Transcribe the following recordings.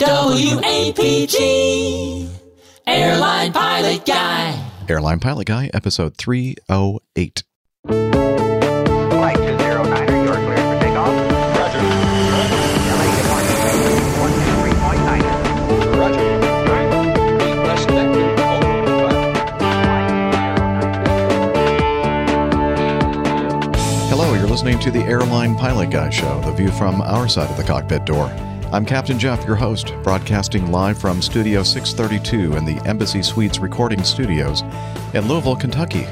WAPG, Airline Pilot Guy. Airline Pilot Guy, episode 308. Flight 209, are you clear for takeoff? Roger. LA, good 123.9. Roger. Hello, you're listening to the Airline Pilot Guy Show, the view from our side of the cockpit door. I'm Captain Jeff, your host, broadcasting live from Studio 632 in the Embassy Suites recording studios in Louisville, Kentucky.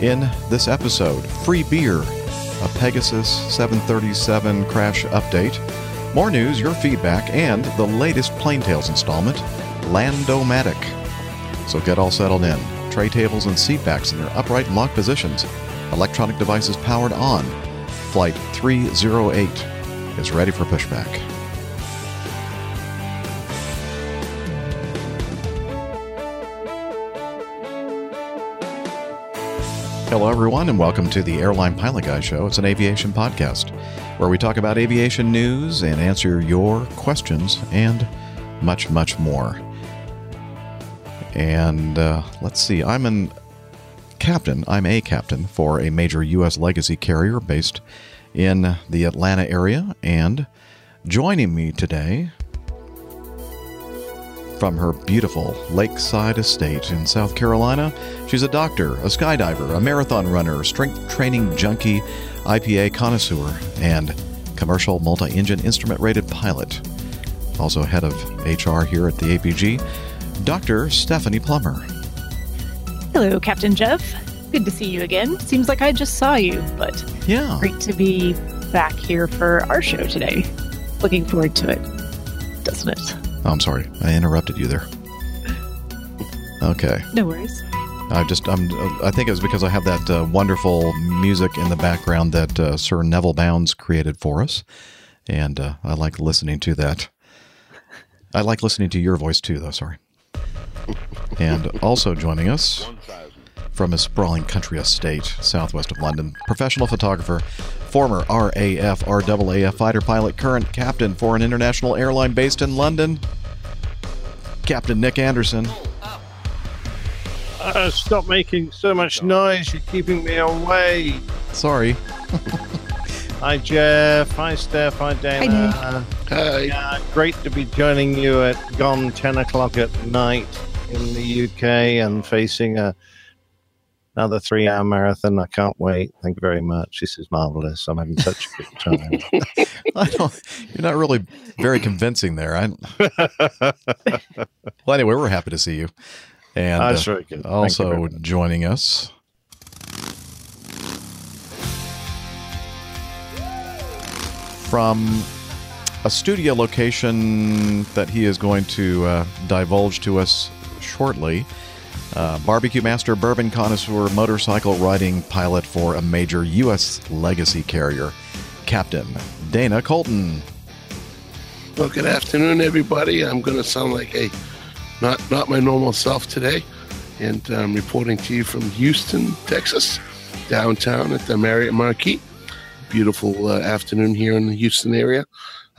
In this episode, free beer, a Pegasus 737 crash update, more news, your feedback, and the latest Plain Tales installment, Landomatic. So get all settled in. Tray tables and seat backs in their upright and locked positions. Electronic devices powered on. Flight 308 is ready for pushback. Hello, everyone, and welcome to the Airline Pilot Guy Show. It's an aviation podcast where we talk about aviation news and answer your questions and much, much more. And uh, let's see, I'm an captain. I'm a captain for a major U.S. legacy carrier based in the Atlanta area. And joining me today from her beautiful lakeside estate in South Carolina, she's a doctor, a skydiver, a marathon runner, strength training junkie, IPA connoisseur, and commercial multi engine instrument rated pilot. Also, head of HR here at the APG, Dr. Stephanie Plummer. Hello, Captain Jeff. Good to see you again. Seems like I just saw you, but Yeah. great to be back here for our show today. Looking forward to it, doesn't it? Oh, I'm sorry. I interrupted you there. Okay. No worries. I just I'm I think it was because I have that uh, wonderful music in the background that uh, Sir Neville Bounds created for us, and uh, I like listening to that. I like listening to your voice too, though. Sorry. And also joining us from a sprawling country estate southwest of London, professional photographer, former RAF RAAF fighter pilot, current captain for an international airline based in London, Captain Nick Anderson. Uh, stop making so much noise. You're keeping me away. Sorry. Hi, Jeff. Hi, Steph. Hi, Dana. Uh, Hi. yeah, great to be joining you at gone 10 o'clock at night in the UK and facing a, another three hour marathon. I can't wait. Thank you very much. This is marvelous. I'm having such a good time. I don't, you're not really very convincing there. I, well, anyway, we're happy to see you. And That's uh, very good. Thank you very also joining us from a studio location that he is going to uh, divulge to us shortly. Uh, barbecue master, bourbon connoisseur, motorcycle riding pilot for a major U.S. legacy carrier, Captain Dana Colton. Well, good afternoon, everybody. I'm going to sound like a not not my normal self today, and I'm reporting to you from Houston, Texas, downtown at the Marriott Marquis. Beautiful uh, afternoon here in the Houston area.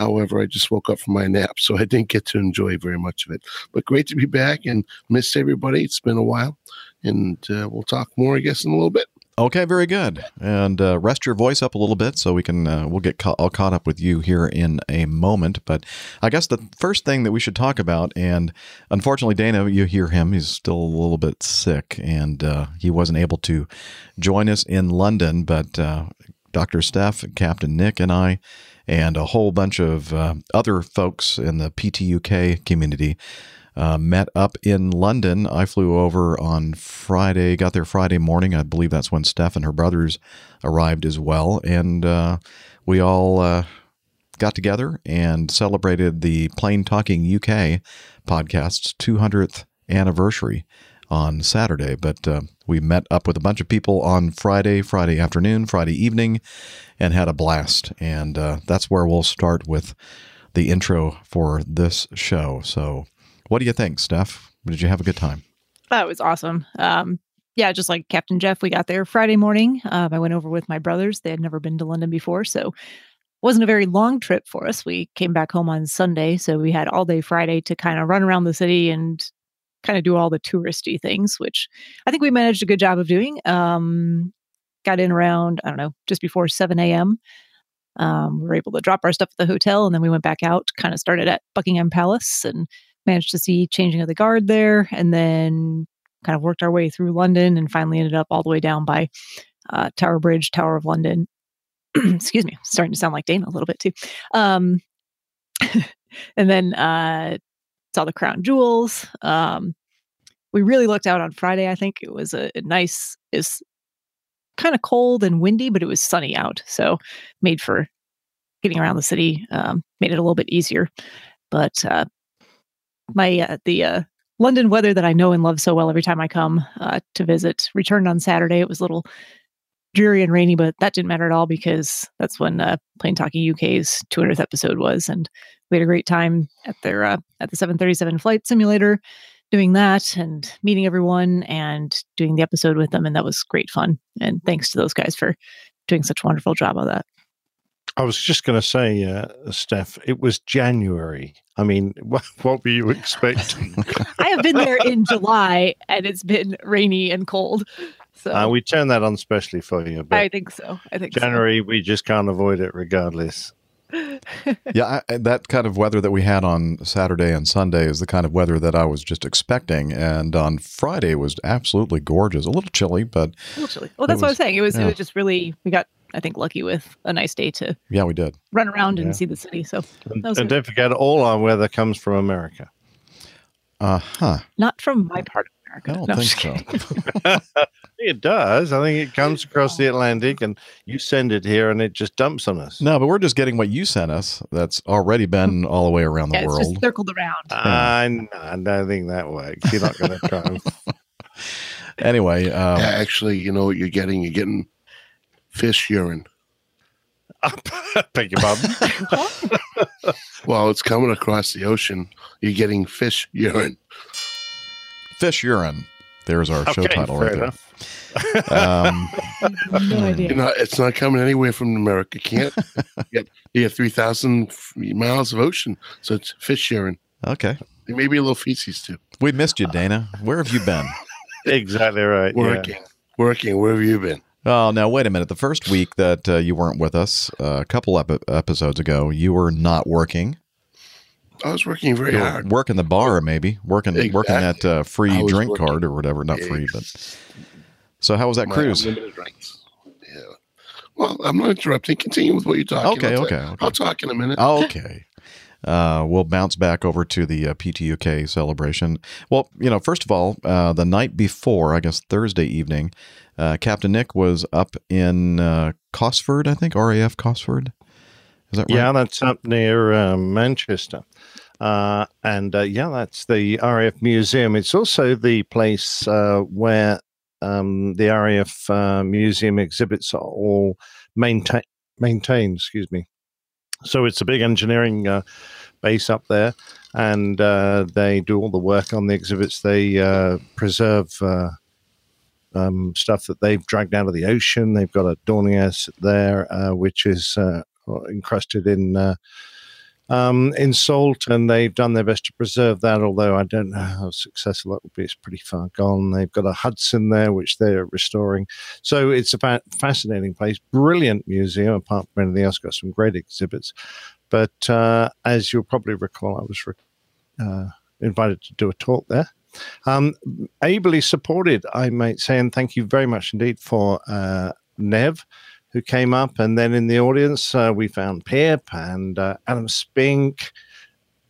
However, I just woke up from my nap, so I didn't get to enjoy very much of it. But great to be back and miss everybody. It's been a while, and uh, we'll talk more, I guess, in a little bit. Okay, very good. And uh, rest your voice up a little bit so we can uh, we'll get ca- all caught up with you here in a moment. But I guess the first thing that we should talk about, and unfortunately, Dana, you hear him; he's still a little bit sick, and uh, he wasn't able to join us in London. But uh, Dr. Steph, Captain Nick, and I, and a whole bunch of uh, other folks in the PTUK community uh, met up in London. I flew over on Friday, got there Friday morning. I believe that's when Steph and her brothers arrived as well. And uh, we all uh, got together and celebrated the Plane Talking UK podcast's 200th anniversary on Saturday. But uh, we met up with a bunch of people on Friday, Friday afternoon, Friday evening, and had a blast. And uh, that's where we'll start with the intro for this show. So, what do you think, Steph? Did you have a good time? That was awesome. Um, yeah, just like Captain Jeff, we got there Friday morning. Um, I went over with my brothers. They had never been to London before, so wasn't a very long trip for us. We came back home on Sunday, so we had all day Friday to kind of run around the city and kind of do all the touristy things, which I think we managed a good job of doing. Um, got in around I don't know just before seven a.m. Um, we were able to drop our stuff at the hotel, and then we went back out. Kind of started at Buckingham Palace and managed to see changing of the guard there, and then kind of worked our way through London, and finally ended up all the way down by uh, Tower Bridge, Tower of London. Excuse me, starting to sound like Dana a little bit too. Um, and then uh, saw the crown jewels. Um, we really looked out on Friday. I think it was a, a nice, is kind of cold and windy, but it was sunny out, so made for getting around the city. Um, made it a little bit easier. But uh, my uh, the uh, London weather that I know and love so well every time I come uh, to visit returned on Saturday. It was a little dreary and rainy, but that didn't matter at all because that's when uh, Plane Talking UK's 200th episode was, and we had a great time at their uh, at the 737 flight simulator, doing that and meeting everyone and doing the episode with them, and that was great fun. And thanks to those guys for doing such a wonderful job of that. I was just going to say, uh, Steph, it was January. I mean, what, what were you expecting? I have been there in July, and it's been rainy and cold. So uh, we turned that on specially for you, but I think so. I think so. January we just can't avoid it regardless. yeah, I, that kind of weather that we had on Saturday and Sunday is the kind of weather that I was just expecting. And on Friday was absolutely gorgeous. A little chilly, but a little chilly. Well, that's what I was- was saying. It was yeah. it was just really we got I think lucky with a nice day to yeah, we did. run around and Yeah. see the city. So And, That was and don't forget, all our weather comes from America. Uh huh. not from my part of America. I don't No, I'm think so. It does. I think it comes across the Atlantic, and you send it here, and it just dumps on us. No, but we're just getting what you sent us. That's already been all the way around the Yeah, it's world. just circled around. i don't think that works. You're not going to try. and- Anyway, um, Yeah, actually, you know what you're getting? You're getting fish urine. Beg your pardon. Well, it's coming across the ocean. You're getting fish urine. Fish urine. There's our show title right enough. there. Um, no idea. not, it's not coming anywhere from America. Can't. you get, you get 3,000 miles of ocean. So it's fish urine. okay, Maybe a little feces too. we missed you, Dana. Where have you been? Exactly right. yeah. Working. Working. Where have you been? Oh, now wait a minute. The first week that uh, you weren't with us, uh, a couple epi- episodes ago, you were not working. I was working very You were hard. working the bar, maybe working working that uh, free drink working. card or whatever. Not free, but so how was that cruise? Yeah. Well, I'm not interrupting. Continue with what you're talking Okay, okay, okay. I'll talk in a minute. Okay. Uh, we'll bounce back over to the uh, PTUK celebration. Well, you know, first of all, uh, the night before, I guess Thursday evening, uh, Captain Nick was up in uh, Cosford, I think, RAF Cosford. Is that right? Yeah, that's up near um, Manchester. Uh, and uh, yeah, that's the RAF Museum. It's also the place uh, where um, the RAF uh, Museum exhibits are all maintain- maintained. Excuse me. So it's a big engineering uh, base up there, and uh, they do all the work on the exhibits. They uh, preserve uh, um, stuff that they've dragged out of the ocean. They've got a Dornier there, uh, which is uh, encrusted in uh, um, in salt, and they've done their best to preserve that. Although I don't know how successful that will be; it's pretty far gone. They've got a Hudson there, which they're restoring. So it's a fa- fascinating place, brilliant museum. Apart from anything else, got some great exhibits. But uh, as you'll probably recall, I was re- uh, invited to do a talk there. Um, ably supported, I might say, and thank you very much indeed for uh, Nev, who came up, and then in the audience uh, we found Pip and uh, Adam Spink,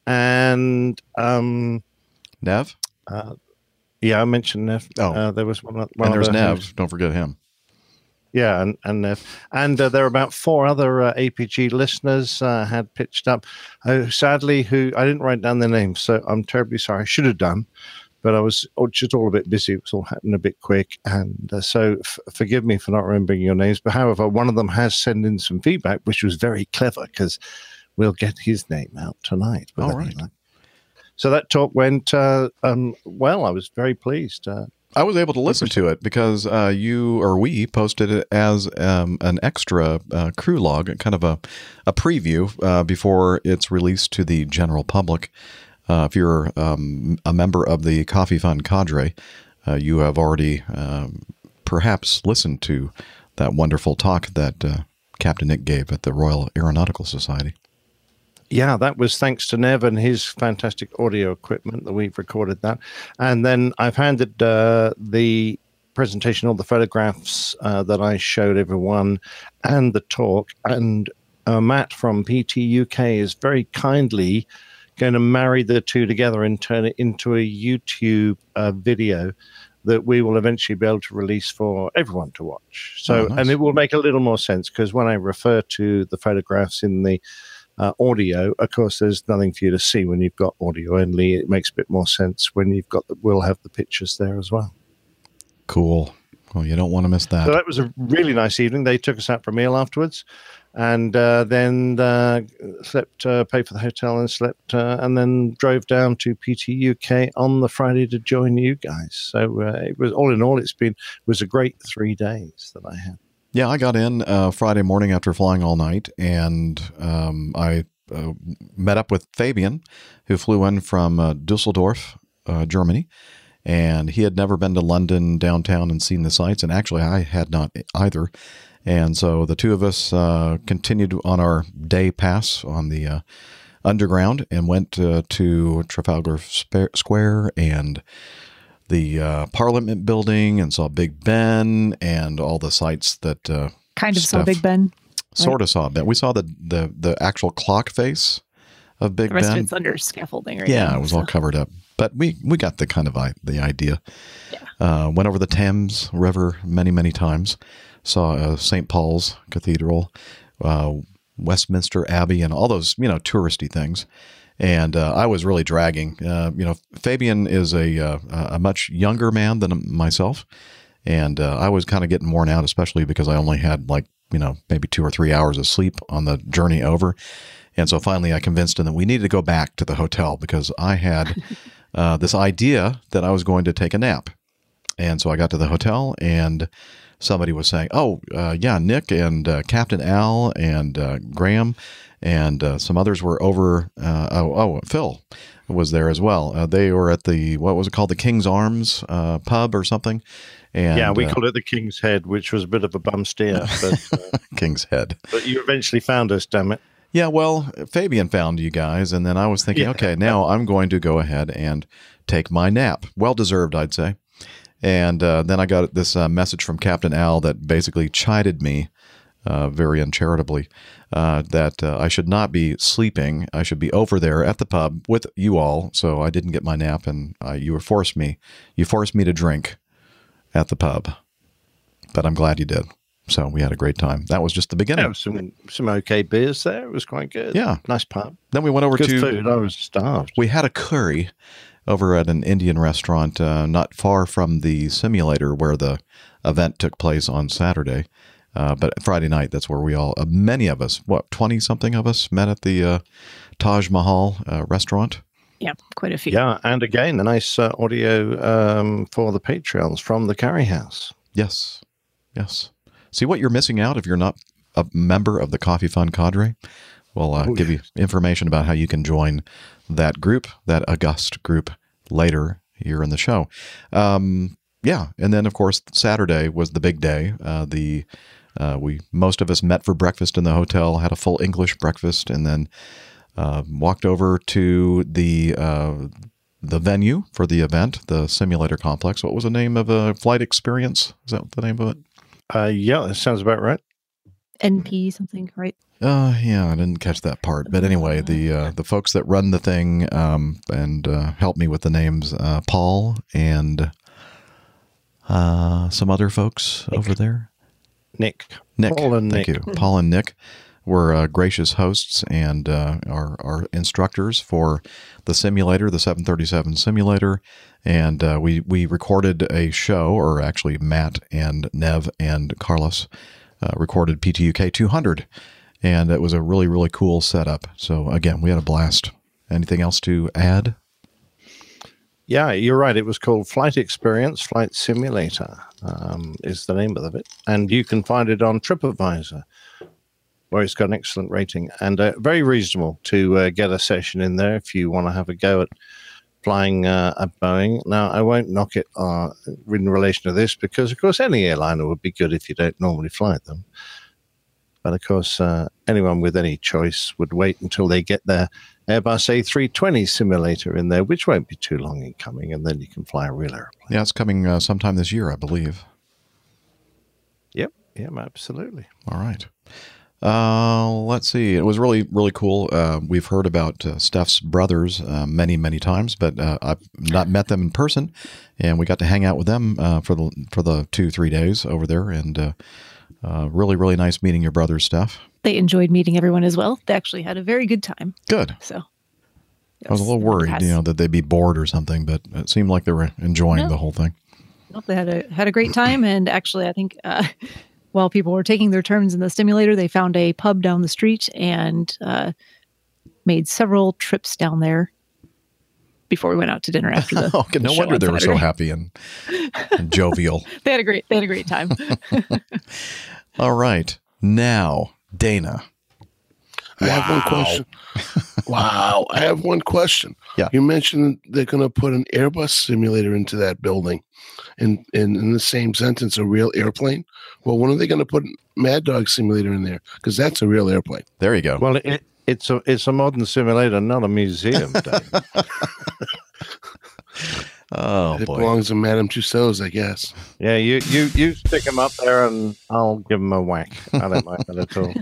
and um, Nev? uh, yeah, I mentioned Nev. Oh. uh, there was one. one and there's Nev. who's- Don't forget him. yeah, and and uh, and uh, there are about four other uh, APG listeners uh, had pitched up. Uh, sadly, who I didn't write down their names, so I'm terribly sorry. I should have done, but I was just all a bit busy. It was all happening a bit quick, and uh, so f- forgive me for not remembering your names. But however, one of them has sent in some feedback, which was very clever because we'll get his name out tonight. All right. So that talk went uh, um, well. I was very pleased. Uh, I was able to listen to it because uh, you or we posted it as um, an extra uh, crew log, kind of a, a preview uh, before it's released to the general public. Uh, if you're um, a member of the Coffee Fund cadre, uh, you have already um, perhaps listened to that wonderful talk that uh, Captain Nick gave at the Royal Aeronautical Society. Yeah, that was thanks to Nev and his fantastic audio equipment that we've recorded that. And then I've handed uh, the presentation, all the photographs uh, that I showed everyone, and the talk. And uh, Matt from PT UK is very kindly going to marry the two together and turn it into a YouTube uh, video that we will eventually be able to release for everyone to watch. So, Oh, nice. and it will make a little more sense because when I refer to the photographs in the uh, audio, of course, there's nothing for you to see when you've got audio only. It makes a bit more sense when you've got the. We'll have the pictures there as well. Cool. Well, you don't want to miss that. So that was a really nice evening. They took us out for a meal afterwards, and uh, then uh, slept, uh, paid for the hotel, and slept, uh, and then drove down to PT UK on the Friday to join you guys. So uh, it was all in all, it's been was a great three days that I had. Yeah, I got in uh, Friday morning after flying all night, and um, I uh, met up with Fabian, who flew in from uh, Dusseldorf, uh, Germany, and he had never been to London downtown and seen the sights, and actually I had not either. And so the two of us uh, continued on our day pass on the uh, underground and went uh, to Trafalgar Square and the uh, Parliament building and saw Big Ben and all the sights that uh, Kind of saw Big Ben. sort of saw Ben. We saw the, the the actual clock face of Big The rest Ben. of it's under scaffolding right yeah, now. it was all covered up, but we we got the kind of I, the idea. Yeah. Uh, went over the Thames River many many times. Saw uh, St. Paul's Cathedral, uh, Westminster Abbey, and all those you know touristy things. And uh, I was really dragging. Uh, you know, Fabian is a uh, a much younger man than myself, and uh, I was kind of getting worn out, especially because I only had like you know maybe two or three hours of sleep on the journey over. And so finally, I convinced him that we needed to go back to the hotel because I had uh, this idea that I was going to take a nap. And so I got to the hotel, and somebody was saying, "Oh, uh, yeah, Nick and uh, Captain Al and uh, Graham and uh, some others were over. Uh, oh, oh, Phil was there as well. Uh, they were at the what was it called, the King's Arms uh, pub or something. And yeah, we uh, called it the King's Head, which was a bit of a bum steer, but, uh, King's Head. but you eventually found us. Damn it! Yeah, well, Fabian found you guys, and then I was thinking, Yeah. okay, now I'm going to go ahead and take my nap. Well deserved, I'd say. And uh, then I got this uh, message from Captain Al that basically chided me uh, very uncharitably uh, that uh, I should not be sleeping. I should be over there at the pub with you all. So I didn't get my nap, and uh, you were forced me. You forced me to drink at the pub, but I'm glad you did. So we had a great time. That was just the beginning. There was some some okay beers there. It was quite good. Yeah. nice pub. Then we went over Good to food. I was starved. we had a curry over at an Indian restaurant uh, not far from the simulator where the event took place on Saturday. Uh, but Friday night, that's where we all, uh, many of us, what, 20 something of us met at the uh, Taj Mahal uh, restaurant. Yeah, quite a few. Yeah, and again, a nice uh, audio um, for the Patreons from the Carry House. Yes. Yes. See what you're missing out if you're not a member of the Coffee Fund cadre? We'll uh, Oh, give you information about how you can join that group, that august group, later here in the show. Um, yeah, and then of course Saturday was the big day. Uh, the uh, we most of us met for breakfast in the hotel, had a full English breakfast, and then uh, walked over to the uh, the venue for the event, the simulator complex. What was the name of a flight experience? Is that the name of it? Uh, yeah, that sounds about right. NP something, right? Uh, yeah, I didn't catch that part. But anyway, the uh, the folks that run the thing um, and uh, help me with the names, uh, Paul and uh, some other folks over there. Nick. Nick, Paul and thank Nick. you. Paul and Nick were uh, gracious hosts and uh, our our instructors for the simulator, the 737 simulator, and uh, we we recorded a show, or actually Matt and Nev and Carlos uh, recorded PTUK 200, and it was a really really cool setup. So again, we had a blast. Anything else to add? Yeah, you're right. It was called Flight Experience Flight Simulator, um, is the name of it. And you can find it on TripAdvisor, where it's got an excellent rating and uh, very reasonable to uh, get a session in there if you want to have a go at flying uh, a Boeing. Now, I won't knock it uh, in relation to this because, of course, any airliner would be good if you don't normally fly them. But of course, uh, anyone with any choice would wait until they get their Airbus A320 simulator in there, which won't be too long in coming, and then you can fly a real airplane. Yeah, it's coming uh, sometime this year, I believe. Yep, yep, absolutely. All right. Uh, let's see. It was really, really cool. Uh, we've heard about uh, Steph's brothers uh, many, many times, but uh, I've not met them in person, and we got to hang out with them uh, for the for the two, three days over there, and uh, uh, really, really nice meeting your brothers, Steph. They enjoyed meeting everyone as well. They actually had a very good time. Good. So I was a little worried, you know, that they'd be bored or something, but it seemed like they were enjoying No. the whole thing. Nope, they had a had a great time, and actually, I think uh, while people were taking their turns in the stimulator, they found a pub down the street and uh, made several trips down there before we went out to dinner after the. Okay, no wonder on they were so happy and, and jovial. They had a great they had a great time. All right, now Dana. I have one question. wow. I have one question. Yeah. You mentioned they're going to put an Airbus simulator into that building and, and in the same sentence, a real airplane. Well, when are they going to put Mad Dog simulator in there? Because that's a real airplane. There you go. Well, it, it's a it's a modern simulator, not a museum. Dave. oh it boy. belongs to Madame Tussauds, I guess. yeah, you you you stick them up there, and I'll give them a whack. I don't mind that at all.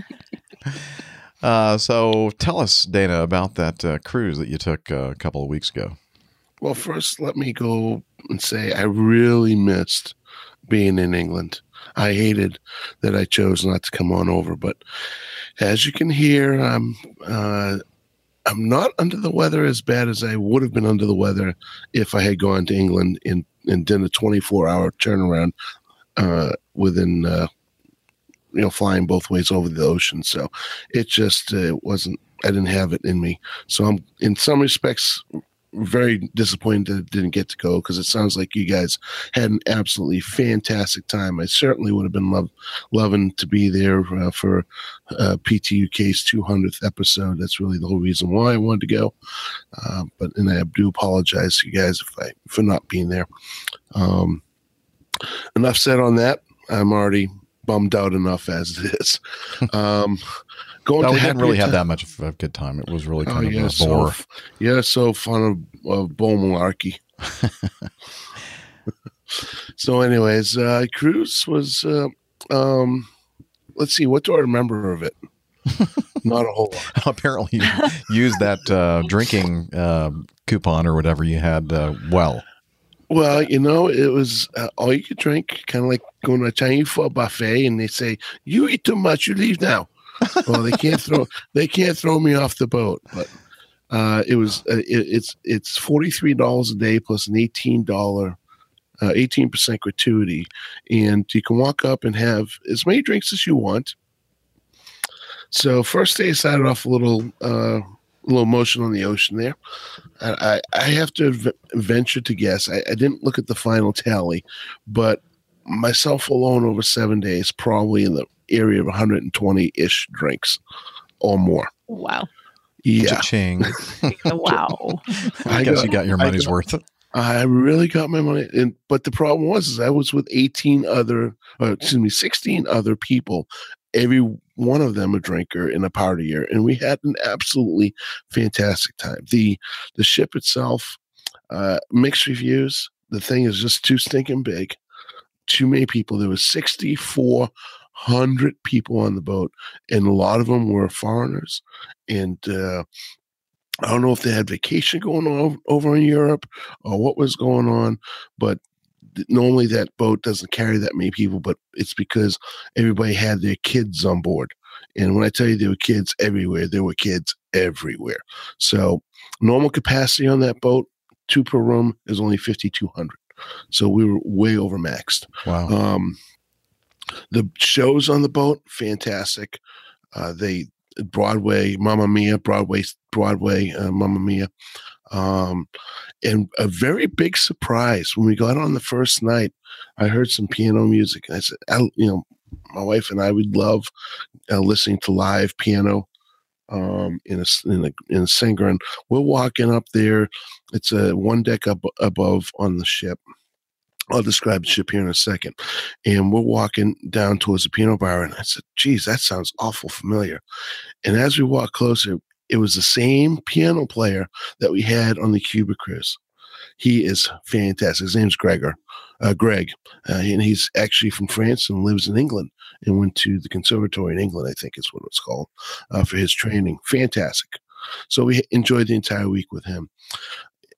Uh, so tell us, Dana, about that uh, cruise that you took uh, a couple of weeks ago. Well, first, let me go and say I really missed being in England. I hated that I chose not to come on over, but as you can hear, I'm uh, I'm not under the weather as bad as I would have been under the weather if I had gone to England and and done a 24 hour turnaround uh, within uh, you know flying both ways over the ocean. So it just uh, wasn't. I didn't have it in me. So I'm in some respects very disappointed that it didn't get to go because it sounds like you guys had an absolutely fantastic time. I certainly would have been love, loving to be there uh, for uh, PTUK's 200th episode. That's really the whole reason why I wanted to go. Uh, but and I do apologize to you guys if I for not being there. Um, enough said on that. I'm already bummed out enough as it is. Um, going No, to we didn't really have that much of a good time. It was really Oh, kind of yeah, a bore. f- yeah, so fun of, of bull malarkey. so, anyways, uh, cruise was. Uh, um, let's see, what do I remember of it? Not a whole lot. Apparently, you used that uh, drinking uh, coupon or whatever you had uh, well. Well, you know, it was uh, all you could drink, kind of like going to a Chinese food buffet, and they say, "You eat too much, you leave now." well, they can't throw they can't throw me off the boat, but uh, it was uh, it, it's it's forty three dollars a day plus an eighteen dollar. Uh, 18% gratuity, and you can walk up and have as many drinks as you want. So, first day started off a little uh, little motion on the ocean there. I, I I have to v- venture to guess. I, I didn't look at the final tally, but myself alone over seven days, probably in the area of 120 ish drinks or more. wow, Yeah, Cha-ching. wow. I I guess got- you got your I money's got- worth. I really got my money. And but the problem was, is I was with 18 other, or excuse me, 16 other people. Every one of them a drinker and a partier, and we had an absolutely fantastic time. the The ship itself, uh, mixed reviews. The thing is just too stinking big. Too many people. There was 6,400 people on the boat, and a lot of them were foreigners. And uh, I don't know if they had vacation going on over in Europe or what was going on, but normally that boat doesn't carry that many people, but it's because everybody had their kids on board. And when I tell you there were kids everywhere, there were kids everywhere. So normal capacity on that boat, two per room, is only 5,200. So we were way overmaxed. Wow. Um, the shows on the boat, fantastic. Uh, they Broadway, Mamma Mia, Broadway, Broadway, uh, Mamma Mia. Um, and a very big surprise when we got on the first night, I heard some piano music. And I said, I, you know, my wife and I would love uh, listening to live piano um, in a in a in a singer, and we're walking up there. It's a one deck up above on the ship. I'll describe the ship here in a second. And we're walking down towards the piano bar, and I said, "Geez, that sounds awful familiar." And as we walk closer, it was the same piano player that we had on the Cuba cruise. He is fantastic. His name's Gregor, uh, Greg, uh, and he's actually from France and lives in England and went to the conservatory in England, I think is what it's called, uh, for his training. Fantastic. So we enjoyed the entire week with him.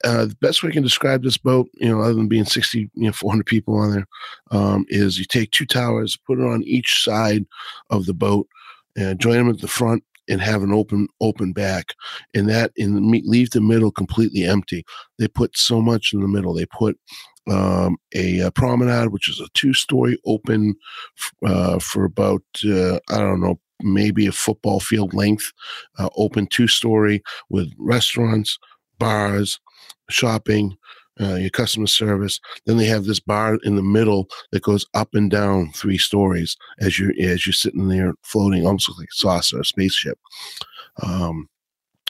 Uh, the best way I can describe this boat, you know, other than being 60, you know, 400 people on there, um, is you take two towers, put it on each side of the boat, and join them at the front, and have an open open back and that in leave the middle completely empty. They put so much in the middle. They put um, a, a, promenade which is a two story open uh, for about uh, i don't know maybe a football field length uh, open two story with restaurants bars shopping uh, your customer service. Then they have this bar in the middle that goes up and down three stories as you as you're sitting there floating, almost like a saucer, a spaceship. Um,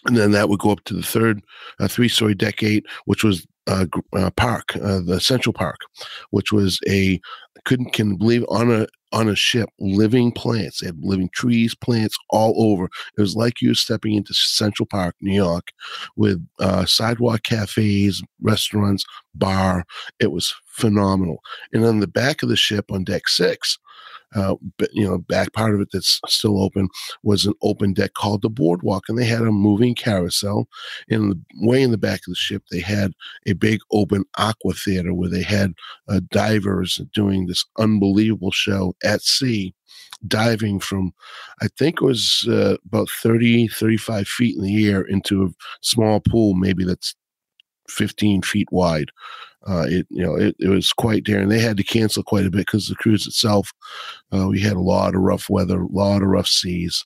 and then that would go up to the third uh, three-story deck eight, which was uh, uh, park, uh, the Central Park, which was a couldn't can believe on a on a ship, living plants. They had living trees, plants all over. It was like you were stepping into Central Park, New York, with uh, sidewalk cafes, restaurants, bar. It was phenomenal. And on the back of the ship on deck six, uh, but you know, back part of it that's still open was an open deck called the boardwalk, and they had a moving carousel. In the way in the back of the ship, they had a big open aqua theater where they had uh, divers doing this unbelievable show at sea diving from i think it was uh, about 30 35 feet in the air into a small pool maybe that's 15 feet wide uh, it you know it, it was quite daring. They had to cancel quite a bit because the cruise itself, uh, we had a lot of rough weather, a lot of rough seas,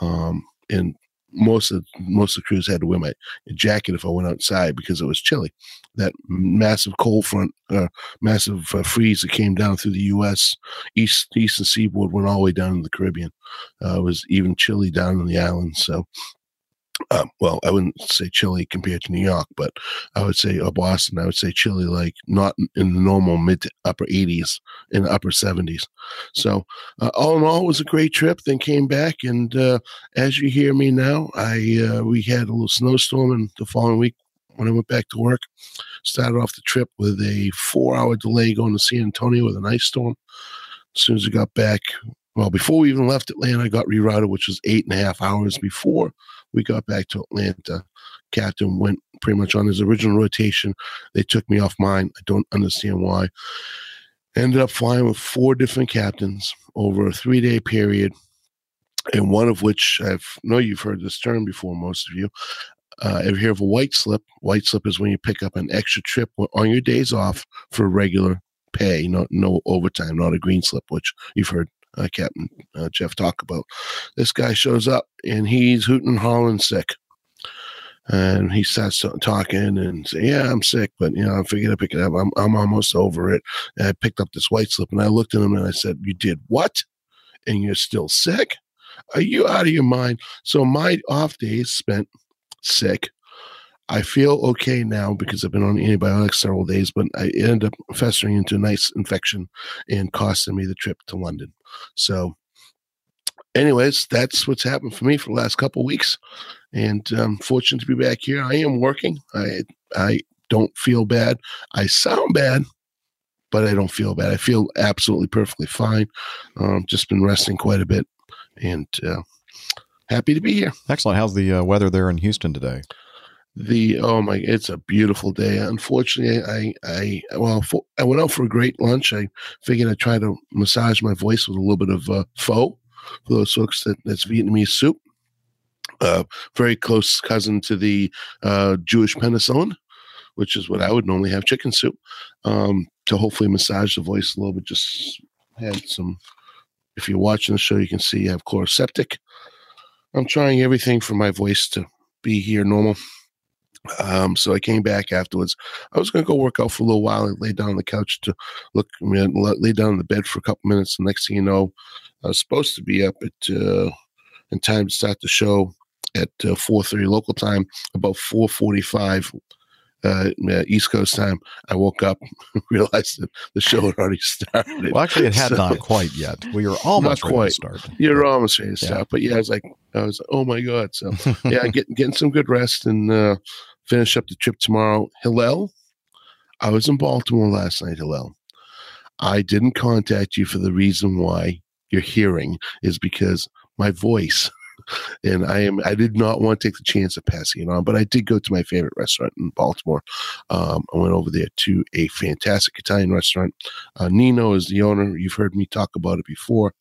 um, and most of most of the crews had to wear my jacket if I went outside because it was chilly. That massive cold front, uh, massive uh, freeze that came down through the U.S. east eastern seaboard went all the way down to the Caribbean. Uh, it was even chilly down in the islands. So um, well, I wouldn't say chilly compared to New York, but I would say or Boston. I would say chilly, like not in the normal mid to upper 80s, in the upper 70s. So, uh, all in all, it was a great trip. Then came back, and uh, as you hear me now, I uh, we had a little snowstorm, and the following week when I went back to work, started off the trip with a four-hour delay going to San Antonio with an ice storm. As soon as I got back, well, before we even left Atlanta, I got rerouted, which was eight and a half hours before we got back to Atlanta. Captain went pretty much on his original rotation. They took me off mine. I don't understand why. Ended up flying with four different captains over a three day period, and one of which I know you've heard this term before, most of you. Uh, ever hear of a white slip? White slip is when you pick up an extra trip on your days off for regular pay, not no overtime, not a green slip, which you've heard uh, Captain uh, Jeff talk about. This guy shows up and he's hooting hollering sick. And he starts talking and say, "Yeah, I'm sick, but you know, I figured I'd pick it up. I'm I'm almost over it." And I picked up this white slip and I looked at him and I said, "You did what? And you're still sick? Are you out of your mind?" So my off days spent sick. I feel okay now because I've been on antibiotics several days, but I ended up festering into a nice infection and costing me the trip to London. So, anyways, that's what's happened for me for the last couple weeks, and I'm um, fortunate to be back here. I am working. I I don't feel bad. I sound bad, but I don't feel bad. I feel absolutely perfectly fine. Um, just been resting quite a bit, and uh, happy to be here. Excellent. How's the uh, weather there in Houston today? The oh my it's a beautiful day. Unfortunately i i well for, i went out for a great lunch. I figured i'd try to massage my voice with a little bit of uh, pho for those folks that that's vietnamese soup. Uh, very close cousin to the uh, jewish penicillin which is what i would normally have chicken soup um, to hopefully massage the voice a little bit. Just had some if you're watching the show you can see i have Chloraseptic i'm trying everything for my voice to be here normal Um, so I came back afterwards. I was going to go work out for a little while. and lay down on the couch to look, I mean, lay down in the bed for a couple minutes. And next thing you know, I was supposed to be up at uh, in time to start the show at uh, 4.30 local time, about 4.45 uh, uh, East Coast time. I woke up, realized that the show had already started. Well, actually, it had So- not quite yet. We were almost Not ready quite. to start. You're almost ready to Yeah. start, but yeah, I was like, I was, oh my god! So yeah, getting getting some good rest and uh, finish up the trip tomorrow. Hillel, I was in Baltimore last night. Hillel, I didn't contact you for the reason why you're hearing is because my voice. And I am I did not want to take the chance of passing it on, but I did go to my favorite restaurant in Baltimore. Um, I went over there to a fantastic Italian restaurant. Uh, Nino is the owner. You've heard me talk about it before,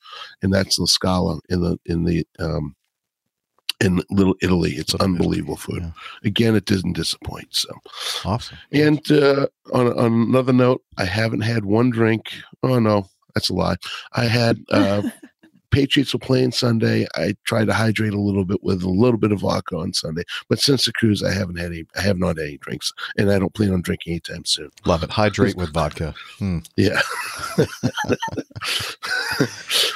and that's La Scala in the in the um, in Little Italy. It's Little Italy, unbelievable food. yeah. Again, it doesn't disappoint. So, Awesome. and uh, on, on another note, I haven't had one drink. Oh no, that's a lie. I had uh, Patriots were playing Sunday. I tried to hydrate a little bit with a little bit of vodka on Sunday, but since the cruise, I haven't had any. I have not had any drinks, and I don't plan on drinking anytime soon. Love it. Hydrate with vodka. Hmm. Yeah.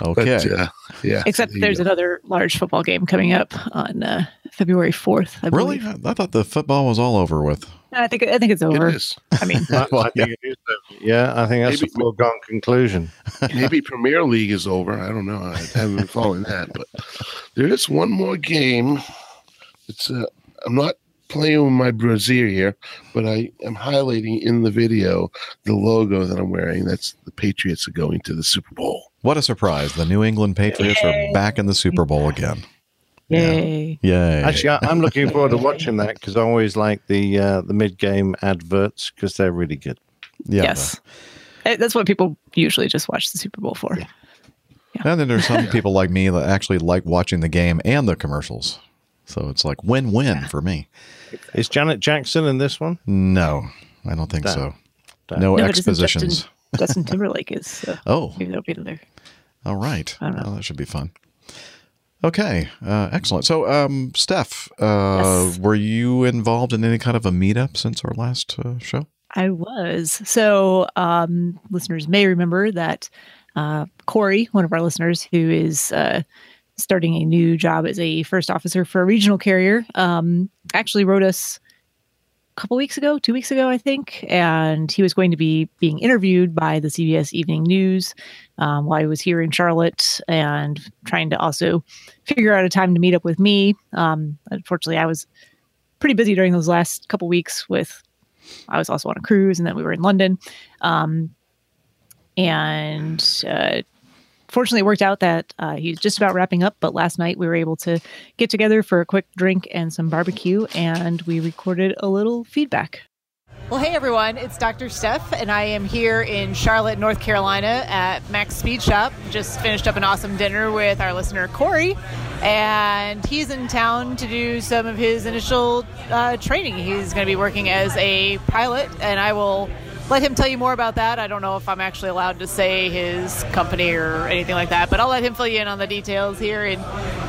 Okay. But, uh, yeah. Except there there's go. another large football game coming up on uh, February 4th. I really? I I thought the football was all over with. I think I think it's over. It is. I mean, Well, I think it is, uh, yeah, I think that's Maybe- a foregone conclusion. Maybe Premier League is over. I don't know. I haven't been following that, but there is one more game. It's uh, I'm not playing with my brassiere here, but I am highlighting in the video the logo that I'm wearing. That's the Patriots are going to the Super Bowl. What a surprise. The New England Patriots are back in the Super Bowl again. Yay! Yay. Actually, I, I'm looking forward to watching that because I always like the uh, the mid game adverts because they're really good. yeah. yes, Uh, that's what people usually just watch the Super Bowl for. yeah And then there's some people like me that actually like watching the game and the commercials. So it's like win win for me. Is Janet Jackson in this one? No, I don't think Damn. so. Damn. No, No, expositions. Justin, Justin Timberlake is. So Oh, maybe that'll be there. all right. I don't know. Well, that should be fun. Okay, uh, excellent. So, um, Steph, uh, Yes. were you involved in any kind of a meetup since our last uh, show? I was. So, um, listeners may remember that uh, Corey, one of our listeners who is uh, starting a new job as a first officer for a regional carrier, um, actually wrote us couple weeks ago, two weeks ago, I think. And he was going to be being interviewed by the CBS Evening News um, while he was here in Charlotte and trying to also figure out a time to meet up with me. Um, unfortunately, I was pretty busy during those last couple weeks with I was also on a cruise, and then we were in London. Um, and uh, fortunately, it worked out that uh, he was just about wrapping up. But last night, we were able to get together for a quick drink and some barbecue, and we recorded a little feedback. Well, hey everyone, it's Dr. Steph, and I am here in Charlotte, North Carolina at Max Speed Shop. Just finished up an awesome dinner with our listener Corey, and he's in town to do some of his initial uh, training. He's going to be working as a pilot, and I will let him tell you more about that. I don't know if I'm actually allowed to say his company or anything like that, but I'll let him fill you in on the details here in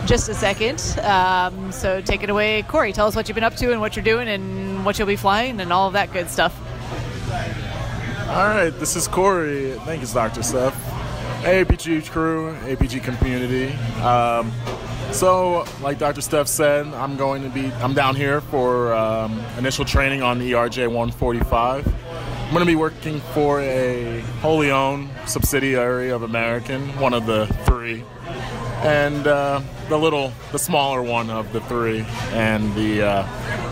just a second. Um, so take it away, Corey. Tell us what you've been up to and what you're doing and what you'll be flying and all of that good stuff. All right, this is Corey. Thank you, Dr. Steph. Hey, APG crew, APG community. Um, so, like Dr. Steph said, I'm going to be, I'm down here for um, initial training on the ERJ 145. I'm going to be working for a wholly owned subsidiary of American, one of the three, and uh, the little, the smaller one of the three, and the uh,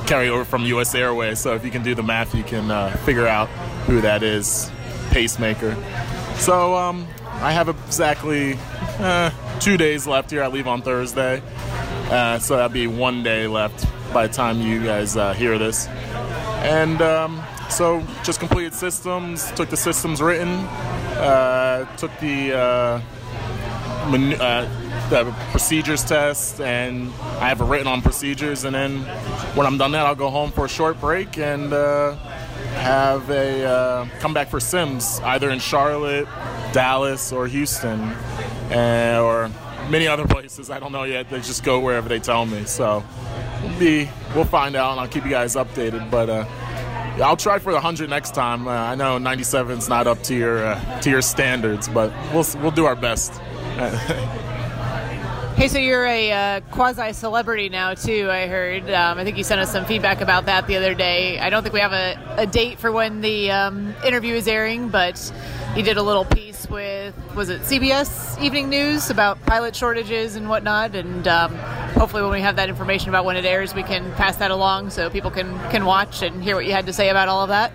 carryover from U.S. Airways. So if you can do the math, you can uh, figure out who that is. Pacemaker. So um, I have exactly uh, two days left here. I leave on Thursday, uh, so that'll be one day left by the time you guys uh, hear this. And um, so just completed systems, took the systems written, uh, took the uh, uh, the procedures test, and I have it written on procedures. And then when I'm done that, I'll go home for a short break and uh, have a uh, come back for Sims, either in Charlotte, Dallas, or Houston, uh, or many other places. I don't know yet. They just go wherever they tell me. So should be. We'll find out, and I'll keep you guys updated. But I'll try for the hundred next time. Uh, I know 97's not up to your uh, to your standards, but we'll we'll do our best. Hey, so you're a uh, quasi celebrity now too. I heard. Um, I think you sent us some feedback about that the other day. I don't think we have a, a date for when the um, interview is airing, but you did a little piece with was it CBS Evening News about pilot shortages and whatnot, and um, hopefully when we have that information about when it airs, we can pass that along so people can can watch and hear what you had to say about all of that.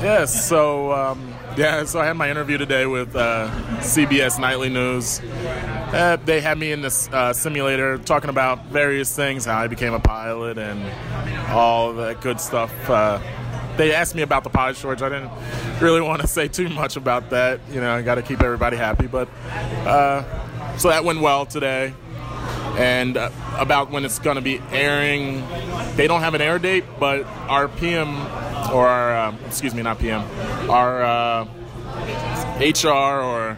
Yes. So um, yeah. So I had my interview today with uh, CBS Nightly News. Uh, they had me in this uh, simulator talking about various things, how I became a pilot, and all that good stuff. Uh, they asked me about the pilot shortage. I didn't really want to say too much about that. You know, I got to keep everybody happy. But uh, so that went well today. And uh, about when it's going to be airing, they don't have an air date, but our PM or our uh, excuse me, not PM, our uh, HR or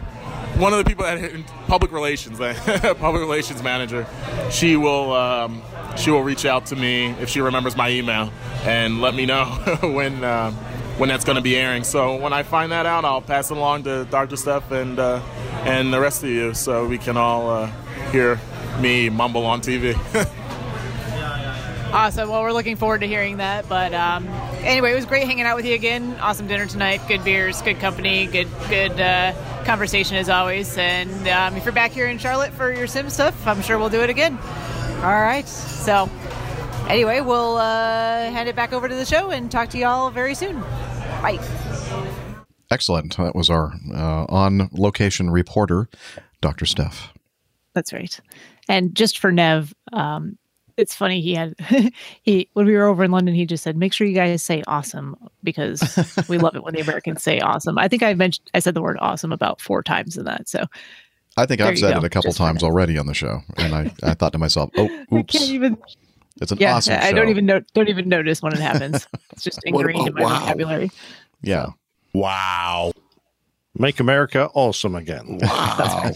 one of the people at public relations, public relations manager, she will um, she will reach out to me if she remembers my email and let me know when uh, when that's going to be airing. So when I find that out, I'll pass it along to Dr. Steph and uh, and the rest of you, so we can all uh, hear me mumble on TV. Awesome. Well, we're looking forward to hearing that. But um, anyway, it was great hanging out with you again. Awesome dinner tonight. Good beers, good company, good good uh, conversation as always. And um, if you're back here in Charlotte for your sim stuff, I'm sure we'll do it again. All right. So anyway, we'll uh, hand it back over to the show and talk to y'all very soon. Bye. Excellent. That was our uh, on location reporter, Dr. Steph. That's right. And just for Nev, um, it's funny he had he when we were over in London, he just said, "Make sure you guys say awesome because we love it when the Americans say awesome." I think I mentioned I said the word awesome about four times in that. So I think I've said go, it a couple just times already on the show, and I, I thought to myself, "Oh, I can't even. it's an Yeah, awesome I show." don't even know. Don't even notice when it happens. It's just What ingrained in my wow? vocabulary. yeah, Wow. Make America awesome again. Wow.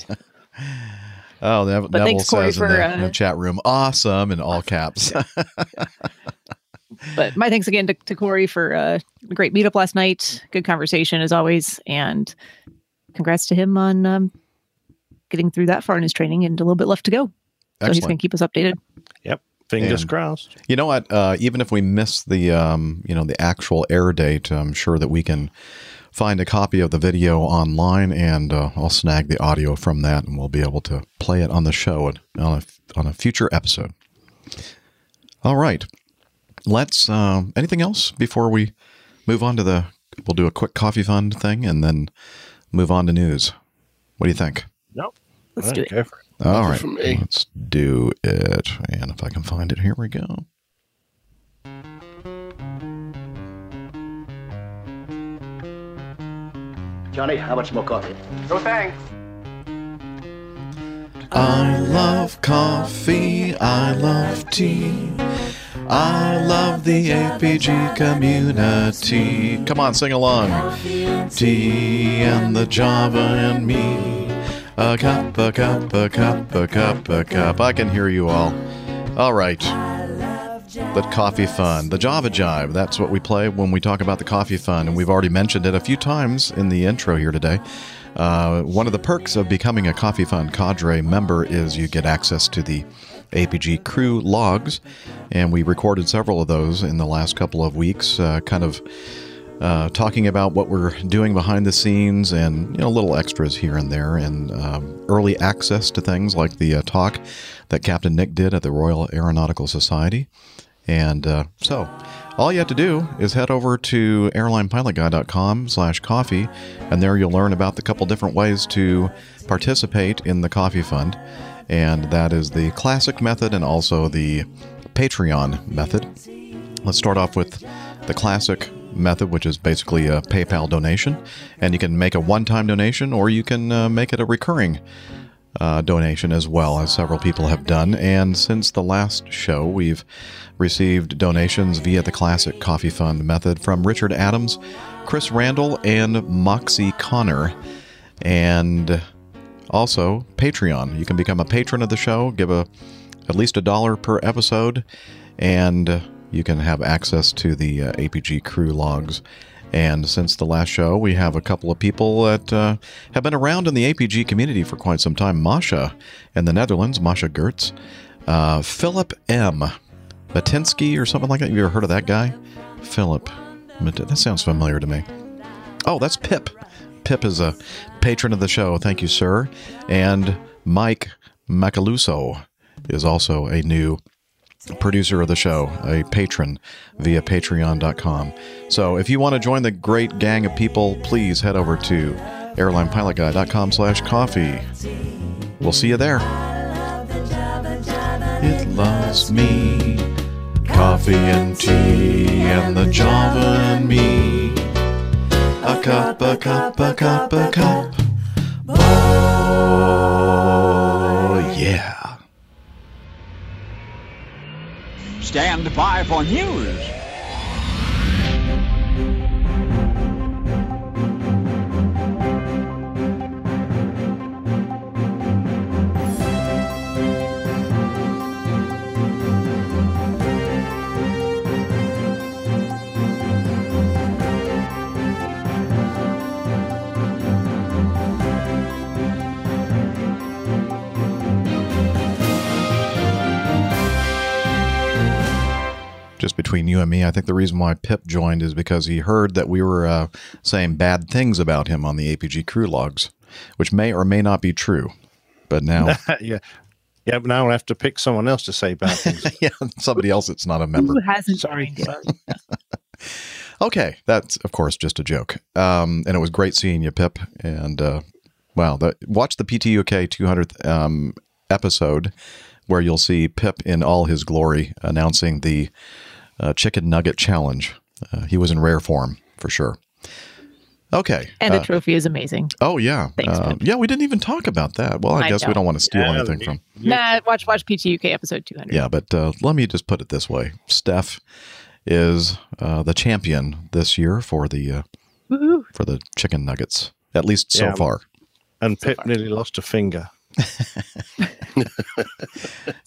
Oh, Nev- But Neville thanks, Corey, says in for, the, in the uh, chat room, "Awesome" in all caps. But my thanks again to, to Corey for uh, a great meetup last night. Good conversation as always, and congrats to him on um, getting through that far in his training and a little bit left to go. So he's going to keep us updated. Yep. Fingers And- crossed. You know what? Uh, even if we miss the um, you know the actual air date, I'm sure that we can find a copy of the video online, and uh, I'll snag the audio from that, and we'll be able to play it on the show and on a on a future episode. All right. Let's. Um, anything else before we move on to the? We'll do a quick coffee fund thing, and then move on to news. What do you think? Nope. Let's do it. Go for it. All right, from me. let's do it. And if I can find it, here we go. Johnny, how much more coffee? No thanks. I love coffee. I love tea. I love the APG community. Come on, sing along. Tea and the Java and me. A cup, a cup, a cup, a cup, a cup. I can hear you all. All right. The coffee fun, the Java Jive. That's what we play when we talk about the coffee fun, and we've already mentioned it a few times in the intro here today. Uh, one of the perks of becoming a Coffee Fund Cadre member is you get access to the APG crew logs, and we recorded several of those in the last couple of weeks, uh, kind of uh, talking about what we're doing behind the scenes and you know little extras here and there, and um, early access to things like the uh, talk that Captain Nick did at the Royal Aeronautical Society. And uh, so, all you have to do is head over to airlinepilotguy.com slash coffee, and there you'll learn about the couple different ways to participate in the coffee fund. And that is the classic method and also the Patreon method. Let's start off with the classic method, which is basically a PayPal donation. And you can make a one time donation or you can uh, make it a recurring uh, donation as well, as several people have done. And since the last show, we've received donations via the classic Coffee Fund method from Richard Adams, Chris Randall, and Moxie Connor. And also Patreon. You can become a patron of the show, give a at least a dollar per episode, and you can have access to the uh, APG crew logs. And since the last show, we have a couple of people that uh, have been around in the APG community for quite some time. Masha in the Netherlands, Masha Gertz, uh, Philip M. Matinsky or something like that. Have you ever heard of that guy? Philip. That sounds familiar to me. Oh, that's Pip. Pip is a patron of the show. Thank you, sir. And Mike Macaluso is also a new producer of the show, a patron via patreon.com. So if you want to join the great gang of people, please head over to airlinepilotguy.com slash coffee. We'll see you there. It loves me. Coffee and tea and the Java and me. A cup, a cup, a cup, a cup. Oh, yeah. Stand by for news. Between you and me, I think the reason why Pip joined is because he heard that we were uh, saying bad things about him on the APG crew logs, which may or may not be true. But now, yeah. Yeah, but now I'll have to pick someone else to say bad things. yeah, somebody else that's not a member. Who hasn't Sorry. Okay, that's of course just a joke. Um, and it was great seeing you, Pip. And uh, wow, the, watch the PTUK 200th um, episode where you'll see Pip in all his glory announcing the uh, chicken nugget challenge. Uh, he was in rare form for sure. Okay. And uh, the trophy is amazing. oh yeah, Thanks, Uh, yeah. We didn't even talk about that. Well, I, I guess we don't want to steal Yeah, anything from. Nah, watch watch PTUK episode 200. Yeah, but uh, let me just put it this way: Steph is uh, the champion this year for the uh, for the chicken nuggets, at least so Yeah. far. And Pip nearly lost a finger.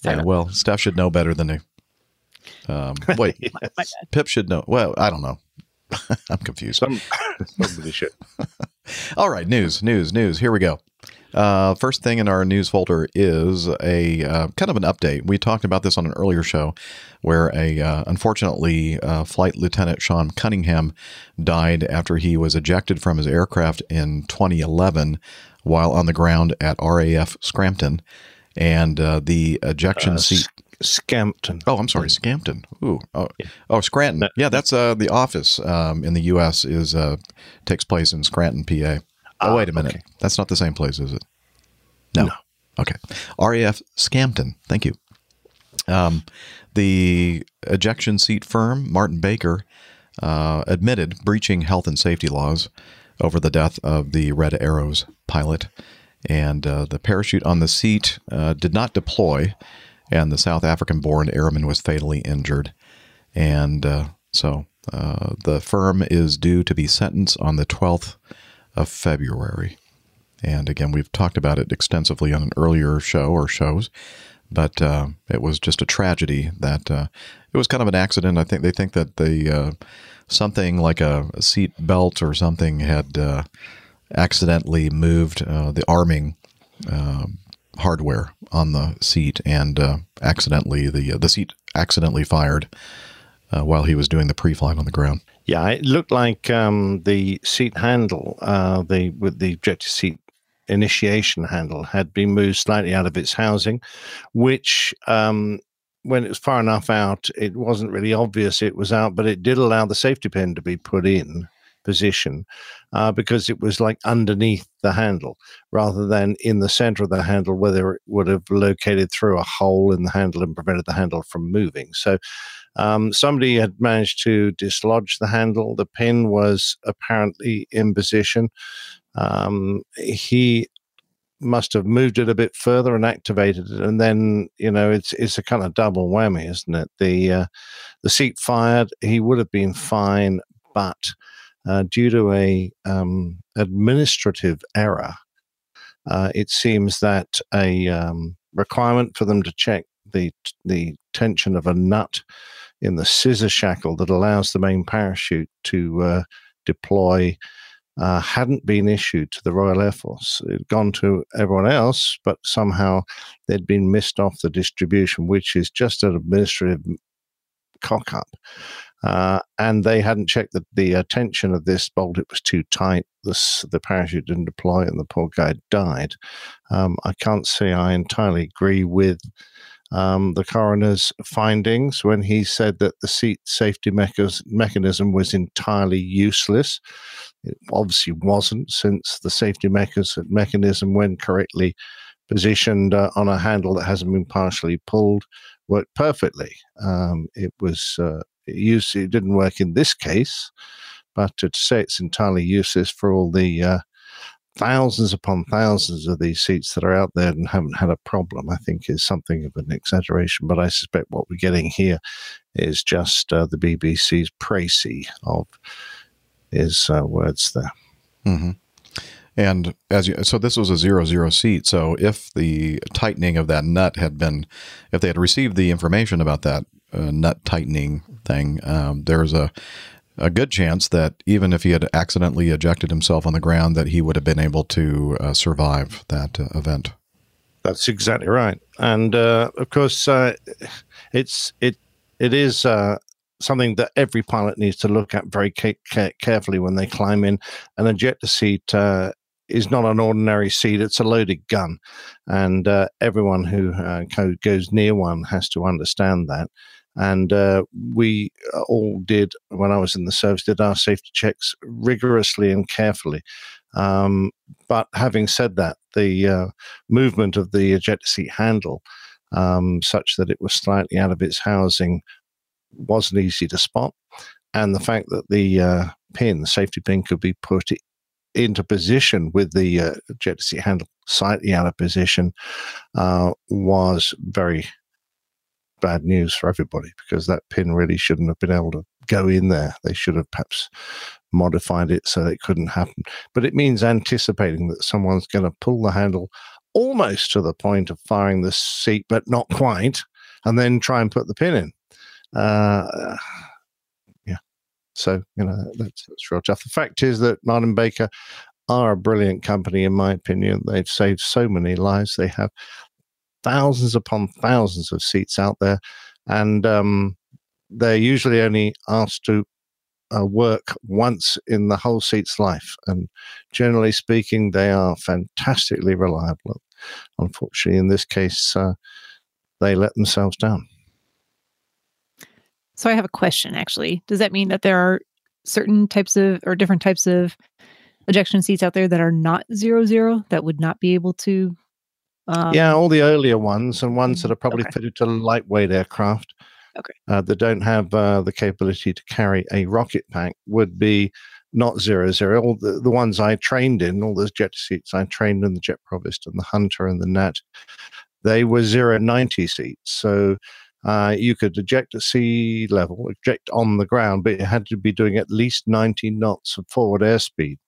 Yeah, well, Steph should know better than to. Um, wait, My. Pip should know. Well, I don't know. I'm confused. Some somebody should. All right, news, news, news. Here we go. Uh, first thing in our news folder is a uh, kind of an update. We talked about this on an earlier show, where a uh, unfortunately uh, Flight Lieutenant Sean Cunningham died after he was ejected from his aircraft in 2011 while on the ground at RAF Scrampton, and uh, the ejection Uh, seat. Scampton. Oh, I'm sorry, Scampton. Ooh, oh, oh, Scranton. No. Yeah, that's uh, the office um, in the U.S. is uh, takes place in Scranton, PA. Oh, Ah, wait a minute. okay. That's not the same place, is it? No. No. Okay. RAF Scampton. Thank you. Um, the ejection seat firm, Martin Baker, uh, admitted breaching health and safety laws over the death of the Red Arrows pilot. And uh, the parachute on the seat uh, did not deploy, and the South African born airman was fatally injured. And uh, so uh, the firm is due to be sentenced on the 12th of February. And again, we've talked about it extensively on an earlier show or shows, but uh, it was just a tragedy that uh, it was kind of an accident. I think they think that the uh, something like a, a seat belt or something had uh, accidentally moved the arming hardware on the seat, and uh, accidentally the the seat accidentally fired uh, while he was doing the pre-flight on the ground. Yeah, it looked like um, the seat handle, uh, the with the ejector seat initiation handle, had been moved slightly out of its housing, which um, when it was far enough out, it wasn't really obvious it was out, but it did allow the safety pin to be put in position uh, because it was like underneath the handle rather than in the center of the handle where it would have located through a hole in the handle and prevented the handle from moving. So um, somebody had managed to dislodge the handle. The pin was apparently in position. Um, he must have moved it a bit further and activated it, and then you know it's it's a kind of double whammy, isn't it? The uh, the seat fired. He would have been fine, but uh, due to a um, administrative error, uh, it seems that a um, requirement for them to check the the tension of a nut in the scissor shackle that allows the main parachute to uh, deploy uh, hadn't been issued to the Royal Air Force. It had gone to everyone else, but somehow they'd been missed off the distribution, which is just an administrative cock up. Uh, and they hadn't checked the, the uh, tension of this bolt. It was too tight. The parachute didn't deploy, and the poor guy died. Um, I can't say I entirely agree with um, the coroner's findings when he said that the seat safety mecha- mechanism was entirely useless. It obviously wasn't, since the safety mecha- mechanism, when correctly positioned uh, on a handle that hasn't been partially pulled, worked perfectly. Um, it was uh, used, it didn't work in this case, but to say it's entirely useless for all the uh, thousands upon thousands of these seats that are out there and haven't had a problem, I think is something of an exaggeration. But I suspect what we're getting here is just uh, the BBC's précis of his uh, words there. Mm-hmm. And as you, so this was a zero zero seat. So if the tightening of that nut had been, if they had received the information about that uh, nut tightening thing, um, there's a a good chance that even if he had accidentally ejected himself on the ground, that he would have been able to uh, survive that uh, event. That's exactly right, and uh, of course, uh, it's it it is uh, something that every pilot needs to look at very ca- ca- carefully when they climb in. An ejector seat uh, is not an ordinary seat; it's a loaded gun, and everyone who goes near one has to understand that and uh, we all did when I was in the service did our safety checks rigorously and carefully. Um, but having said that, the uh, movement of the ejector seat handle, um, such that it was slightly out of its housing, wasn't easy to spot, and the fact that the uh, pin, the safety pin, could be put into position with the uh, ejector seat handle slightly out of position uh, was very bad news for everybody because that pin really shouldn't have been able to go in there. They should have perhaps modified it so it couldn't happen. But it means anticipating that someone's going to pull the handle almost to the point of firing the seat, but not quite, and then try and put the pin in. Uh, yeah. So, you know, that's, that's real tough. The fact is that Martin Baker are a brilliant company, in my opinion. They've saved so many lives. They have thousands upon thousands of seats out there, and um, they're usually only asked to uh, work once in the whole seat's life. And generally speaking, they are fantastically reliable. Unfortunately, in this case, uh, they let themselves down. So I have a question actually. Does that mean that there are certain types of or different types of ejection seats out there that are not zero zero that would not be able to um, yeah, all the earlier ones and ones that are probably okay. fitted to lightweight aircraft okay. uh, that don't have uh, the capability to carry a rocket pack would be not zero zero. All the, the ones I trained in, all those jet seats I trained in, the Jet Provost and the Hunter and the Gnat, they were zero ninety seats. So uh, you could eject at sea level, eject on the ground, but you had to be doing at least 90 knots of forward airspeed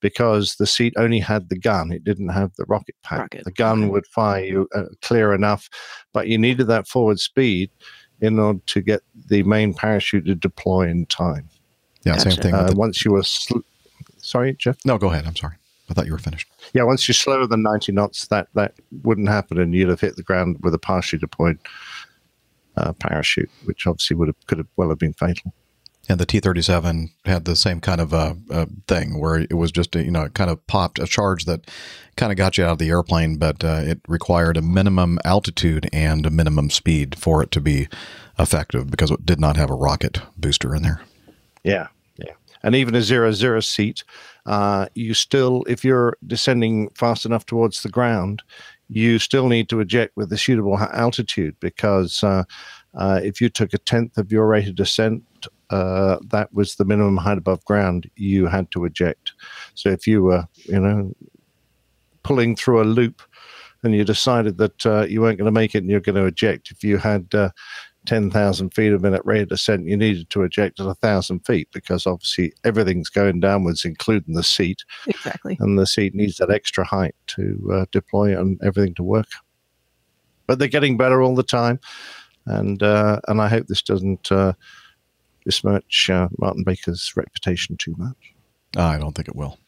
because the seat only had the gun. It didn't have the rocket pack. Rocket. The gun would fire you uh, clear enough, but you needed that forward speed in order to get the main parachute to deploy in time. Yeah, gotcha. same thing. Uh, the- once you were, sl- sorry, Jeff. No, go ahead. I'm sorry. I thought you were finished. Yeah, once you're slower than 90 knots, that that wouldn't happen, and you'd have hit the ground with a partially deployed uh, parachute, which obviously would have could have well have been fatal and the T-37 had the same kind of uh, uh, thing where it was just a, you know it kind of popped a charge that kind of got you out of the airplane, but uh, it required a minimum altitude and a minimum speed for it to be effective because it did not have a rocket booster in there. Yeah, yeah, and even a zero zero seat, uh, you still if you're descending fast enough towards the ground, you still need to eject with a suitable altitude because. Uh, uh, if you took a tenth of your rate of descent uh, that was the minimum height above ground you had to eject. So if you were, you know, pulling through a loop and you decided that uh, you weren't going to make it and you're going to eject, if you had uh, 10,000 feet of minute rate of descent, you needed to eject at 1,000 feet because obviously everything's going downwards, including the seat. Exactly. And the seat needs that extra height to uh, deploy and everything to work. but they're getting better all the time, and uh, and I hope this doesn't uh, besmirch uh, Martin Baker's reputation too much. I don't think it will.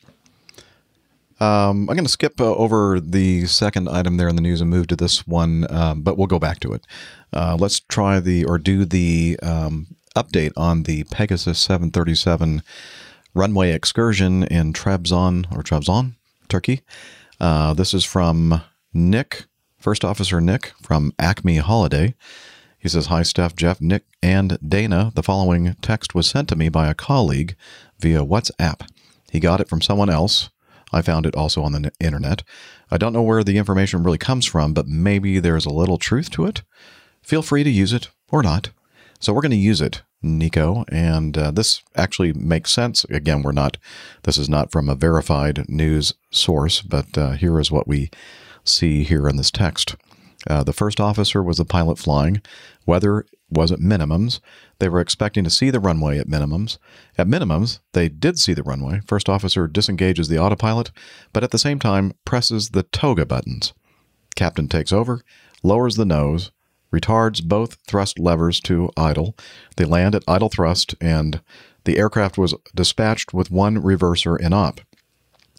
Um, I'm going to skip uh, over the second item there in the news and move to this one, um, but we'll go back to it. Uh, let's try the or do the um, update on the Pegasus 737 runway excursion in Trabzon or Trabzon, Turkey. Uh, this is from Nick, First Officer Nick from Acme Holiday. He says, Hi, Steph, Jeff, Nick, and Dana. The following text was sent to me by a colleague via WhatsApp. He got it from someone else. I found it also on the internet. I don't know where the information really comes from, but maybe there's a little truth to it. Feel free to use it or not. So we're going to use it, Nico, and uh, this actually makes sense. Again, we're not, this is not from a verified news source, but uh, here is what we see here in this text. Uh, the first officer was the pilot flying. Weather was at minimums. They were expecting to see the runway at minimums. At minimums, they did see the runway. First officer disengages the autopilot, but at the same time presses the toga buttons. Captain takes over, lowers the nose, retards both thrust levers to idle. They land at idle thrust, and the aircraft was dispatched with one reverser in op.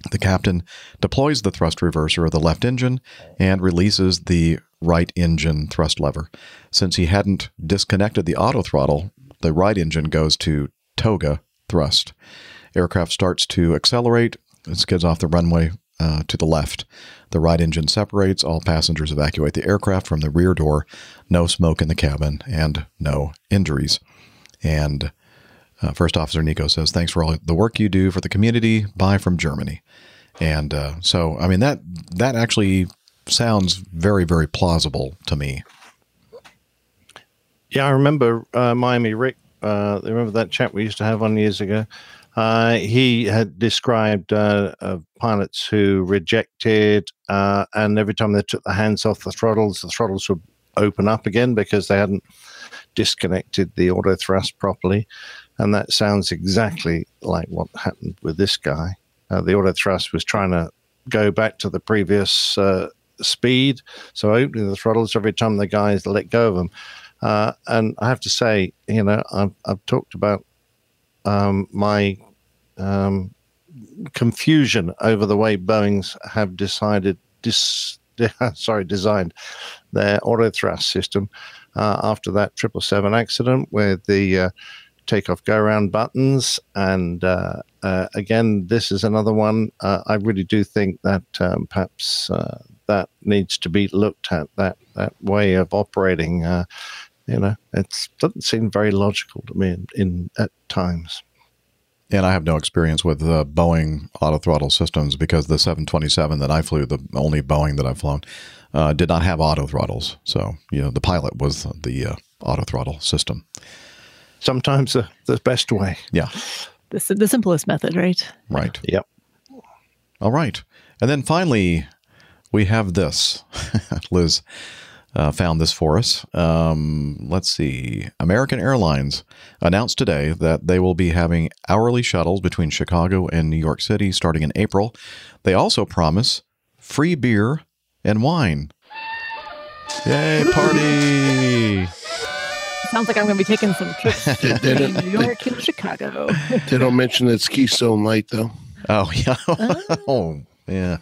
The captain deploys the thrust reverser of the left engine and releases the right engine thrust lever. Since he hadn't disconnected the auto throttle, the right engine goes to toga thrust. Aircraft starts to accelerate and skids off the runway uh, to the left. The right engine separates. All passengers evacuate the aircraft from the rear door. No smoke in the cabin and no injuries. And uh, First Officer Nico says, "Thanks for all the work you do for the community. Bye from Germany." And uh, so, I mean that that actually sounds very very plausible to me. Yeah, I remember uh, Miami Rick. Uh, remember that chat we used to have on years ago. Uh, he had described uh, uh, pilots who rejected, uh, and every time they took the hands off the throttles, the throttles would open up again because they hadn't disconnected the auto thrust properly. And that sounds exactly like what happened with this guy. Uh, the auto thrust was trying to go back to the previous speed, so opening the throttles every time the guys let go of them. Uh, and I have to say, you know, I've, I've talked about um, my um, confusion over the way Boeing's have decided, dis, sorry, designed their auto thrust system uh, after that 777 accident with the uh, takeoff go around buttons. And uh, uh, again, this is another one. Uh, I really do think that um, perhaps that needs to be looked at, that, that way of operating. Uh, you know, it doesn't seem very logical to me in, in at times. And I have no experience with uh, Boeing auto throttle systems because the 727 that I flew, the only Boeing that I've flown, uh, did not have auto throttles. So, you know, the pilot was the uh, auto throttle system. Sometimes the, the best way. Yeah. The, the simplest method, right? Right. Yep. All right. And then finally, we have this. Liz uh, found this for us. Um, let's see. American Airlines announced today that they will be having hourly shuttles between Chicago and New York City starting in April. They also promise free beer and wine. Yay, party! Sounds like I'm going to be taking some trips They, they between New York and Chicago. they don't mention it's Keystone Light though. Oh, yeah. oh, yeah.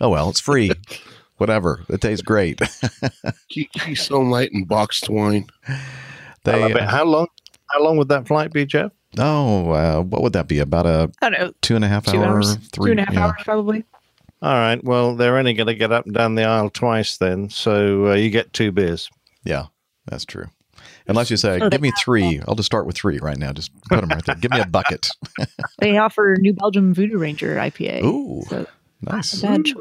Oh, well, it's free. Whatever. It tastes great. Key, Keystone Light and boxed wine. I they, love it. how long? How long would that flight be, Jeff? oh, uh, what would that be? About a I don't know. two and a half Two hour, hours. three, two and a half yeah. hours, probably. All right. Well, they're only going to get up and down the aisle twice then, so uh, you get two beers. Yeah, that's true. Unless you say, Oh, give me three. I'll just start with three right now. Just put them right there. Give me a bucket. They offer New Belgium Voodoo Ranger IPA. Ooh, So nice. not bad.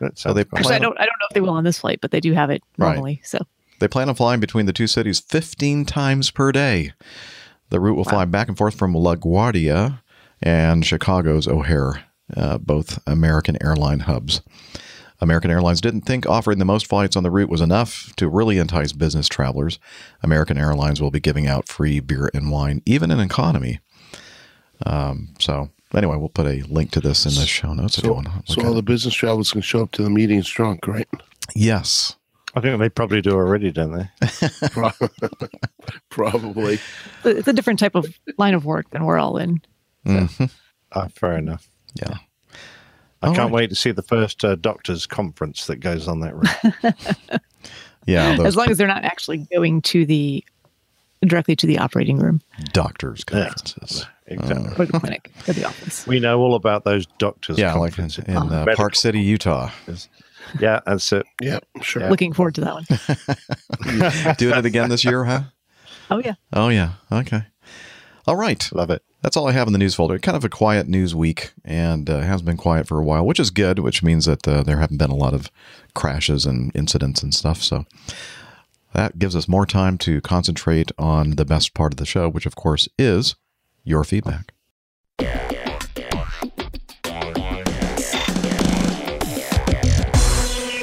That So they sounds fun. I don't. I don't know if they will on this flight, but they do have it Right. normally. So they plan on flying between the two cities 15 times per day. The route will fly back and forth from LaGuardia and Chicago's O'Hare, uh, both American airline hubs. American Airlines didn't think offering the most flights on the route was enough to really entice business travelers. American Airlines will be giving out free beer and wine, even in economy. Um, so, anyway, we'll put a link to this in the show notes if you So, want to look so at all it. the business travelers can show up to the meetings drunk, right? Yes. I think they probably do already, don't they? Probably. It's a different type of line of work than we're all in. Mhm. Ah, fair enough. Yeah. I All can't right. wait to see the first uh, doctors' conference that goes on that route. Yeah. Those as long as they're not actually going to the directly to the operating room doctors' Yeah. Conferences. exactly. or the clinic or the office. we know all about those doctors' Yeah, like in, in uh, Medical Park City, Utah. Yeah, that's it. Yeah, sure. Yeah. Looking forward to that one. Doing it again this year, huh? Oh yeah. Oh, yeah. Okay. All right. Love it. That's all I have in the news folder. Kind of a quiet news week and uh, has been quiet for a while, which is good, which means that uh, there haven't been a lot of crashes and incidents and stuff. So that gives us more time to concentrate on the best part of the show, which, of course, is your feedback.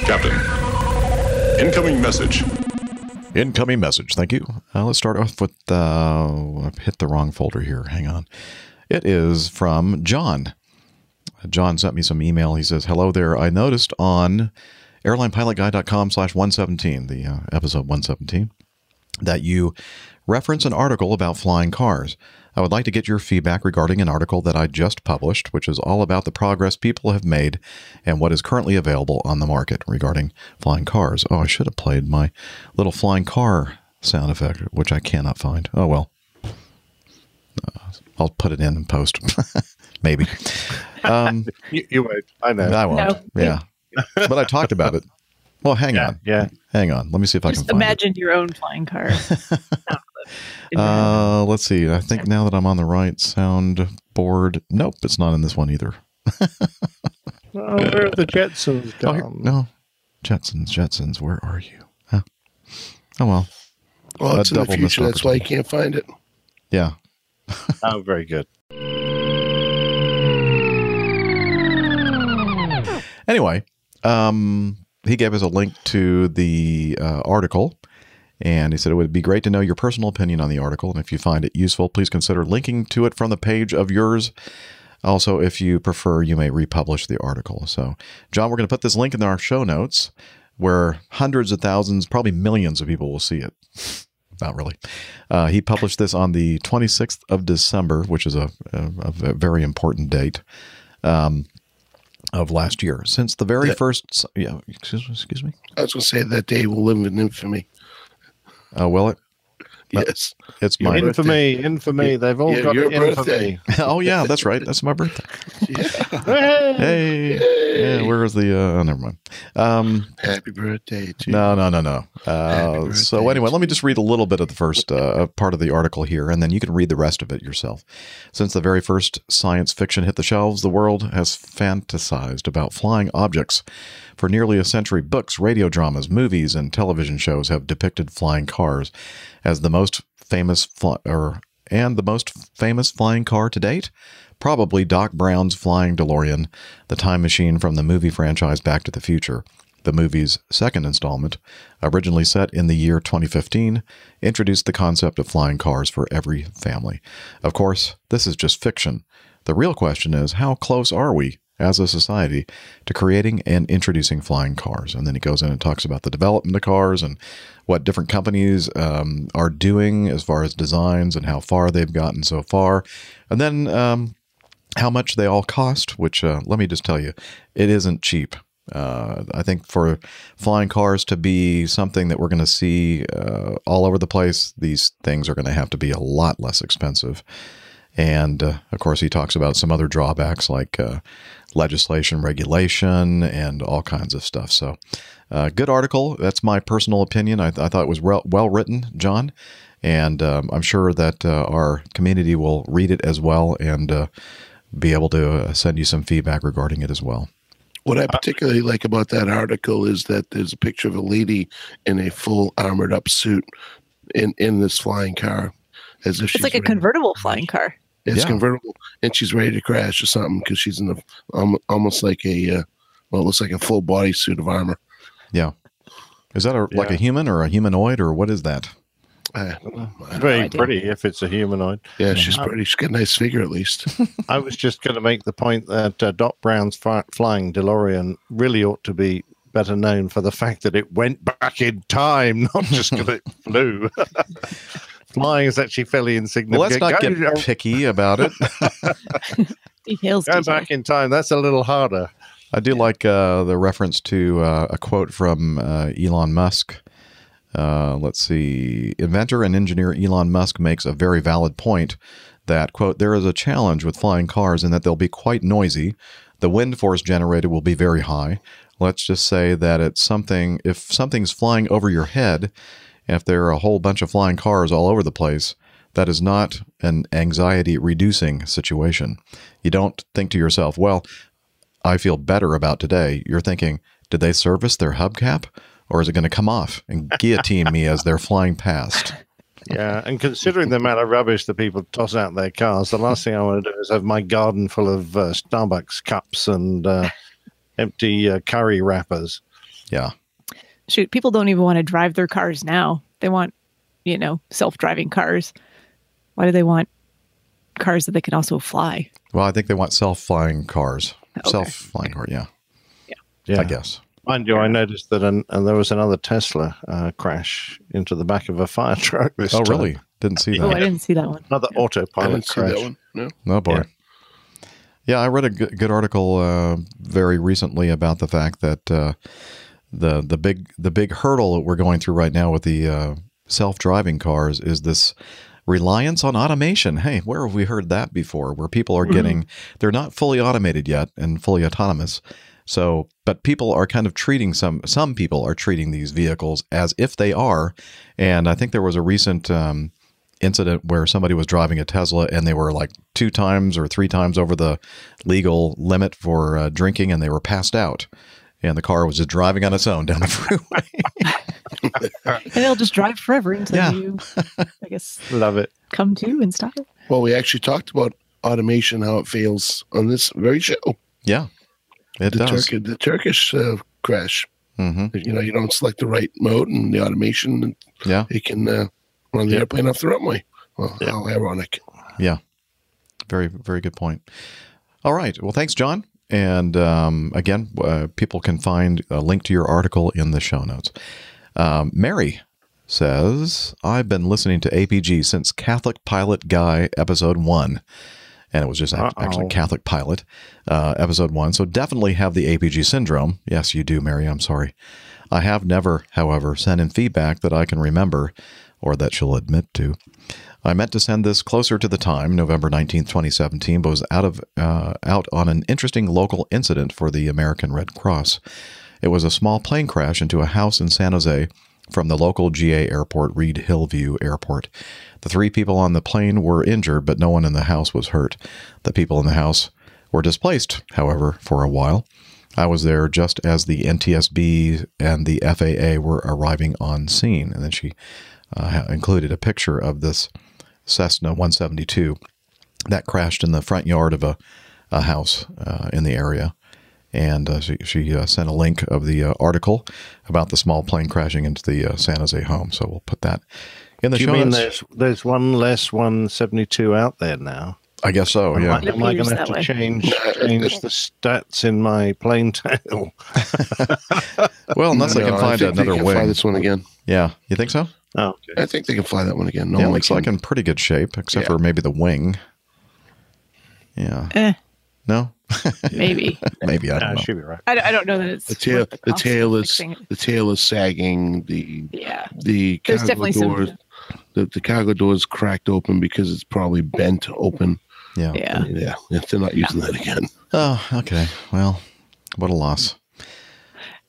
Captain. Incoming message. Incoming message. Thank you. Uh, let's start off with. Uh, I've hit the wrong folder here. Hang on. It is from John. John sent me some email. He says, "Hello there. I noticed on airlinepilotguy.com slash 117, the uh, episode 117, that you reference an article about flying cars. I would like to get your feedback regarding an article that I just published, which is all about the progress people have made and what is currently available on the market regarding flying cars. Oh, I should have played my little flying car sound effect, which I cannot find. Oh, well. Uh, I'll put it in and post. Maybe. Um, You, you won't. I know. I won't. No. Yeah. but I talked about it. Well, hang yeah, on. yeah. Hang on. Let me see if I Just can find it. imagine your own flying car. sound clip in your head. Uh, let's see. I think now that I'm on the right sound board. Nope, it's not in this one either. Oh, where are the Jetsons Oh, no. Jetsons, Jetsons, where are you? Huh. Oh, well. Well, A it's in the future. That's why you can't find it. Yeah. Oh, very good. Anyway, um, he gave us a link to the uh, article, and he said it would be great to know your personal opinion on the article. And if you find it useful, please consider linking to it from the page of yours. Also, if you prefer, you may republish the article. So, John, we're going to put this link in our show notes where hundreds of thousands, probably millions of people will see it. Not really. Uh, he published this on the 26th of December, which is a, a, a very important date. Um, of last year. Since the very Yeah. first, yeah, excuse, excuse me. I was going to say that day will live in infamy. Uh, will it? Yes. It's Your my. Infamy, infamy. They've all Yeah, got your infamy. oh yeah, that's right. That's my birthday. Yeah. Hey, yeah, where is the? Uh, oh, never mind. Um, Happy birthday to you. no, no, no, no. Uh, so anyway, let me just read a little bit of the first uh, part of the article here, and then you can read the rest of it yourself. Since the very first science fiction hit the shelves, the world has fantasized about flying objects. For nearly a century, books, radio dramas, movies, and television shows have depicted flying cars as the most famous fly- or and the most famous flying car to date. Probably Doc Brown's flying DeLorean, the time machine from the movie franchise Back to the Future. The movie's second installment, originally set in the year 2015, introduced the concept of flying cars for every family. Of course, this is just fiction. The real question is how close are we as a society to creating and introducing flying cars? And then he goes in and talks about the development of cars and what different companies um, are doing as far as designs and how far they've gotten so far. And then um, how much they all cost, which uh, let me just tell you, it isn't cheap. Uh, I think for flying cars to be something that we're going to see uh, all over the place, these things are going to have to be a lot less expensive. And uh, of course, he talks about some other drawbacks like uh, legislation, regulation, and all kinds of stuff. So, uh, good article. That's my personal opinion. I, I thought it was well, well written, John. And um, I'm sure that uh, our community will read it as well and uh, be able to uh, send you some feedback regarding it as well. What I particularly like about that article is that there's a picture of a lady in a full armored up suit in, in this flying car. As if It's she's like a ready- convertible flying car. It's Yeah. convertible, and she's ready to crash or something because she's in a um, almost like a uh, well, it looks like a full body suit of armor. Yeah. Is that a, like a human or a humanoid or what is that? Uh, Very idea. pretty if it's a humanoid. yeah, she's pretty. She's got a nice figure at least. I was just going to make the point that uh, Doc Brown's fi- flying DeLorean really ought to be better known for the fact that it went back in time, not just because it flew. Flying is actually fairly Well, insignificant. let's not Go- get picky about it. Details. Going details. back in time, that's a little harder. I do like uh, the reference to uh, a quote from uh, Elon Musk. Uh, let's see. Inventor and engineer Elon Musk makes a very valid point that, quote, there is a challenge with flying cars in that they'll be quite noisy. The wind force generated will be very high. Let's just say that it's something, if something's flying over your head, if there are a whole bunch of flying cars all over the place, that is not an anxiety reducing situation. You don't think to yourself, well, I feel better about today. You're thinking, did they service their hubcap? Or is it going to come off and guillotine me as they're flying past? Yeah, and considering the amount of rubbish that people toss out their cars, the last thing I want to do is have my garden full of uh, Starbucks cups and uh, empty uh, curry wrappers. Yeah. Shoot, people don't even want to drive their cars now. They want, you know, self-driving cars. Why do they want cars that they can also fly? Well, I think they want self flying cars. Okay. Self flying car, yeah. Yeah, I guess. Mind you, I noticed that an, and there was another Tesla uh, crash into the back of a fire truck this Oh, time. really? Didn't see that. Oh, I didn't see that one. Another I autopilot didn't see crash. that one. No. Oh, boy. Yeah. I read a good, good article uh, very recently about the fact that uh, the the big the big hurdle that we're going through right now with the uh, self driving cars is this reliance on automation. Hey, where have we heard that before? Where people are getting they're not fully automated yet and fully autonomous. So, but people are kind of treating some some people are treating these vehicles as if they are. And I think there was a recent um, incident where somebody was driving a Tesla and they were like two times or three times over the legal limit for uh, drinking and they were passed out. And the car was just driving on its own down the freeway. And they'll just drive forever until Yeah. you, I guess, Love it. come to and stop it. Well, we actually talked about automation, how it fails on this very show. yeah, it the, does. Turk- the Turkish uh, crash. hmm You know, you don't select the right mode and the automation, and Yeah, it can uh, run the airplane off the runway. Well, how ironic. yeah. Very, very good point. All right. Well, thanks, John. And um, again, uh, people can find a link to your article in the show notes. Um, Mary says, I've been listening to APG since Catholic Pilot Guy episode one. And it was just actually Uh-oh. Catholic Pilot uh, episode one. So definitely have the APG syndrome. Yes, you do, Mary. I'm sorry. I have never, however, sent in feedback that I can remember or that she'll admit to. I meant to send this closer to the time, November 19th, 2017, but was out of uh, out on an interesting local incident for the American Red Cross. It was a small plane crash into a house in San Jose from the local GA airport, Reid-Hillview Airport. The three people on the plane were injured, but no one in the house was hurt. The people in the house were displaced, however, for a while. I was there just as the NTSB and the FAA were arriving on scene. And then she uh, included a picture of this Cessna 172 that crashed in the front yard of a, a house uh, in the area. And uh, she, she uh, sent a link of the uh, article about the small plane crashing into the uh, San Jose home. So we'll put that in the Do you mean notes. there's there's one less 172 out there now? I guess so, Am yeah. I, am I It going to have to change change the stats in my plane tail? Well, unless they No, can I find think they another can fly wing. this one again. Yeah, you think so? Oh, okay. I think they can fly that one again. No yeah, it one looks can. like in pretty good shape, except Yeah. for maybe the wing. Yeah. Eh, No? maybe. maybe I Yeah, don't know. she'll be right. I, I don't know that it's the tail. worth The tail is fixing the tail is sagging. The Yeah. the There's cargo definitely some- The, the cargo door is cracked open because it's probably bent open. Yeah. Yeah. Yeah, if they're not using that again. Oh, okay. Well, what a loss.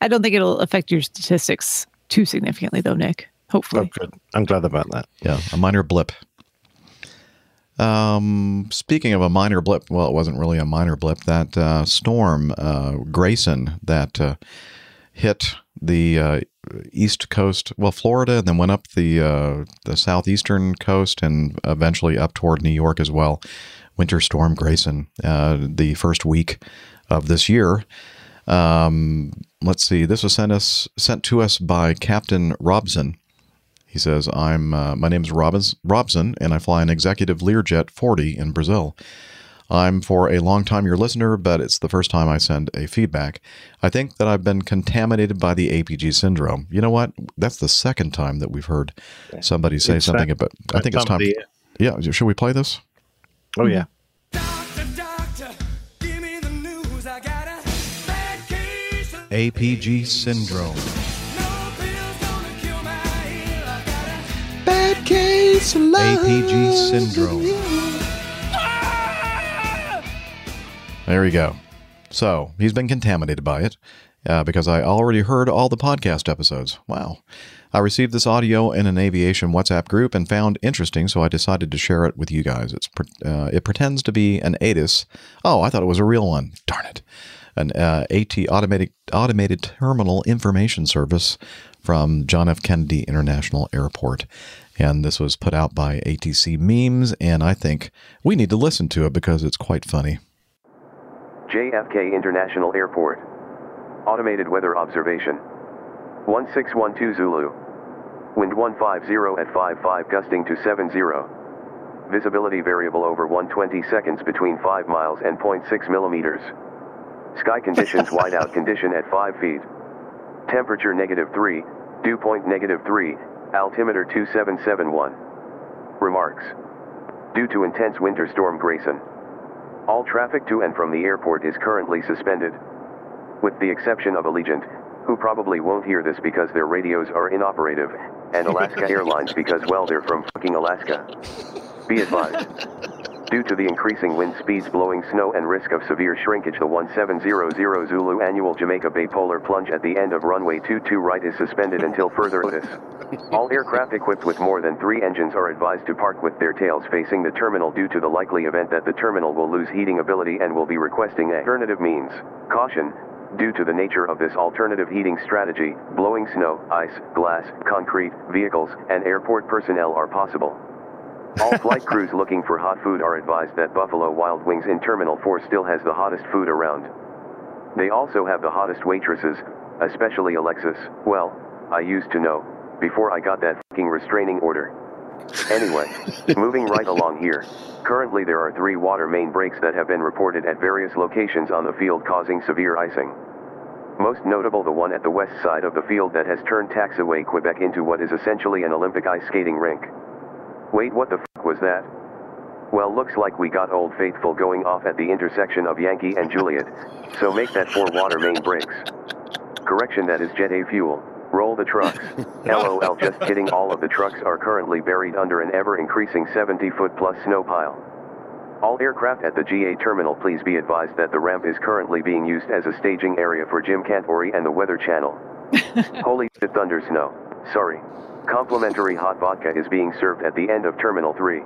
I don't think it'll affect your statistics too significantly, though, Nick. Oh, Hopefully. good. I'm glad about that. Yeah, a minor blip. Um, speaking of a minor blip, well, it wasn't really a minor blip. That uh, storm, uh, Grayson, that uh, hit the uh, east coast, well, Florida, and then went up the uh, the southeastern coast, and eventually up toward New York as well. Winter Storm Grayson, uh, the first week of this year. Um, let's see. This was sent us sent to us by Captain Robson. He says, "I'm uh, my name's Robbins, Robson, and I fly an executive Learjet 40 in Brazil. I'm for a long time your listener, but it's the first time I send a feedback. I think that I've been contaminated by the APG syndrome. You know what? That's the second time that we've heard somebody say It's something that- about. I think it's time. somebody- Yeah, should we play this? Oh yeah. APG syndrome. Case of APG syndrome. There we go. So he's been contaminated by it uh, because I already heard all the podcast episodes. Wow. I received this audio in an aviation WhatsApp group and found interesting, so I decided to share it with you guys. It's uh, it pretends to be an ATIS. Oh, I thought it was a real one. Darn it! An uh, AT automated automated terminal information service from John F. Kennedy International Airport, and this was put out by ATC Memes. And I think we need to listen to it because it's quite funny. JFK International Airport. Automated weather observation. 1612 Zulu. Wind 150 at 55 gusting to 70. Visibility variable over 120 seconds between 5 miles and 0.6 millimeters. Sky conditions whiteout condition at 5 feet. Temperature negative 3, dew point negative 3, altimeter 2771. Remarks. Due to intense winter storm Grayson. All traffic to and from the airport is currently suspended. With the exception of Allegiant, who probably won't hear this because their radios are inoperative, and Alaska Airlines because, well, they're from fucking Alaska. Be advised. Due to the increasing wind speeds blowing snow and risk of severe shrinkage, the 1700 Zulu annual Jamaica Bay polar plunge at the end of runway 22 right is suspended until further notice. All aircraft equipped with more than three engines are advised to park with their tails facing the terminal due to the likely event that the terminal will lose heating ability and will be requesting alternative means. Caution. Due to the nature of this alternative heating strategy, blowing snow, ice, glass, concrete, vehicles, and airport personnel are possible. All flight crews looking for hot food are advised that Buffalo Wild Wings in Terminal 4 still has the hottest food around. They also have the hottest waitresses, especially Alexis. Well, I used to know, before I got that fucking restraining order. Anyway, moving right along here. Currently there are three water main breaks that have been reported at various locations on the field causing severe icing. Most notable the one at the west side of the field that has turned Taxiway Quebec into what is essentially an Olympic ice skating rink. Wait, what the f was that? Well, looks like we got Old Faithful going off at the intersection of Yankee and Juliet, so make that four water main breaks. Correction, that is Jet A fuel. Roll the trucks. LOL, just kidding, all of the trucks are currently buried under an ever increasing 70 foot plus snow pile. All aircraft at the GA terminal, please be advised that the ramp is currently being used as a staging area for Jim Cantore and the Weather Channel. Holy shit, thunder snow. Sorry. Complimentary hot vodka is being served at the end of Terminal 3.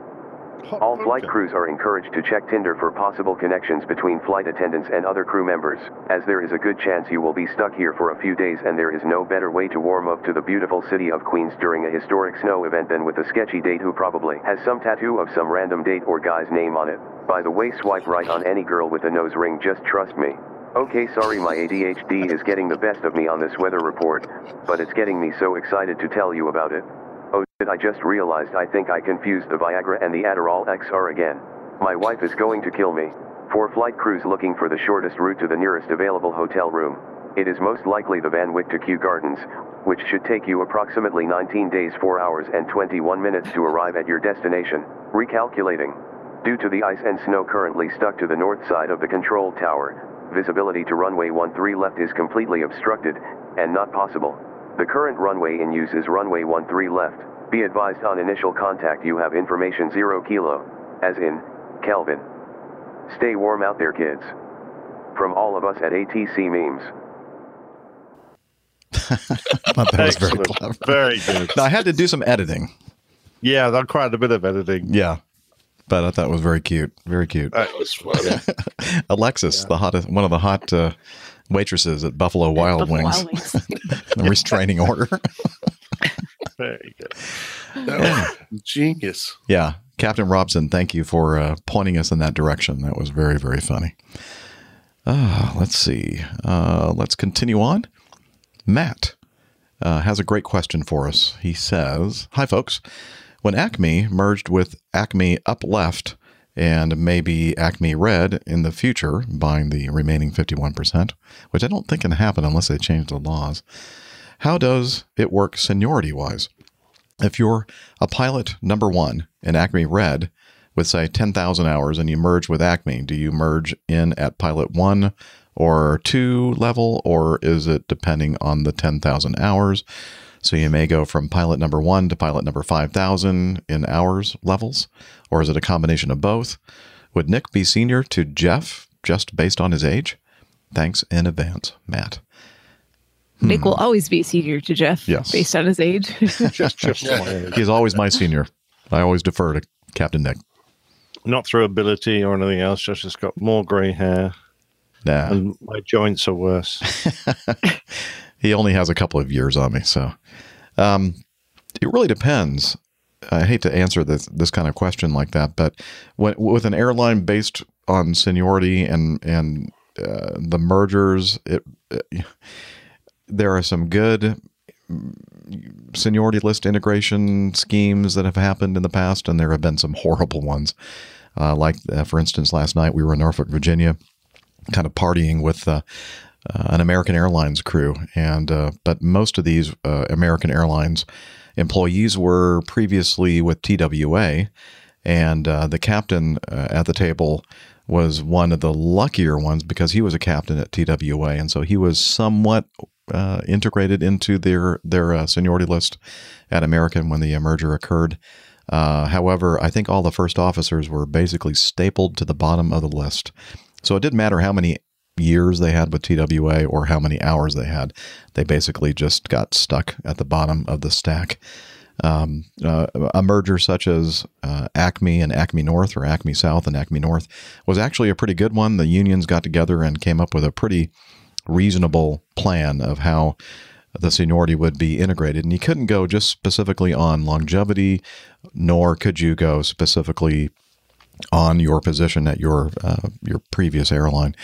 All flight crews are encouraged to check Tinder for possible connections between flight attendants and other crew members, as there is a good chance you will be stuck here for a few days and there is no better way to warm up to the beautiful city of Queens during a historic snow event than with a sketchy date who probably has some tattoo of some random date or guy's name on it. By the way, swipe right on any girl with a nose ring, just trust me. Okay, sorry, my ADHD is getting the best of me on this weather report, but it's getting me so excited to tell you about it. Oh shit, I just realized I think I confused the Viagra and the Adderall XR again. My wife is going to kill me. For flight crews looking for the shortest route to the nearest available hotel room, it is most likely the Van Wyck to Kew Gardens, which should take you approximately 19 days 4 hours and 21 minutes to arrive at your destination. Recalculating. Due to the ice and snow currently stuck to the north side of the control tower, visibility to runway 13 left is completely obstructed, and not possible. The current runway in use is runway 13 left. Be advised on initial contact you have information 0 kilo, as in, Kelvin. Stay warm out there kids. From all of us at ATC Memes. I that was very Excellent. clever. Very good. Now, I had to do some editing. Yeah, that's quite a bit of editing. Yeah. But I thought it was very cute. Very cute. That was funny. Alexis, the hottest, one of the hot uh, waitresses at Buffalo Wild Buffalo Wings. Wild Wings. the restraining order. Very good. That was genius. yeah. Captain Robson, thank you for uh, pointing us in that direction. That was very, very funny. Uh, let's see. Uh, let's continue on. Matt uh, has a great question for us. He says Hi, folks. When Acme merged with Acme Up Left and maybe Acme Red in the future buying the remaining 51%, which I don't think can happen unless they change the laws. How does it work seniority wise? If you're a pilot number one in Acme Red with, say, 10,000 hours and you merge with Acme, do you merge in at pilot one or two level, or is it depending on the 10,000 hours? So you may go from pilot number one to pilot number 5,000 in hours levels, or is it a combination of both? Would Nick be senior to Jeff just based on his age? Thanks in advance, Matt. Nick hmm. will always be senior to Jeff Yes. based on his age. just, just age. He's always my senior. I always defer to Captain Nick. not through ability or anything else. Just just got more grey hair, Nah, and my joints are worse. he only has a couple of years on me, so um, it really depends. I hate to answer this this kind of question like that, but when, with an airline based on seniority and and uh, the mergers, it, uh, there are some good mm, seniority list integration schemes that have happened in the past, and there have been some horrible ones. Uh, like, uh, for instance, last night we were in Norfolk, Virginia, kind of partying with uh, uh, an American Airlines crew, and uh, but most of these uh, American Airlines employees were previously with TWA, and uh, the captain uh, at the table was one of the luckier ones because he was a captain at TWA, and so he was somewhat uh, integrated into their their uh, seniority list at American when the merger occurred. Uh, however, I think all the first officers were basically stapled to the bottom of the list. So it didn't matter how many years they had with TWA or how many hours they had. They basically just got stuck at the bottom of the stack. Um, uh, a merger such as uh, Acme and Acme North or Acme South and Acme North was actually a pretty good one. The unions got together and came up with a pretty reasonable plan of how the seniority would be integrated. And you couldn't go just specifically on longevity, nor could you go specifically on your position at your uh, your previous airline.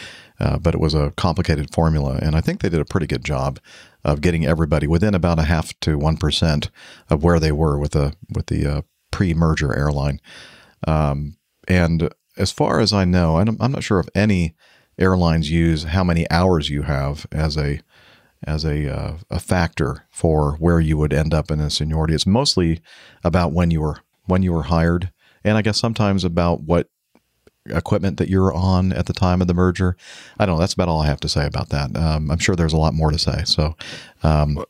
Uh, but it was a complicated formula, and I think they did a pretty good job of getting everybody within about a half to one percent of where they were with the with the uh, pre-merger airline. Um, and as far as I know, I'm I'm not sure if any airlines use how many hours you have as a as a uh, a factor for where you would end up in a seniority. It's mostly about when you were when you were hired, and I guess sometimes about what equipment that you're on at the time of the merger. I don't know. That's about all I have to say about that. Um, I'm sure there's a lot more to say. So, um,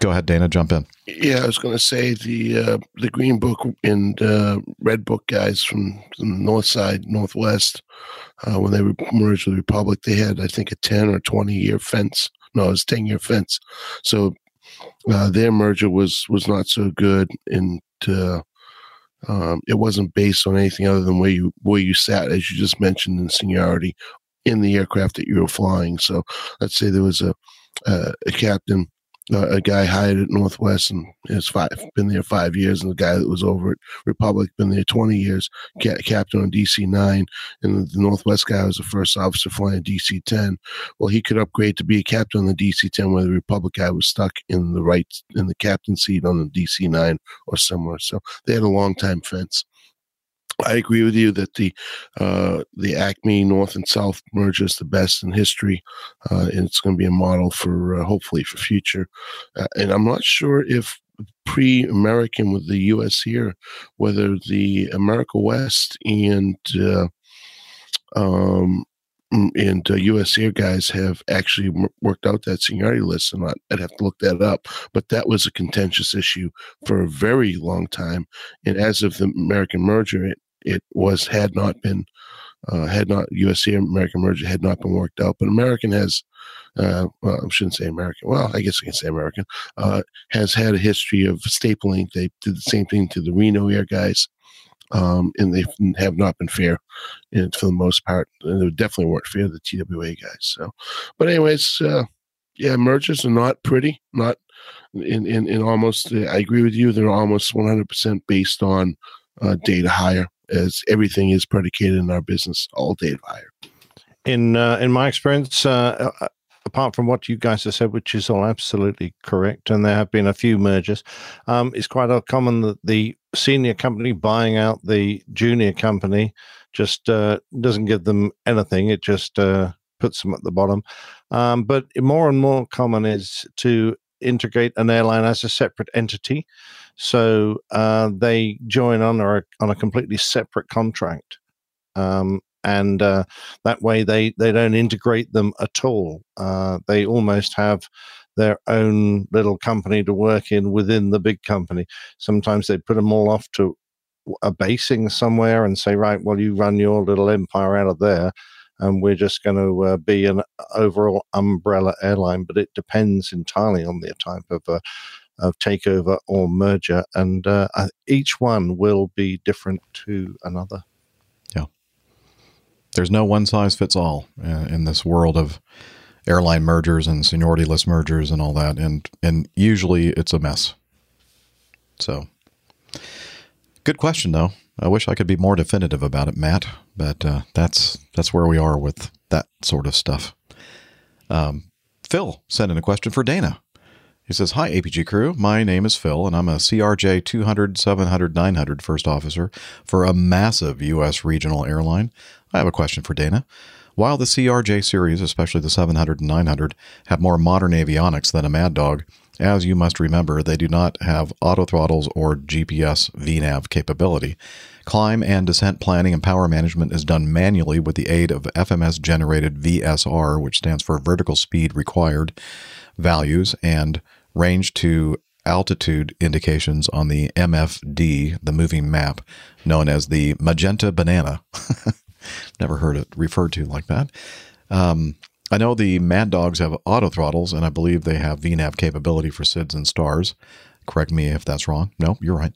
go ahead, Dana. Jump in. Yeah, I was going to say the uh, the Green Book and uh, Red Book guys from, the North Side, Northwest, uh, when they were merged with Republic, they had I think a ten or twenty year fence. No, it was ten year fence. So uh, their merger was was not so good, and uh, um, it wasn't based on anything other than where you where you sat, as you just mentioned, in seniority in the aircraft that you were flying. So let's say there was a uh, a captain a guy hired at Northwest and has five been there five years, and the guy that was over at Republic been there twenty years, ca- captain on DC nine, and the Northwest guy was the first officer flying DC ten. Well, he could upgrade to be a captain on the DC ten, where the Republic guy was stuck in the right in the captain seat on the DC nine or somewhere. So they had a long time fence. I agree with you that the uh, the Acme North and South merger is the best in history, uh, and it's going to be a model for uh, hopefully for future. Uh, and I'm not sure if pre-American with the U.S. here, whether the America West and uh, um, and uh, U.S. Air guys have actually m- worked out that seniority list not. I'd have to look that up, but that was a contentious issue for a very long time. And as of the American merger, it it was had not been uh, had not U.S. Air American merger had not been worked out. But American has, uh, well, I shouldn't say American. Well, I guess I can say American uh, has had a history of stapling. They did the same thing to the Reno Air guys. Um, and they have not been fair and for the most part. And they definitely weren't fair to the TWA guys. So, but anyways, uh, yeah, mergers are not pretty. Not in in, in almost. I agree with you. They're almost one hundred percent based on uh, data hire, as everything is predicated in our business all data hire. in uh, in my experience, uh, apart from what you guys have said, which is all absolutely correct, and there have been a few mergers, um, it's quite common that the senior company buying out the junior company just uh, doesn't give them anything. It just uh, puts them at the bottom. Um, but more and more common is to integrate an airline as a separate entity, so uh, they join on a, on a completely separate contract. Um, and uh, that way they they don't integrate them at all. Uh, they almost have their own little company to work in within the big company. Sometimes they put them all off to a basing somewhere and say, right, well, you run your little empire out of there. And we're just going to uh, be an overall umbrella airline, but it depends entirely on the type of uh, of takeover or merger, and uh, each one will be different to another there's no one size fits all uh, in this world of airline mergers and seniority list mergers and all that and and usually it's a mess so good question though i wish i could be more definitive about it matt but uh, that's that's where we are with that sort of stuff um, phil sent in a question for dana he says, Hi, APG crew. My name is Phil, and I'm a CRJ 200, 700, 900 first officer for a massive U.S. regional airline. I have a question for Dana. While the CRJ series, especially the 700 and 900, have more modern avionics than a Mad Dog, as you must remember, they do not have auto throttles or GPS VNAV capability. Climb and descent planning and power management is done manually with the aid of FMS generated VSR, which stands for vertical speed required values, and range to altitude indications on the MFD, the moving map, known as the magenta banana. Never heard it referred to like that. Um, I know the Mad Dogs have auto throttles, and I believe they have VNAV capability for SIDS and stars. Correct me if that's wrong. No, you're right.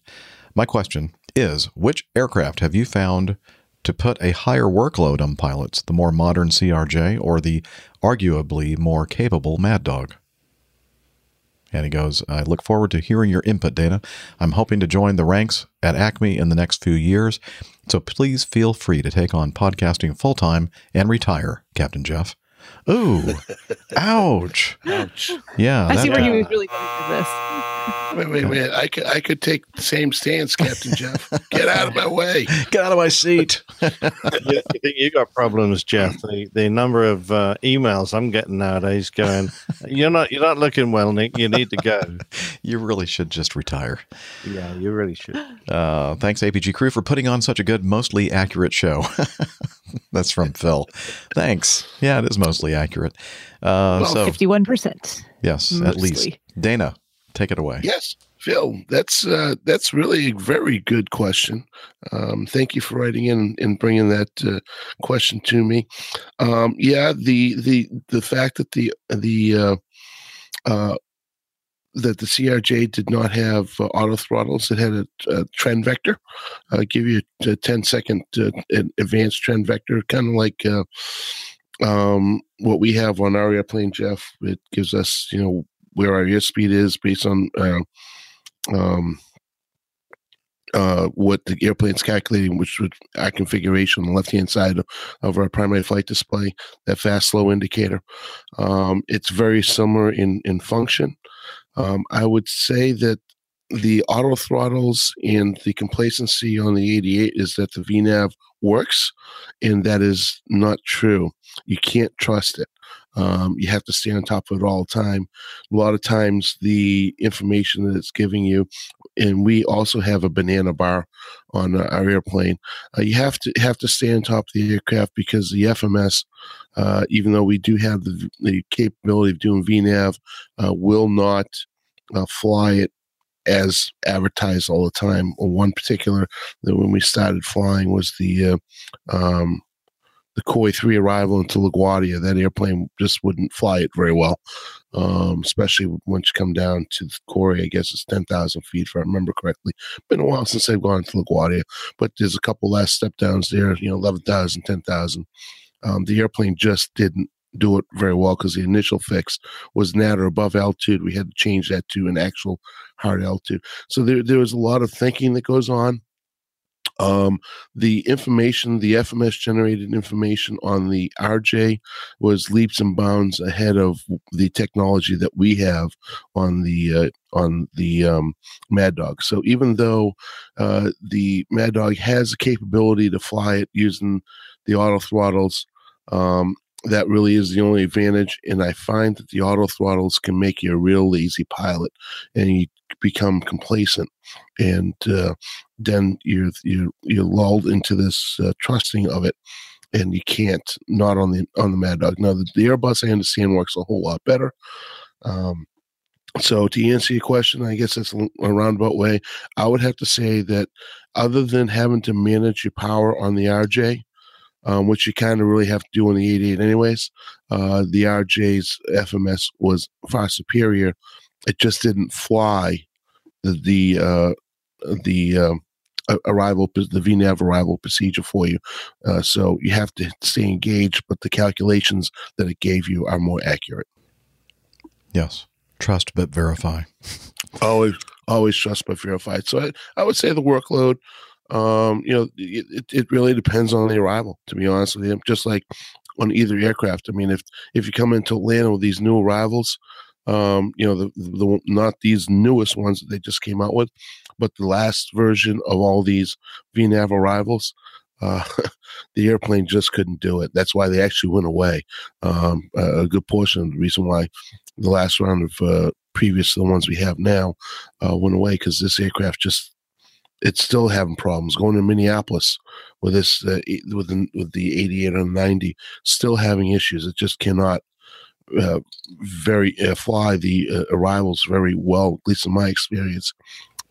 My question is which aircraft have you found to put a higher workload on pilots, the more modern CRJ or the arguably more capable Mad Dog? And he goes, I look forward to hearing your input, Dana. I'm hoping to join the ranks at Acme in the next few years, so please feel free to take on podcasting full time and retire, Captain Jeff. Ooh, ouch. Ouch. Yeah. I see that- where he was really going with this. Wait, wait, wait. I could, I could take the same stance, Captain Jeff. Get out of my way. Get out of my seat. you, you think you got problems, Jeff? The the number of uh, emails I'm getting nowadays going, you're not you're not looking well, Nick. You need to go. you really should just retire. Yeah, you really should. Uh, thanks, APG crew, for putting on such a good, mostly accurate show. That's from Phil. Thanks. Yeah, it is mostly accurate. Uh, Well, so, fifty-one percent. yes, at least. Dana, take it away. Yes, Phil, that's uh, that's really a very good question. Um, thank you for writing in and bringing that uh, question to me. Um, yeah, the the the fact that the the uh, uh, that the CRJ did not have uh, auto throttles, it had a, a trend vector. Uh, give you a, a 10 second uh, advanced trend vector, kind of like. Uh, um, what we have on our airplane, Jeff, it gives us, you know, where our airspeed is based on uh, um, uh, what the airplane's calculating, which would our configuration on the left hand side of, of our primary flight display, that fast slow indicator. Um, it's very similar in in function. Um, I would say that the auto throttles and the complacency on the 88 is that the VNAV works, and that is not true. You can't trust it. Um, you have to stay on top of it all the time. A lot of times, the information that it's giving you, and we also have a banana bar on our airplane. Uh, you have to have to stay on top of the aircraft because the FMS, uh, even though we do have the, the capability of doing VNAV, uh, will not uh, fly it as advertised all the time. One particular that when we started flying was the uh, um, the Koi three arrival into LaGuardia. That airplane just wouldn't fly it very well, um, especially once you come down to the Koi. I guess it's ten thousand feet, if I remember correctly. Been a while since I've gone to LaGuardia, but there's a couple last step downs there. You know, 11,000, 10,000. Um, the airplane just didn't do it very well because the initial fix was at or above altitude. We had to change that to an actual hard altitude. So there, there was a lot of thinking that goes on Um, the information, the FMS generated information on the RJ was leaps and bounds ahead of the technology that we have on the uh, on the um, Mad Dog. So even though uh, the Mad Dog has the capability to fly it using the auto throttles, um, that really is the only advantage. And I find that the auto throttles can make you a real lazy pilot, and you become complacent, and uh, then you're you're you're lulled into this uh, trusting of it, and you can't not on the on the Mad Dog. Now the, the Airbus I understand works a whole lot better. Um, so to answer your question, I guess that's a roundabout way. I would have to say that other than having to manage your power on the RJ, um, which you kind of really have to do on the 88 anyways, uh, the RJ's FMS was far superior. It just didn't fly the the uh, the uh, arrival the VNAV arrival procedure for you. Uh, so you have to stay engaged, but the calculations that it gave you are more accurate. Yes, trust but verify. always, always trust but verify. So I, I would say the workload. Um, you know, it, it really depends on the arrival. To be honest with you, just like on either aircraft. I mean, if if you come into Atlanta with these new arrivals, um, you know, the, the not these newest ones that they just came out with, but the last version of all these VNAV arrivals, uh, the airplane just couldn't do it. That's why they actually went away. Um, a good portion of the reason why the last round of uh, previous to the ones we have now uh, went away because this aircraft just it's still having problems going to Minneapolis with this uh, with the, with the 88 and 90 still having issues. It just cannot uh, very uh, fly the uh, arrivals very well, at least in my experience.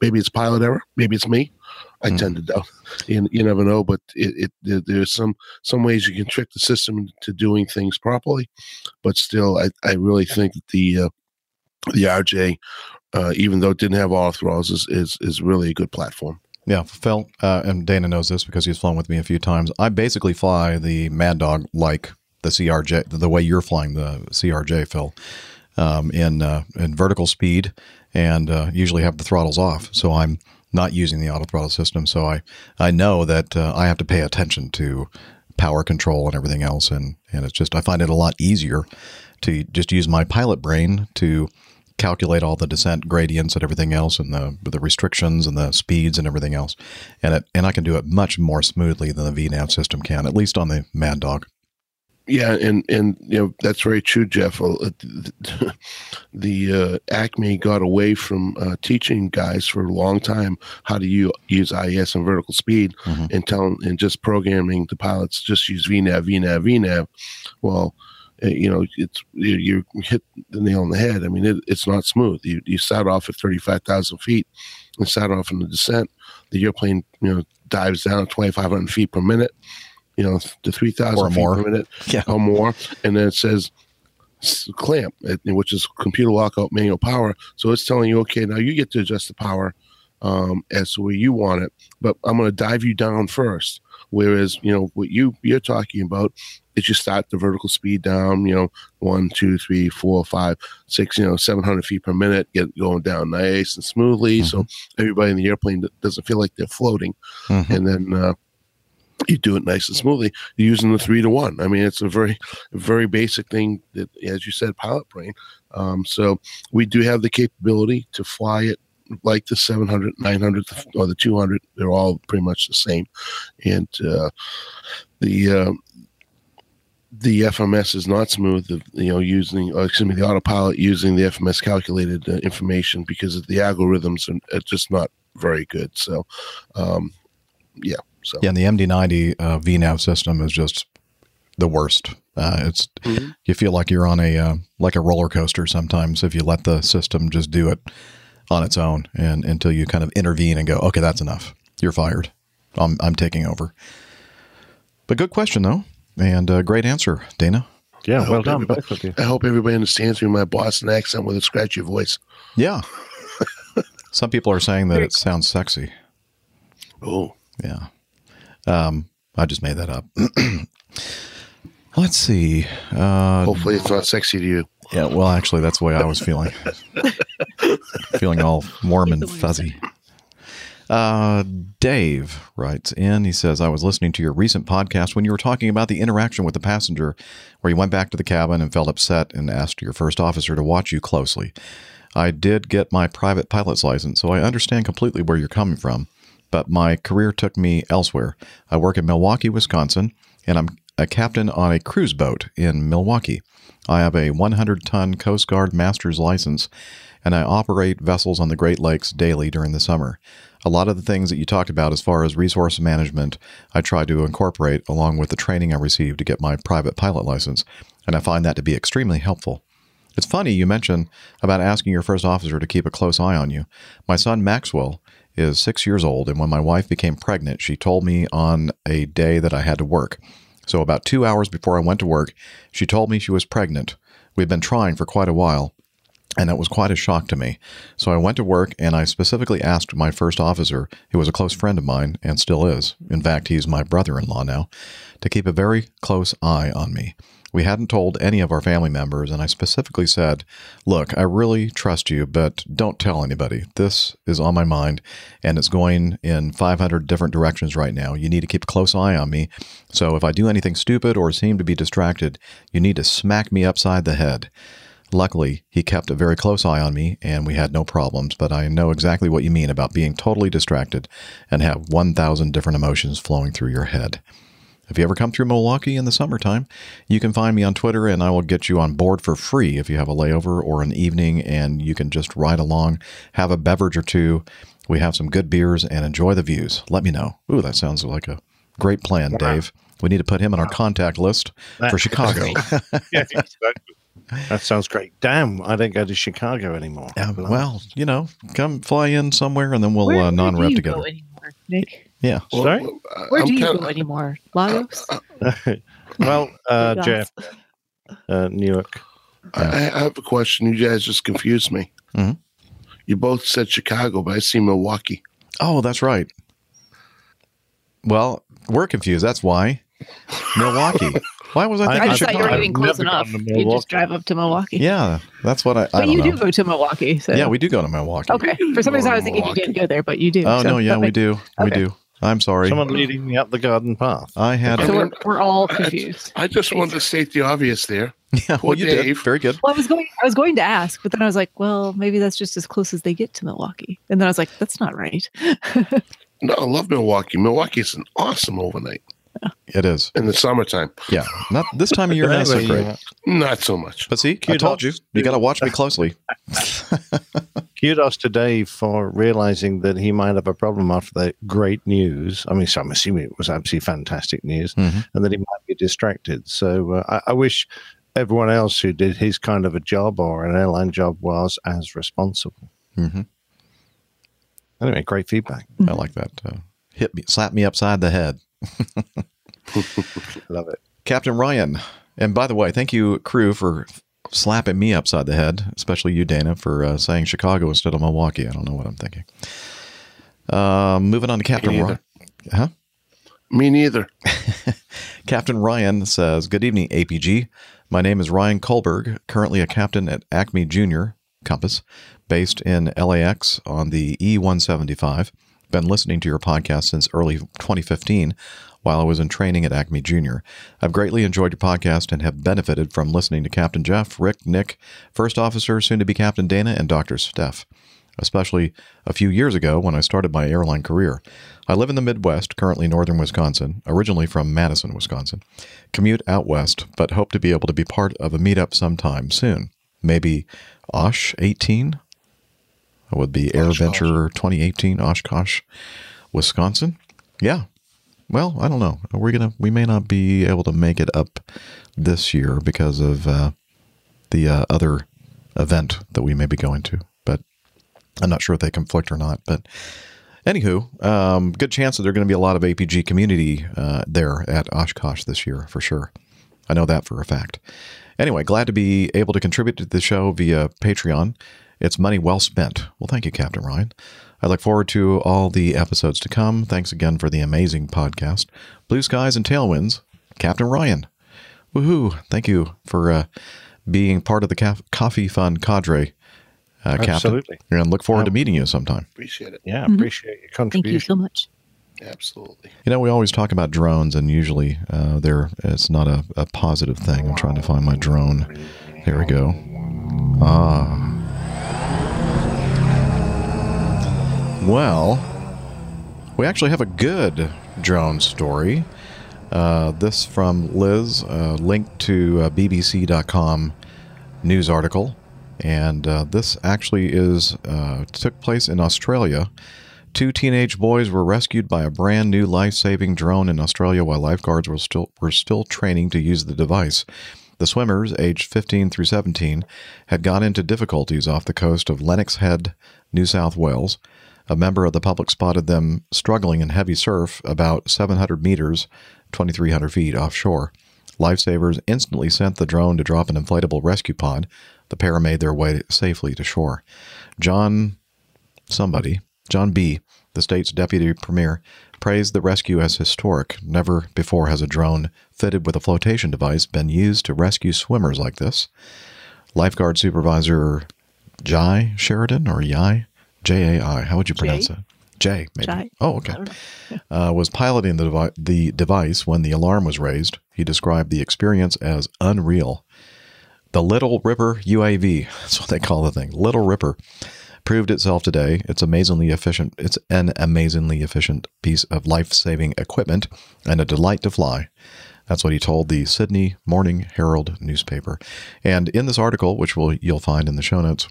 Maybe it's pilot error. Maybe it's me. I mm. tend to doubt. You, you never know, but it, it, there's some some ways you can trick the system to doing things properly, but still, I, I really think that the uh, the RJ, uh, even though it didn't have all throttles, is, is is really a good platform. Yeah, Phil, uh, and Dana knows this because he's flown with me a few times. I basically fly the Mad Dog like the CRJ, the way you're flying the CRJ, Phil, um, in uh, in vertical speed, and uh, usually have the throttles off. So I'm not using the auto throttle system. So I I know that uh, I have to pay attention to power control and everything else, and and it's just I find it a lot easier to just use my pilot brain to calculate all the descent gradients and everything else and the the restrictions and the speeds and everything else and it and I can do it much more smoothly than the VNAV system can at least on the Mad Dog. Yeah, and and you know that's very true, Jeff. Uh, the uh, Acme got away from uh, teaching guys for a long time how to use, use IES and vertical speed, mm-hmm. and telling and just programming the pilots just use VNAV, VNAV, VNAV. Well, you know, it's you, you, hit the nail on the head. I mean, it, it's not smooth. You you start off at thirty five thousand feet, and start off in the descent. The airplane, you know, dives down at twenty five hundred feet per minute you know, to 3,000 feet more. per minute yeah. or more. And then it says clamp, which is computer lockout manual power. So it's telling you, okay, now you get to adjust the power um, as to where you want it, but I'm going to dive you down first. Whereas, you know, what you you're talking about is you start the vertical speed down, you know, one, two, three, four, five, six, you know, 700 feet per minute, get going down nice and smoothly. Mm-hmm. So everybody in the airplane doesn't feel like they're floating. Mm-hmm. And then, uh, you do it nice and smoothly You're using the three to one. I mean, it's a very, very basic thing that, as you said, pilot brain. Um, so we do have the capability to fly it like the 700, 900, or the 200. They're all pretty much the same. And uh, the uh, the FMS is not smooth. You know, using or excuse me, the autopilot using the FMS calculated uh, information because the algorithms are, are, just not very good. So, um, yeah. So yeah, and the MD90 uh, VNAV system is just the worst. Uh, it's mm-hmm. you feel like you're on a uh, like a roller coaster sometimes if you let the system just do it on its own and until you kind of intervene and go, okay, that's enough. You're fired. I'm I'm taking over. But good question though, and uh, great answer, Dana. Yeah, well done, both of you. I hope everybody understands me my Boston accent with a scratchy voice. Yeah. Some people are saying that it sounds sexy. Oh. Yeah. Um, I just made that up. Let's see. Uh, Hopefully, it's not sexy to you. Yeah, well, actually, that's the way I was feeling. feeling all warm and fuzzy. Uh, Dave writes in. He says, I was listening to your recent podcast when you were talking about the interaction with the passenger, where you went back to the cabin and felt upset and asked your first officer to watch you closely. I did get my private pilot's license, so I understand completely where you're coming from, but my career took me elsewhere. I work in Milwaukee, Wisconsin, and I'm a captain on a cruise boat in Milwaukee. I have a 100 ton Coast Guard master's license, and I operate vessels on the Great Lakes daily during the summer. A lot of the things that you talked about as far as resource management, I try to incorporate along with the training I received to get my private pilot license, and I find that to be extremely helpful. It's funny you mentioned about asking your first officer to keep a close eye on you. My son Maxwell is six years old, and when my wife became pregnant, she told me on a day that I had to work. So, about two hours before I went to work, she told me she was pregnant. We'd been trying for quite a while, and that was quite a shock to me. So, I went to work and I specifically asked my first officer, who was a close friend of mine and still is, in fact, he's my brother in law now, to keep a very close eye on me. We hadn't told any of our family members, and I specifically said, Look, I really trust you, but don't tell anybody. This is on my mind, and it's going in 500 different directions right now. You need to keep a close eye on me. So if I do anything stupid or seem to be distracted, you need to smack me upside the head. Luckily, he kept a very close eye on me, and we had no problems, but I know exactly what you mean about being totally distracted and have 1,000 different emotions flowing through your head. If you ever come through Milwaukee in the summertime, you can find me on Twitter and I will get you on board for free if you have a layover or an evening and you can just ride along, have a beverage or two. We have some good beers and enjoy the views. Let me know. Ooh, that sounds like a great plan, Dave. We need to put him on our contact list for Chicago. yeah, exactly. That sounds great. Damn, I don't go to Chicago anymore. Yeah, well, you know, come fly in somewhere and then we'll Where- uh, where do non-rep you together. go anymore, Nick? Yeah. Sorry? Where I'm do you kinda- go anymore? Lagos? well, uh, Jeff, uh, Newark. I, I have a question. You guys just confused me. Mhm. You both said Chicago, but I see Milwaukee. Oh, that's right. Well, we're confused. That's why. Milwaukee. Why was I I, thinking just thought you were Chicago? getting close enough. You just drive up to Milwaukee. Yeah, that's what I. I but don't you know. do go to Milwaukee. So. Yeah, we do go to Milwaukee. Okay. For some reason, I was thinking you didn't go there, but you do. Oh so no, yeah, we makes- do. We do. I'm sorry. Someone leading me up the garden path. I had. So we're, we're all confused. I just wanted to state the obvious there. yeah, well, you did. Very good. Well, I was going. I was going to ask, but then I was like, well, maybe that's just as close as they get to Milwaukee. And then I was like, that's not right. No, I love Milwaukee. Milwaukee is an awesome overnight It is. in the summertime. Yeah. Not this time of year. Not so great. Not so much. But see, I told you. You got to watch me closely. kudos to Dave for realizing that he might have a problem after the great news. I mean, so I'm assuming it was absolutely fantastic news, Mhm. and that he might be distracted. So uh, I, I wish everyone else who did his kind of a job or an airline job was as responsible. hmm Anyway, great feedback. I like that. Uh, hit me, slap me upside the head. Love it. Captain Ryan. And by the way, thank you, crew, for slapping me upside the head, especially you, Dana, for uh, saying Chicago instead of Milwaukee. I don't know what I'm thinking. Um, moving on to Captain Ryan. Huh? Me neither. Captain Ryan says, Good evening, APG. My name is Ryan Kohlberg, currently a captain at Acme Junior Compass, based in LAX on the E E175. Been listening to your podcast since early 2015 while I was in training at Acme Junior. I've greatly enjoyed your podcast and have benefited from listening to Captain Jeff, Rick, Nick, First Officer, soon to be Captain Dana, and Dr. Steph especially a few years ago when I started my airline career. I live in the Midwest, currently northern Wisconsin, originally from Madison, Wisconsin. Commute out west, but hope to be able to be part of a meetup sometime soon. Maybe Osh 18? That would be Air Venture 2018, Oshkosh, Wisconsin. Yeah. Well, I don't know. We're gonna we may not be able to make it up this year because of uh, the uh, other event that we may be going to, but I'm not sure if they conflict or not. But anywho, um, good chance that there are going to be a lot of APG community uh, there at Oshkosh this year for sure. I know that for a fact. Anyway, glad to be able to contribute to the show via Patreon. It's money well spent. Well, thank you, Captain Ryan. I look forward to all the episodes to come. Thanks again for the amazing podcast. Blue skies and tailwinds, Captain Ryan. Woohoo! Thank you for uh, being part of the Caf- Coffee Fund cadre uh, Captain. Absolutely. And look forward to meeting you sometime. Appreciate it. Yeah, Mhm. appreciate your Thank you so much. Absolutely. You know, we always talk about drones, and usually uh, they're it's not a, a positive thing. I'm trying to find my drone. There we go. Ah. Well, we actually have a good drone story. Uh, this from Liz, uh, linked to uh, BBC.com news article, and uh, this actually is uh, took place in Australia. Two teenage boys were rescued by a brand new life-saving drone in Australia while lifeguards were still were still training to use the device. The swimmers, aged 15 through 17, had got into difficulties off the coast of Lennox Head, New South Wales. A member of the public spotted them struggling in heavy surf about 700 meters, 2,300 feet offshore. Lifesavers instantly sent the drone to drop an inflatable rescue pod. The pair made their way safely to shore. John, somebody, John B., the state's deputy premier, praised the rescue as historic. Never before has a drone fitted with a flotation device been used to rescue swimmers like this. Lifeguard supervisor Jai Sheridan or Yai? J A I. How would you pronounce Jay? it? J, maybe. Jai. Oh, okay. Uh, was piloting the, devi- the device when the alarm was raised. He described the experience as unreal. The Little Ripper UAV, that's what they call the thing, Little Ripper, proved itself today. It's amazingly efficient. It's an amazingly efficient piece of life-saving equipment and a delight to fly. That's what he told the Sydney Morning Herald newspaper. And in this article, which will you'll find in the show notes,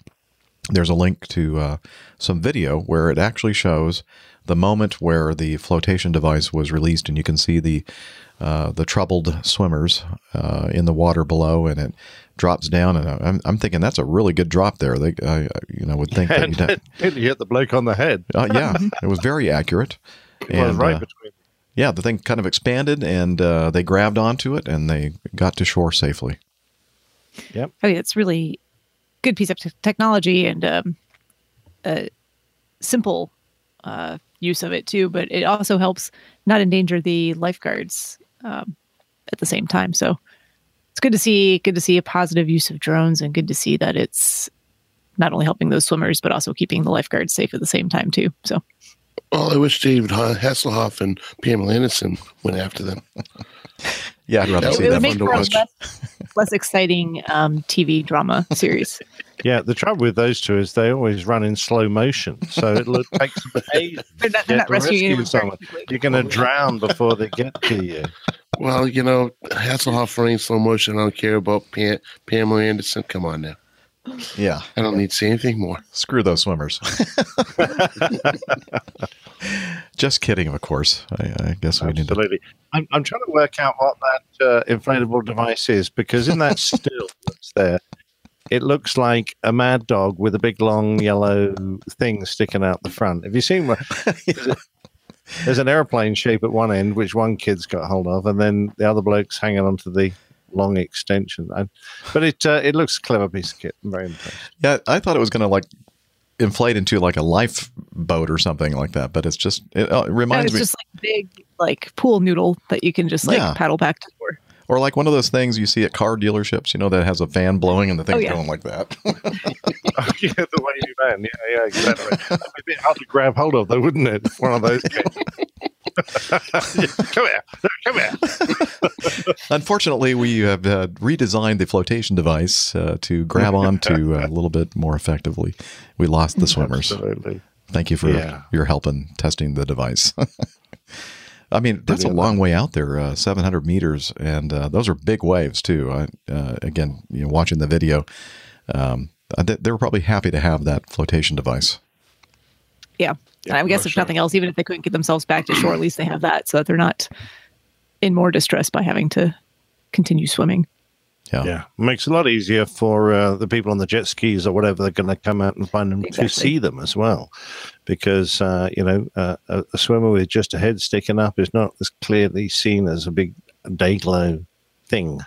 there's a link to uh, some video where it actually shows the moment where the flotation device was released, and you can see the uh, the troubled swimmers uh, in the water below, and it drops down. And I'm, I'm thinking that's a really good drop there. They, I, I, you know, would think that And you'd did you hit the bloke on the head? uh, yeah, it was very accurate. It was right uh, between. yeah, the thing kind of expanded, and uh, they grabbed onto it, and they got to shore safely. Yep. I mean, it's really good piece of t- technology and um, a simple uh, use of it too. But it also helps not endanger the lifeguards um, at the same time. So it's good to see. Good to see a positive use of drones, and good to see that it's not only helping those swimmers but also keeping the lifeguards safe at the same time too. So Well, I wish David Hasselhoff and Pamela Anderson went after them. Yeah, I'd rather That see would it that. would make for to a watch. less, less exciting um, TV drama series. Yeah, the trouble with those two is they always run in slow motion, so it look, takes ages They're not, to they're get not to rescuing rescue anyone someone. You're going to drown before they get to you. Well, you know, Hasselhoff running slow motion. I don't care about Pam- Pamela Anderson. Come on now. Yeah, I don't need to say anything more. screw those swimmers. Just kidding, of course. I, I guess we need to. Absolutely. I'm, I'm trying to work out what that uh, inflatable device is because in that still that's there, it looks like a mad dog with a big long yellow thing sticking out the front. Have you seen one? There's a- There's an airplane shape at one end, which one kid's got hold of, and then the other bloke's hanging onto the long extension. And, but it uh, it looks a clever piece of kit. I'm very impressed. Yeah, I thought it was going to like inflate into like a lifeboat or something like that, but it's just it, uh, it No, reminds it's me, It's just like big like pool noodle that you can just like Yeah. paddle back to shore. Or like one of those things you see at car dealerships. You know that has a fan blowing and the thing's yeah. going like that. Oh, yeah, the wavy man. Yeah, yeah, exactly. That'd be a bit hard to grab hold of, though, wouldn't it? One of those. Come here, come here. Unfortunately, we have uh, redesigned the flotation device uh, to grab onto uh, a little bit more effectively. We lost the swimmers. Absolutely. Thank you for Yeah. your help in testing the device. I mean, that's a long way out there, uh, 700 meters, and uh, those are big waves too. I, uh, again, you know, watching the video, um, they they were probably happy to have that flotation device. Yeah. and I guess for if sure. nothing else, even if they couldn't get themselves back to shore, at least they have that so that they're not in more distress by having to continue swimming. Yeah. Yeah, makes it a lot easier for uh, the people on the jet skis or whatever. They're going to come out and find them to see them as well, because uh, you know uh, a, a swimmer with just a head sticking up is not as clearly seen as a big day glow thing.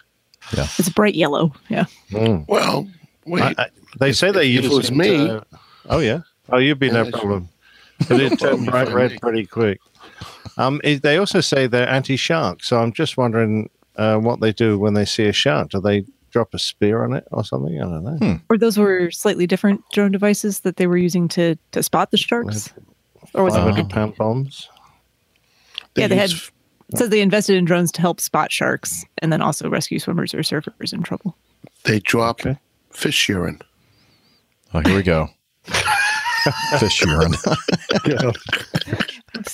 It's bright yellow. Yeah. Mm. Well, wait. I- I- they say they if it use was it, me- uh, oh yeah. Oh, you'd be no Yeah, problem. But it turned bright red pretty quick. Um, it, they also say they're anti-shark, so I'm just wondering uh, what they do when they see a shark. Do they drop a spear on it or something. I don't know. Hmm. Or those were slightly different drone devices that they were using to to spot the sharks. Or was it? 500 pound bombs. yeah, they had. use- It says they invested in drones to help spot sharks and then also rescue swimmers or surfers in trouble. They drop fish urine. Oh, here we go. Fish urine.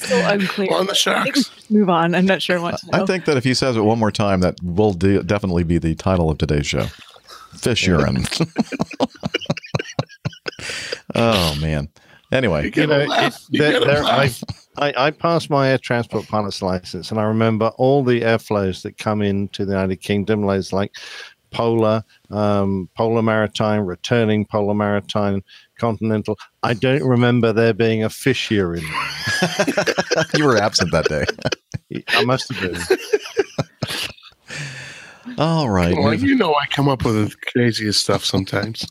I'm still unclear. On the I sharks. move on. I'm not sure what. I think that if he says it one more time, that will de- definitely be the title of today's show. Fish urine. oh man. Anyway, you know, it, there, there, I, I, I passed my air transport pilot's license, and I remember all the airflows that come into the United Kingdom, like, like polar, um, polar maritime, returning polar maritime, continental. I don't remember there being a fish here in there. you were absent that day. I must have been. All right. Well, you know I come up with the craziest stuff sometimes.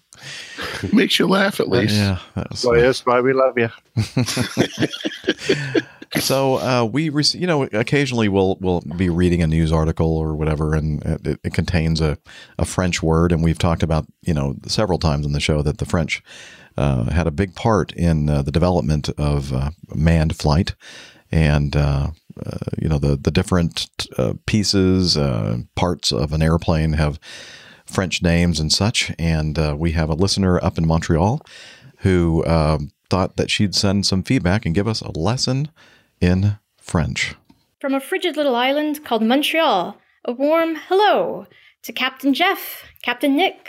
Makes you laugh at least. Yeah. that's- Well, yes, why we love you. so uh, we, rec- you know, occasionally we'll we'll be reading a news article or whatever, and it, it contains a, a French word, and we've talked about you know several times in the show that the French uh, had a big part in uh, the development of uh, manned flight, and uh, uh, you know the the different uh, pieces, uh, parts of an airplane have French names and such. And uh, we have a listener up in Montreal who um, thought that she'd send some feedback and give us a lesson in French. From a frigid little island called Montreal, a warm hello to Captain Jeff, Captain Nick,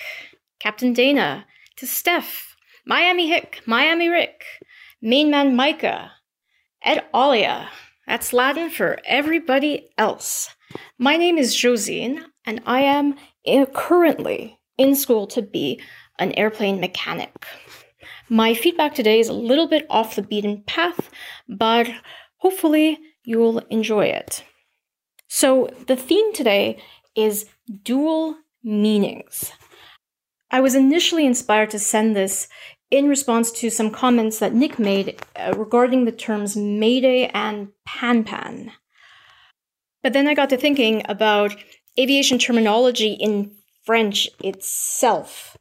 Captain Dana, to Steph, Miami Hick, Miami Rick, Main Man Micah, Ed Alia. That's Latin for everybody else. My name is Josine, and I am currently in school to be an airplane mechanic. My feedback today is a little bit off the beaten path, but hopefully you'll enjoy it. So, the theme today is dual meanings. I was initially inspired to send this in response to some comments that Nick made uh, regarding the terms Mayday and Pan Pan. But then I got to thinking about aviation terminology in French itself.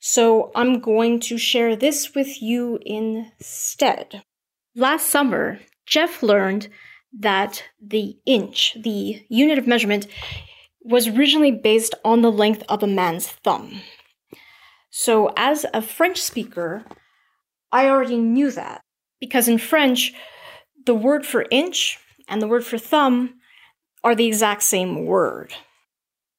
So I'm going to share this with you instead. Last summer, Jeff learned that the inch, the unit of measurement, was originally based on the length of a man's thumb. So, as a French speaker, I already knew that because in French, the word for inch and the word for thumb are the exact same word.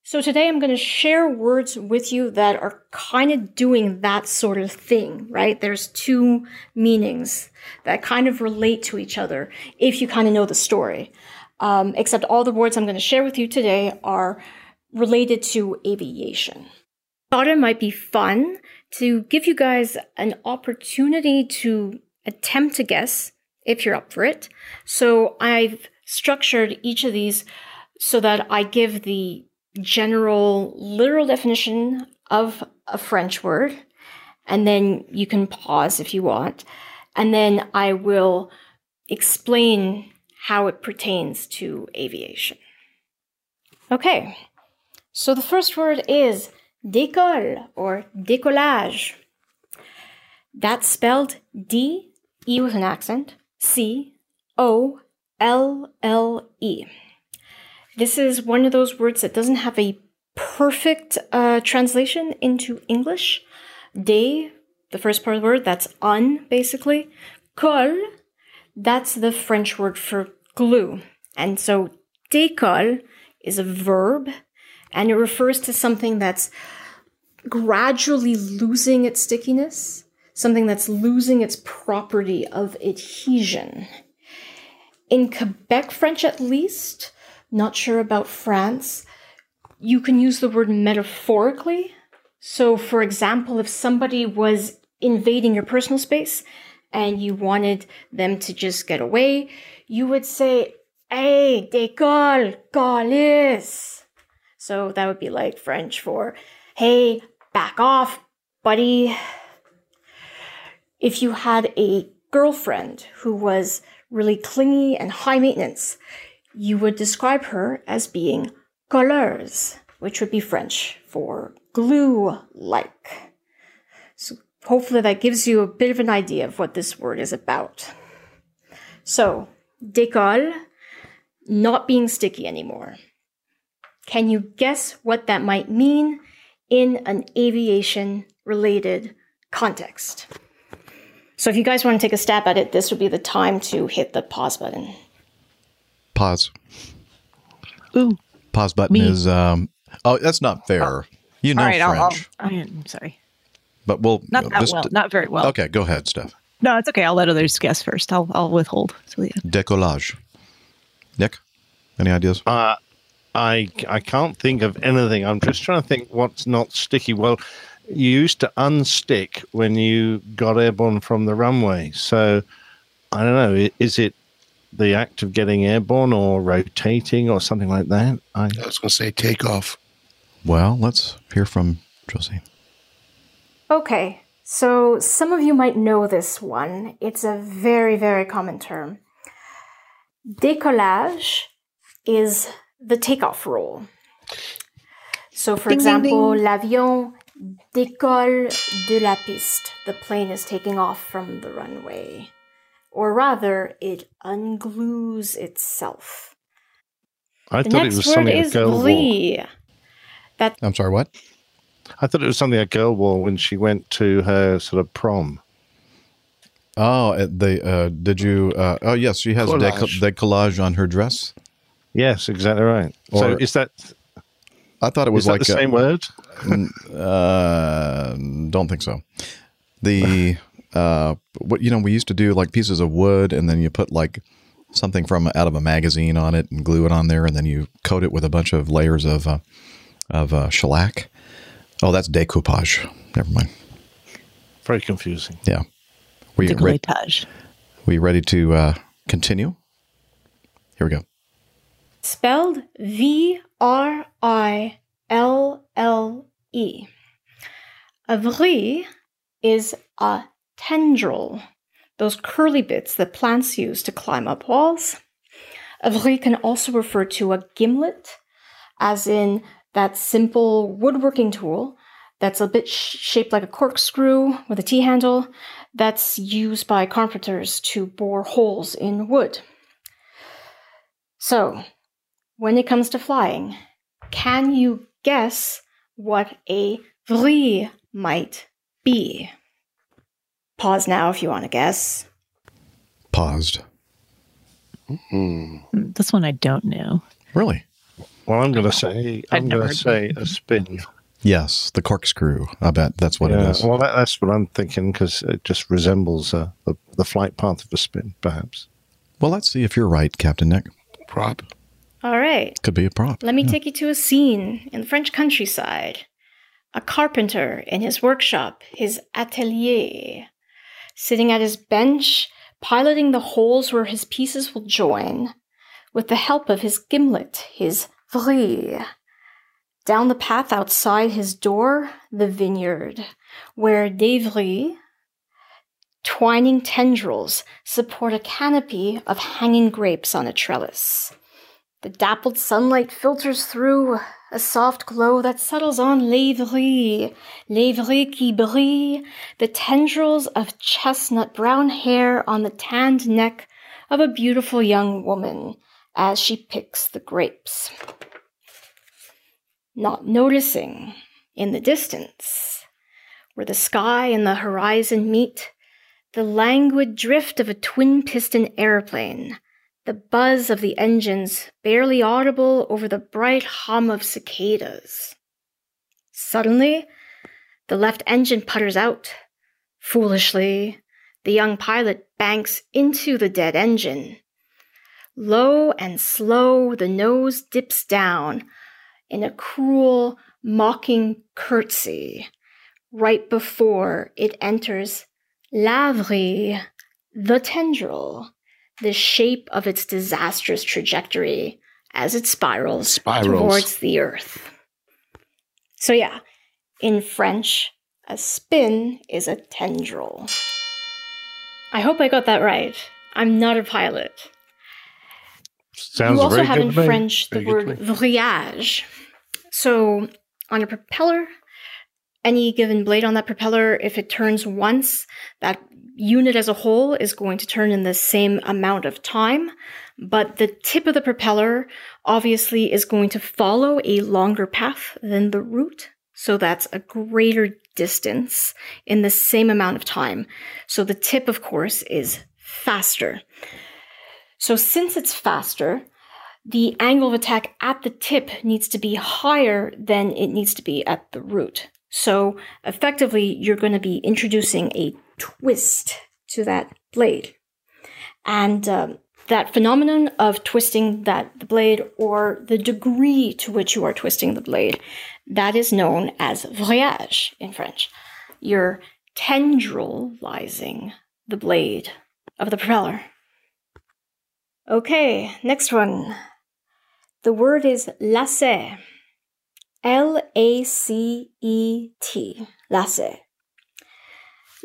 So, today I'm going to share words with you that are kind of doing that sort of thing, right? There's two meanings that kind of relate to each other if you kind of know the story. Um, except all the words I'm going to share with you today are related to aviation. Thought it might be fun to give you guys an opportunity to attempt to guess if you're up for it. So I've structured each of these so that I give the general literal definition of a French word, and then you can pause if you want, and then I will explain how it pertains to aviation. Okay, so the first word is décolle or décollage. That's spelled D, E with an accent, C, O, L, L, E. This is one of those words that doesn't have a perfect uh, translation into English. De, the first part of the word, that's un, basically. Colle, that's the French word for glue. And so décolle is a verb and it refers to something that's gradually losing its stickiness, something that's losing its property of adhesion. In Quebec French, at least, not sure about France, you can use the word metaphorically. So, for example, if somebody was invading your personal space and you wanted them to just get away, you would say, Hey, décolle, colis. So that would be like French for, hey, back off, buddy. If you had a girlfriend who was really clingy and high maintenance, you would describe her as being colleuse. which would be French for glue like. So hopefully that gives you a bit of an idea of what this word is about. So, décolle, not being sticky anymore. Can you guess what that might mean in an aviation related context? So, if you guys want to take a stab at it, this would be the time to hit the pause button. Pause. Ooh. Pause button Me. is. Um, oh, that's not fair. You know All right, I'll, I'll, I'm sorry. but we'll Not that just- well. Not very well. Okay, go ahead, Steph. No, it's okay. I'll let others guess first. I'll I'll withhold. So yeah. Decollage. Nick, any ideas? Uh, I I can't think of anything. I'm just trying to think what's not sticky. Well, you used to unstick when you got airborne from the runway. So I don't know. Is it the act of getting airborne or rotating or something like that? I, I was going to say takeoff. Well, let's hear from Josie. Okay, so some of you might know this one. It's a very, very common term. Décollage is the takeoff roll. So, for Ding, ding, example, ding. l'avion décolle de la piste. The plane is taking off from the runway. Or rather, it unglues itself. I the thought it was word something a is girl wore. That I'm sorry, what? I thought it was something a girl wore when she went to her sort of prom. Oh, uh, they uh, did you? Uh, oh, yes, she has Collage. deco- decollage on her dress. Yes, exactly right. so is that I thought it was is that like the a- same word? Uh, don't think so. The uh, what you know, we used to do like pieces of wood, and then you put like something from out of a magazine on it and glue it on there, and then you coat it with a bunch of layers of uh, of uh, shellac. Oh, that's decoupage. Never mind. Very confusing. Yeah. We re- Decolletage. we ready to uh, continue? Here we go. Spelled V R I L L E. A vrille is a tendril, those curly bits that plants use to climb up walls. A vrille can also refer to a gimlet, as in that simple woodworking tool that's a bit sh- shaped like a corkscrew with a T handle that's used by carpenters to bore holes in wood. So, when it comes to flying, can you guess what a vrille might be? Pause now if you want to guess. Paused. Hmm. Hmm, This one I don't know. Really? Well, I'm going to say I'd I'm going to say a spin. Yes, the corkscrew. I bet that's what it Yeah, is. Well, that, that's what I'm thinking because it just resembles uh, the, the flight path of a spin, perhaps. Well, let's see if you're right, Captain Nick. Prop. All right, Could be a prop. let me take you to a scene in the French countryside. A carpenter in his workshop, his atelier, sitting at his bench, piloting the holes where his pieces will join, with the help of his gimlet, his vrille. Down the path outside his door, the vineyard, where des vrilles, twining tendrils, support a canopy of hanging grapes on a trellis. The dappled sunlight filters through, a soft glow that settles on les vrilles, qui brille, the tendrils of chestnut brown hair on the tanned neck of a beautiful young woman as she picks the grapes. Not noticing, in the distance, where the sky and the horizon meet, the languid drift of a twin piston airplane, the buzz of the engines barely audible over the bright hum of cicadas. Suddenly, the left engine putters out. Foolishly, the young pilot banks into the dead engine. Low and slow, the nose dips down in a cruel, mocking curtsy right before it enters la vrille, the tendril, the shape of its disastrous trajectory as it spirals, Spirals. towards the earth. So, yeah, in French, a spin is a tendril. I hope I got that right. I'm not a pilot. Sounds you also have in. French the Very word vrillage. So on a propeller, any given blade on that propeller, if it turns once, that unit as a whole is going to turn in the same amount of time. But the tip of the propeller obviously is going to follow a longer path than the root. So that's a greater distance in the same amount of time. So the tip, of course, is faster. So since it's faster, the angle of attack at the tip needs to be higher than it needs to be at the root. So effectively, you're going to be introducing a twist to that blade. And um, that phenomenon of twisting that the blade or the degree to which you are twisting the blade, that is known as vrillage in French. You're tendrilizing the blade of the propeller. Okay, next one. The word is lacet. L A C E T. Lacet.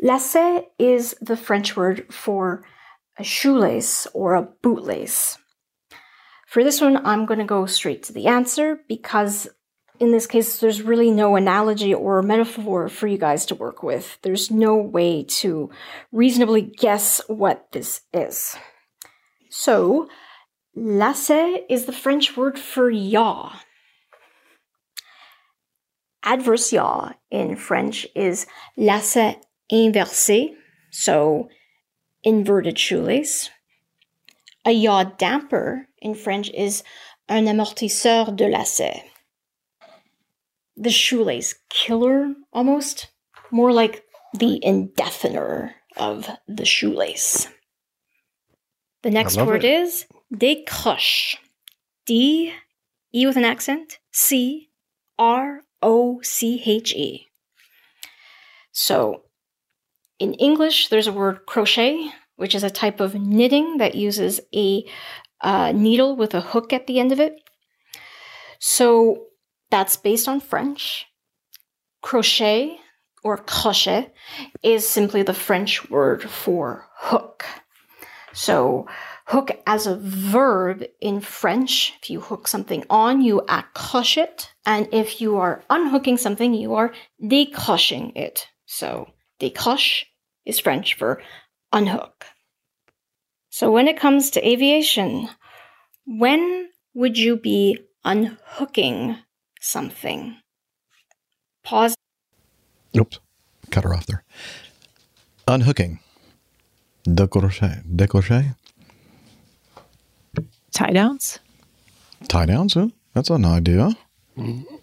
Lacet is the French word for a shoelace or a bootlace. For this one, I'm going to go straight to the answer because in this case, there's really no analogy or metaphor for you guys to work with. There's no way to reasonably guess what this is. So, lacet is the French word for yaw. Adverse yaw in French is lacet inversé, so inverted shoelace. A yaw damper in French is un amortisseur de lacet. The shoelace killer, almost. More like the indefiniter of the shoelace. The next word it. is décroche. D, E with an accent, C, R, O, C, H, E. So, in English, there's a word crochet, which is a type of knitting that uses a uh, needle with a hook at the end of it. So, that's based on French. Crochet or crochet is simply the French word for hook. So, hook as a verb in French, if you hook something on, you accroche it. And if you are unhooking something, you are décroching it. So, décroche is French for unhook. So, when it comes to aviation, when would you be unhooking something? Pause. Oops. Cut her off there. Unhooking. Décrocher. Décrocher. Tie downs? Tie downs, huh? That's an idea. Mm-hmm.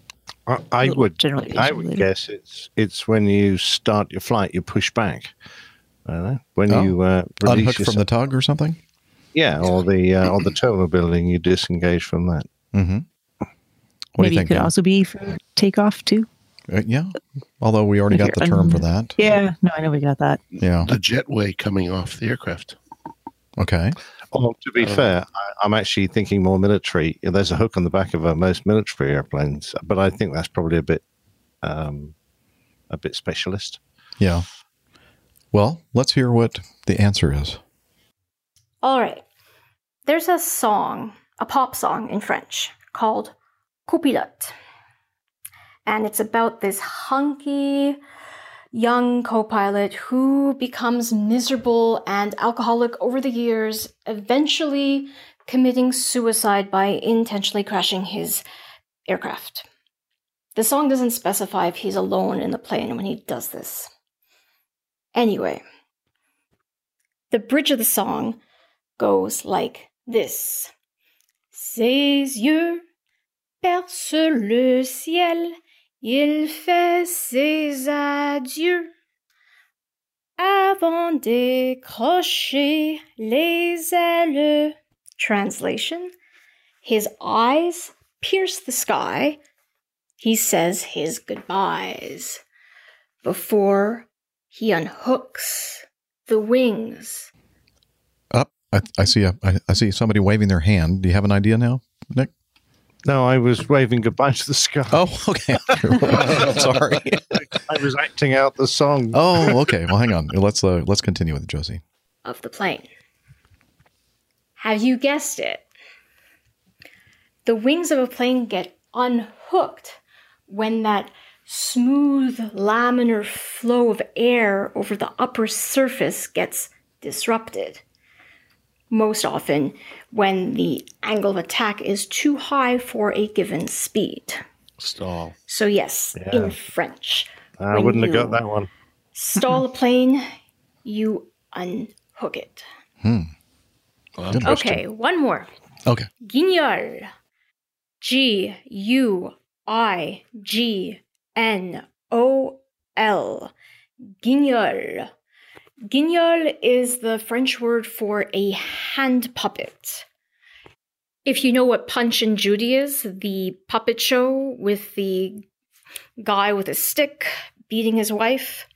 I, I would generally I would guess it's it's when you start your flight, you push back. I. When Oh. you uh, release Unhook from the tug or something? yeah, or the uh, or the terminal building, you disengage from that. Mm-hmm. What Maybe do you think? it could Dan? also be for takeoff too. Uh, yeah. Although we already If got the you're term for that. Yeah, no, I know we got that. Yeah. The jetway coming off the aircraft. Okay. Well, to be Uh, fair, I, I'm actually thinking more military. There's a hook on the back of uh, most military airplanes, but I think that's probably a bit um, a bit specialist. Yeah. Well, let's hear what the answer is. All right. There's a song, a pop song in French called Copilote. And it's about this hunky young co pilot who becomes miserable and alcoholic over the years, eventually committing suicide by intentionally crashing his aircraft. The song doesn't specify if he's alone in the plane when he does this. Anyway, the bridge of the song goes like this Ses yeux percent le ciel, il fait ses adieux. Avant décrocher les ailes. Translation His eyes pierce the sky. He says his goodbyes before he unhooks the wings. Up. I, I see a. I, I see somebody waving their hand. Do you have an idea now, Nick? No, I was waving goodbye to the sky. Oh, okay. Sorry. I was acting out the song. Oh, okay. Well, hang on. Let's uh, let's continue with Josie. of the plane. Have you guessed it? The wings of a plane get unhooked when that smooth laminar flow of air over the upper surface gets disrupted. Most often, when the angle of attack is too high for a given speed. Stall. So, yes, Yeah. in French. I wouldn't have got that one. Stall a plane, you unhook it. Hmm. Okay, one more. Okay. Guignol. G U I G N O L. Guignol. Guignol is the French word for a hand puppet. If you know what Punch and Judy is, the puppet show with the guy with a stick beating his wife,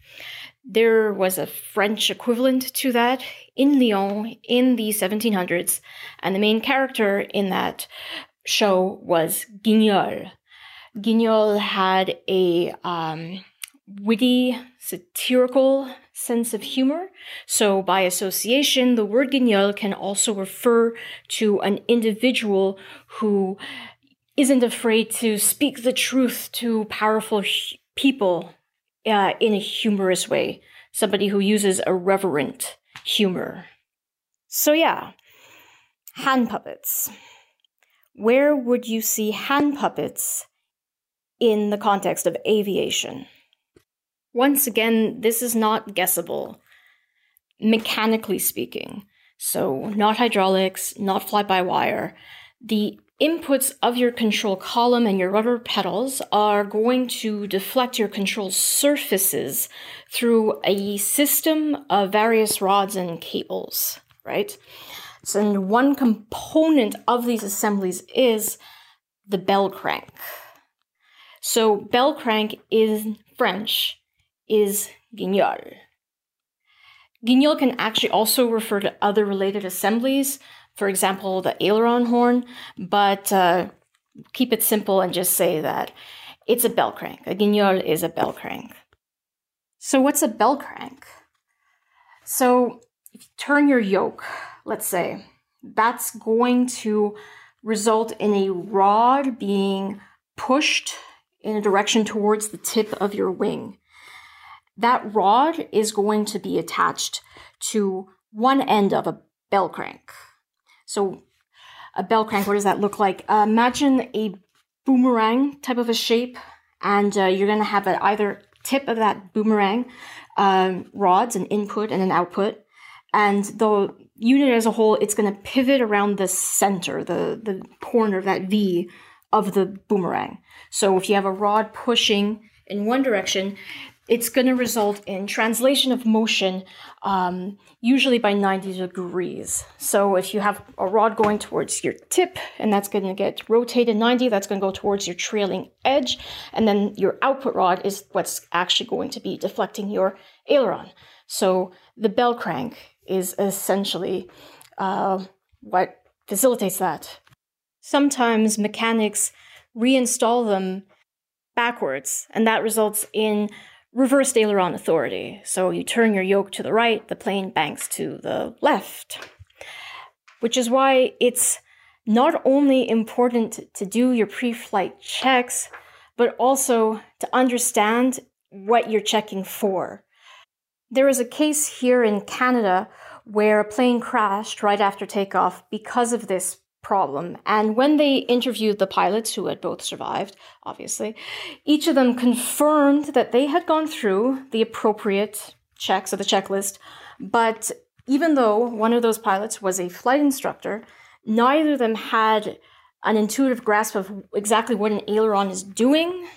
there was a French equivalent to that in Lyon in the 1700s, and the main character in that show was Guignol. Guignol had a um, witty, satirical sense of humor. So, by association, the word guignol can also refer to an individual who isn't afraid to speak the truth to powerful people uh, in a humorous way. Somebody who uses irreverent humor. So, yeah, hand puppets. Where would you see hand puppets in the context of aviation? Once again, this is not guessable, mechanically speaking. So, not hydraulics, not fly by wire. The inputs of your control column and your rudder pedals are going to deflect your control surfaces through a system of various rods and cables, right? So, and one component of these assemblies is the bell crank. So, bell crank is French, is guignol. Guignol can actually also refer to other related assemblies, for example, the aileron horn, but uh, keep it simple and just say that it's a bell crank. A guignol is a bell crank. So, what's a bell crank? So, if you turn your yoke, let's say, that's going to result in a rod being pushed in a direction towards the tip of your wing. That rod is going to be attached to one end of a bell crank. So, a bell crank, what does that look like? Uh, imagine a boomerang type of a shape, and uh, you're going to have at either tip of that boomerang um, rods, an input and an output. And the unit as a whole, it's going to pivot around the center, the, the corner of that V of the boomerang. So if you have a rod pushing in one direction, it's going to result in translation of motion, um, usually by 90 degrees. So if you have a rod going towards your tip, and that's going to get rotated 90, that's going to go towards your trailing edge, and then your output rod is what's actually going to be deflecting your aileron. So the bell crank is essentially uh, what facilitates that. Sometimes mechanics reinstall them backwards, and that results in reversed aileron authority. So you turn your yoke to the right, the plane banks to the left. Which is why it's not only important to do your pre flight checks, but also to understand what you're checking for. There was a case here in Canada where a plane crashed right after takeoff because of this problem. And when they interviewed the pilots who had both survived, obviously, each of them confirmed that they had gone through the appropriate checks of the checklist. But even though one of those pilots was a flight instructor, neither of them had an intuitive grasp of exactly what an aileron is doing,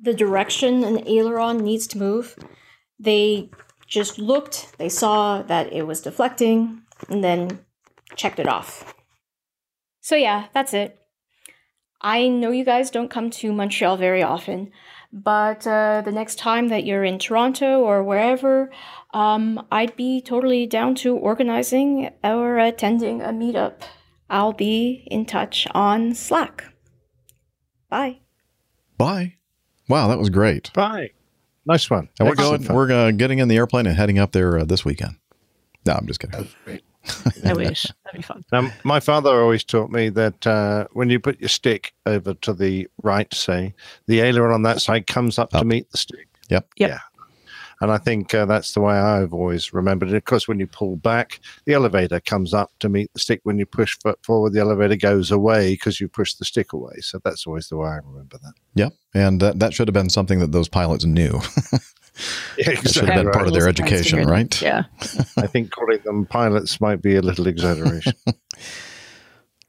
the direction an aileron needs to move. They just looked, they saw that it was deflecting, and then checked it off. So, yeah, that's it. I know you guys don't come to Montreal very often, but uh, the next time that you're in Toronto or wherever, um, I'd be totally down to organizing or attending a meetup. I'll be in touch on Slack. Bye. Bye. Wow, that was great. Bye. Nice one. And we're Excellent going. fun. We're uh, getting in the airplane and heading up there uh, this weekend. No, I'm just kidding. Great. I wish that'd be fun. Now, my father always taught me that uh, when you put your stick over to the right, say, the aileron on that side comes up, to meet the stick. Yep. Yep. Yeah. And I think uh, that's the way I've always remembered it. Of course, when you pull back, the elevator comes up to meet the stick. When you push foot forward, the elevator goes away because you push the stick away. So that's always the way I remember that. Yep. And that, that should have been something that those pilots knew. Yeah, It should have been part of their education, right? Yeah. I think calling them pilots might be a little exaggeration.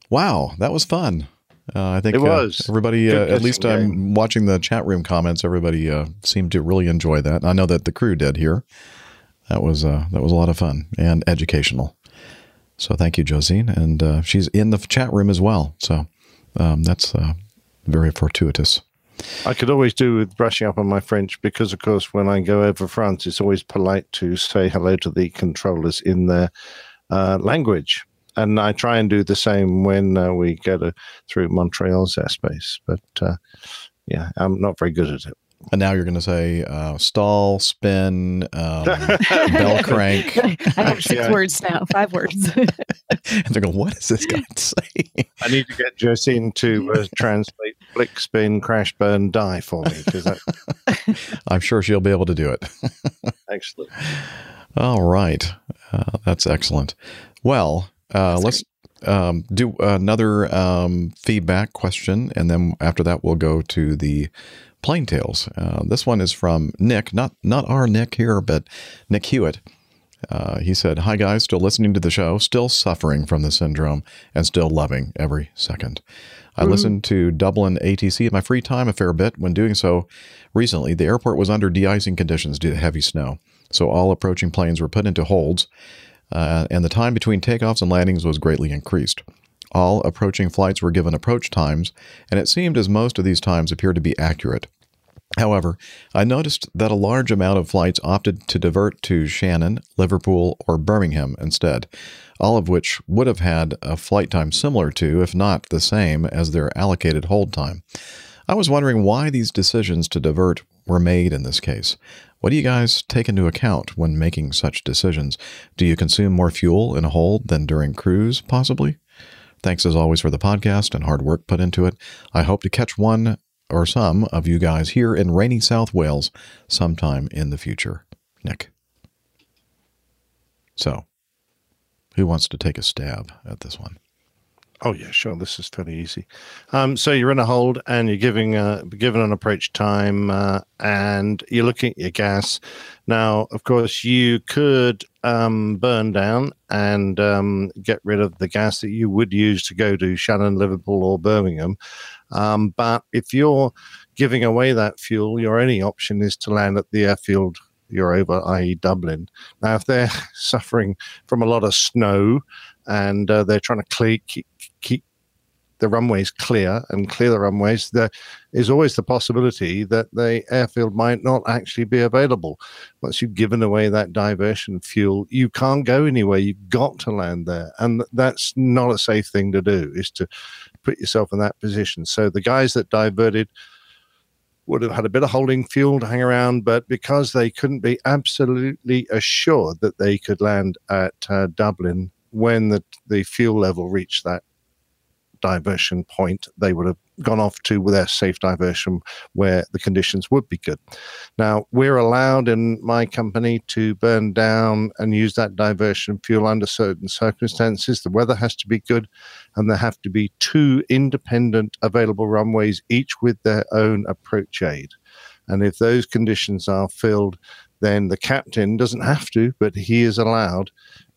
Wow, that was fun. Uh, I think It uh, was. everybody, uh, at guessing least I'm watching the chat room comments. Everybody uh, seemed to really enjoy that. I know that the crew did here. That was uh, that was a lot of fun and educational. So thank you, Josine, and uh, she's in the chat room as well. So um, that's uh, very fortuitous. I could always do with brushing up on my French because, of course, when I go over France, it's always polite to say hello to the controllers in their uh, language. And I try and do the same when uh, we go to, through Montreal's airspace. But uh, yeah, I'm not very good at it. And now you're going to say uh, stall, spin, um, bell crank. I have six Yeah. words now, five words. and they're going, what is this guy saying? I need to get Josine to uh, translate flick, spin, crash, burn, die for me because that I'm sure she'll be able to do it. excellent. All right. Uh, that's excellent. Well, uh, let's um, do another um, feedback question. And then after that, we'll go to the plain tales. Uh, this one is from Nick, not, not our Nick here, but Nick Hewitt. Uh, he said, Hi, guys, still listening to the show, still suffering from the syndrome, and still loving every second. I listened to Dublin ATC in my free time a fair bit. When doing so recently, the airport was under de icing conditions due to heavy snow. So all approaching planes were put into holds, uh, and the time between takeoffs and landings was greatly increased. All approaching flights were given approach times, and it seemed as most of these times appeared to be accurate. However, I noticed that a large amount of flights opted to divert to Shannon, Liverpool, or Birmingham instead, all of which would have had a flight time similar to, if not the same, as their allocated hold time. I was wondering why these decisions to divert were made in this case. What do you guys take into account when making such decisions? Do you consume more fuel in a hold than during cruise, possibly? Thanks as always for the podcast and hard work put into it. I hope to catch one or some of you guys here in rainy South Wales sometime in the future. Nick. So, who wants to take a stab at this one? Oh yeah, sure. This is fairly easy. Um, so you're in a hold and you're giving uh, given an approach time, uh, and you're looking at your gas. Now, of course, you could um, burn down and um, get rid of the gas that you would use to go to Shannon, Liverpool, or Birmingham. Um, but if you're giving away that fuel, your only option is to land at the airfield you're over, i.e., Dublin. Now, if they're suffering from a lot of snow and uh, they're trying to clear, keep, keep the runways clear and clear the runways, there is always the possibility that the airfield might not actually be available. Once you've given away that diversion fuel, you can't go anywhere. You've got to land there. And that's not a safe thing to do, is to put yourself in that position. So the guys that diverted would have had a bit of holding fuel to hang around, but because they couldn't be absolutely assured that they could land at uh, Dublin when the, the fuel level reached that diversion point, they would have gone off to their safe diversion where the conditions would be good. Now, we're allowed in my company to burn down and use that diversion fuel under certain circumstances. The weather has to be good, and there have to be two independent available runways, each with their own approach aid. And if those conditions are filled, then the captain doesn't have to, but he is allowed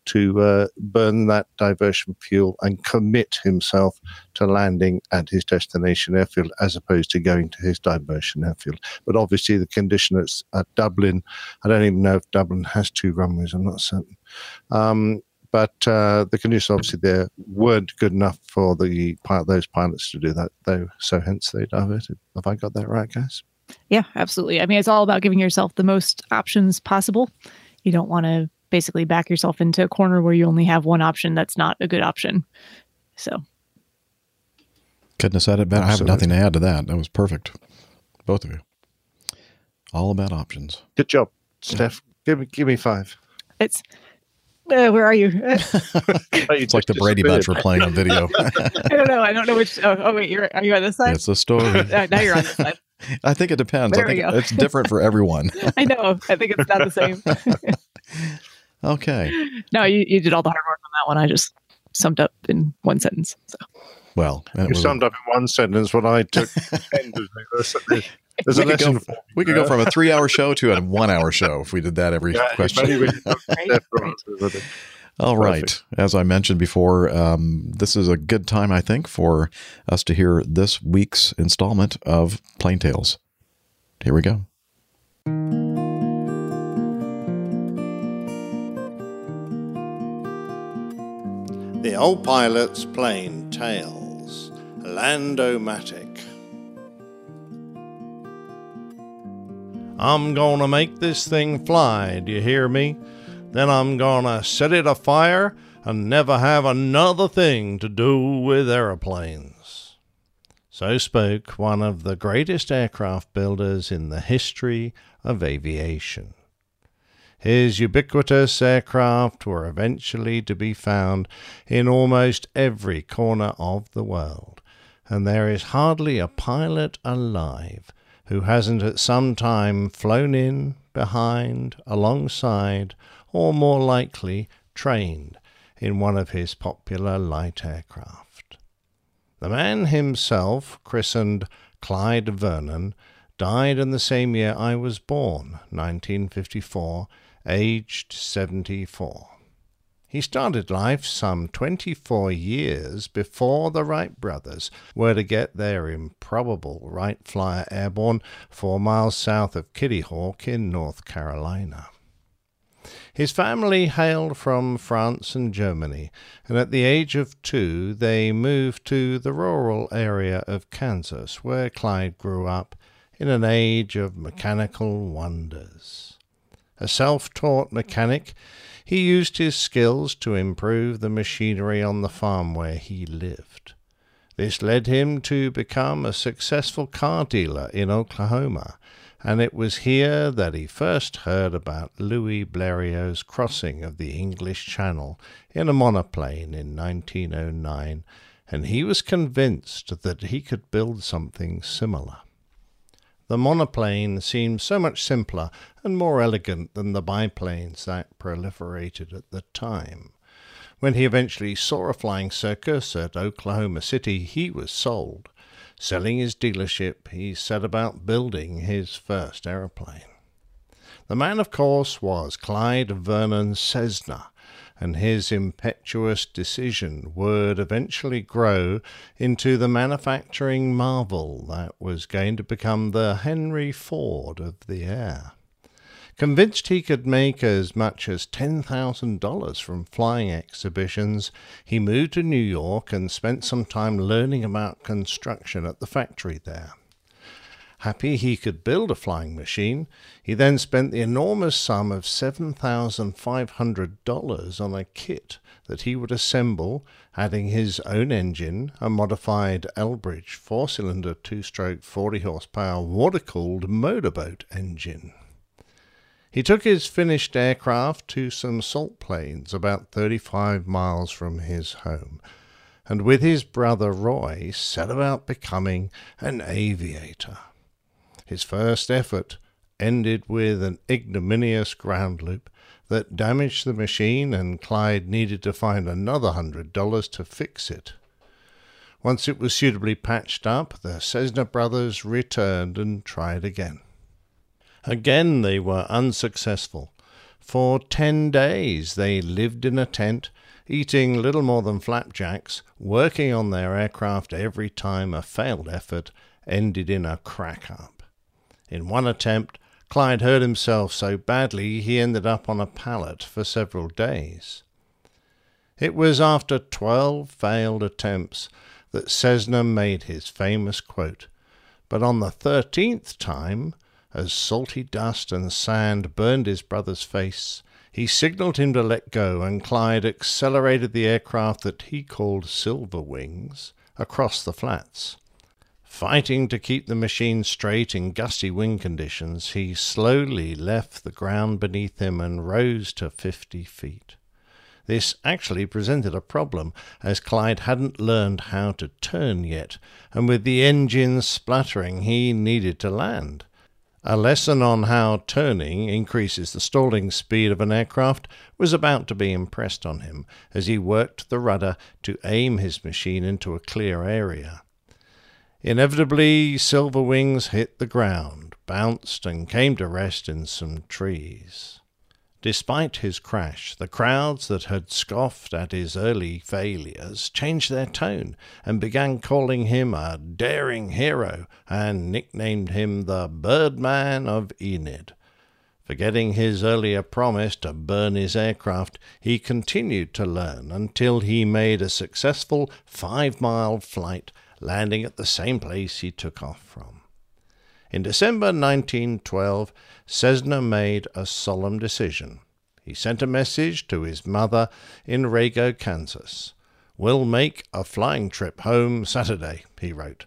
to uh, burn that diversion fuel and commit himself to landing at his destination airfield as opposed to going to his diversion airfield. But obviously, the condition at, at Dublin, I don't even know if Dublin has two runways, I'm not certain. Um, but uh, the conditions obviously there weren't good enough for the those pilots to do that, though. So hence they diverted. Have I got that right, guys? Yeah, absolutely. I mean, it's all about giving yourself the most options possible. You don't want to basically back yourself into a corner where you only have one option that's not a good option. So, Couldn't have said it better. I have nothing to add to that. That was perfect. Both of you. All about options. Good job, Steph. Give me, give me five. it's Uh, where are you? it's like the Brady Bunch we're playing on video. I don't know. I don't know which. Oh, oh wait, you're are you on this side? it's a story. Uh, now you're on this side. I think it depends. There I we think go. it's different for everyone. I know. I think it's not the same. Okay. no, you, you did all the hard work on that one. I just summed up in one sentence. So Well, it You was- summed up in one sentence what I took. ten to do. There's, there's we a could, go, lesson for we could go from a three-hour show to a one-hour show if we did that every Yeah, question. maybe we can go step right with it. All right. Perfect. As I mentioned before, um, this is a good time, I think, for us to hear this week's installment of Plain Tales. Here we go. The Old Pilot's Plain Tales, Landomatic. I'm gonna make this thing fly, do you hear me? Then I'm gonna set it afire and never have another thing to do with aeroplanes. So spoke one of the greatest aircraft builders in the history of aviation. His ubiquitous aircraft were eventually to be found in almost every corner of the world, and there is hardly a pilot alive who hasn't at some time flown in, behind, alongside, or more likely trained in one of his popular light aircraft. The man himself, christened Clyde Vernon, died in the same year I was born, 1954, aged 74. He started life some 24 years before the Wright brothers were to get their improbable Wright Flyer airborne four miles south of Kitty Hawk in North Carolina. His family hailed from France and Germany, and at the age of two they moved to the rural area of Kansas, where Clyde grew up in an age of mechanical wonders. A self taught mechanic, he used his skills to improve the machinery on the farm where he lived. This led him to become a successful car dealer in Oklahoma, and it was here that he first heard about Louis Blériot's crossing of the English Channel in a monoplane in 1909, and he was convinced that he could build something similar. The monoplane seemed so much simpler and more elegant than the biplanes that proliferated at the time. When he eventually saw a flying circus at Oklahoma City, he was sold. Selling his dealership, he set about building his first aeroplane. The man, of course, was Clyde Vernon Cessna, and his impetuous decision would eventually grow into the manufacturing marvel that was going to become the Henry Ford of the air. Convinced he could make as much as $10,000 from flying exhibitions, he moved to New York and spent some time learning about construction at the factory there. Happy he could build a flying machine, he then spent the enormous sum of $7,500 on a kit that he would assemble, adding his own engine, a modified Elbridge four cylinder two stroke 40 horsepower water cooled motorboat engine. He took his finished aircraft to some salt plains about 35 miles from his home, and with his brother Roy set about becoming an aviator. His first effort ended with an ignominious ground loop that damaged the machine, and Clyde needed to find another hundred dollars to fix it. Once it was suitably patched up, the Cessna brothers returned and tried again. Again they were unsuccessful. For ten days they lived in a tent, eating little more than flapjacks, working on their aircraft every time a failed effort ended in a crack up. In one attempt, Clyde hurt himself so badly he ended up on a pallet for several days. It was after twelve failed attempts that Cessna made his famous quote, but on the thirteenth time, as salty dust and sand burned his brother's face, he signaled him to let go, and Clyde accelerated the aircraft that he called Silver Wings across the flats. Fighting to keep the machine straight in gusty wind conditions, he slowly left the ground beneath him and rose to fifty feet. This actually presented a problem, as Clyde hadn't learned how to turn yet, and with the engine spluttering, he needed to land. A lesson on how turning increases the stalling speed of an aircraft was about to be impressed on him as he worked the rudder to aim his machine into a clear area. Inevitably, Silver Wings hit the ground, bounced, and came to rest in some trees. Despite his crash, the crowds that had scoffed at his early failures changed their tone and began calling him a daring hero and nicknamed him the Birdman of Enid. Forgetting his earlier promise to burn his aircraft, he continued to learn until he made a successful five mile flight, landing at the same place he took off from. In December 1912, Cessna made a solemn decision. He sent a message to his mother in Rago, Kansas. We'll make a flying trip home Saturday, he wrote.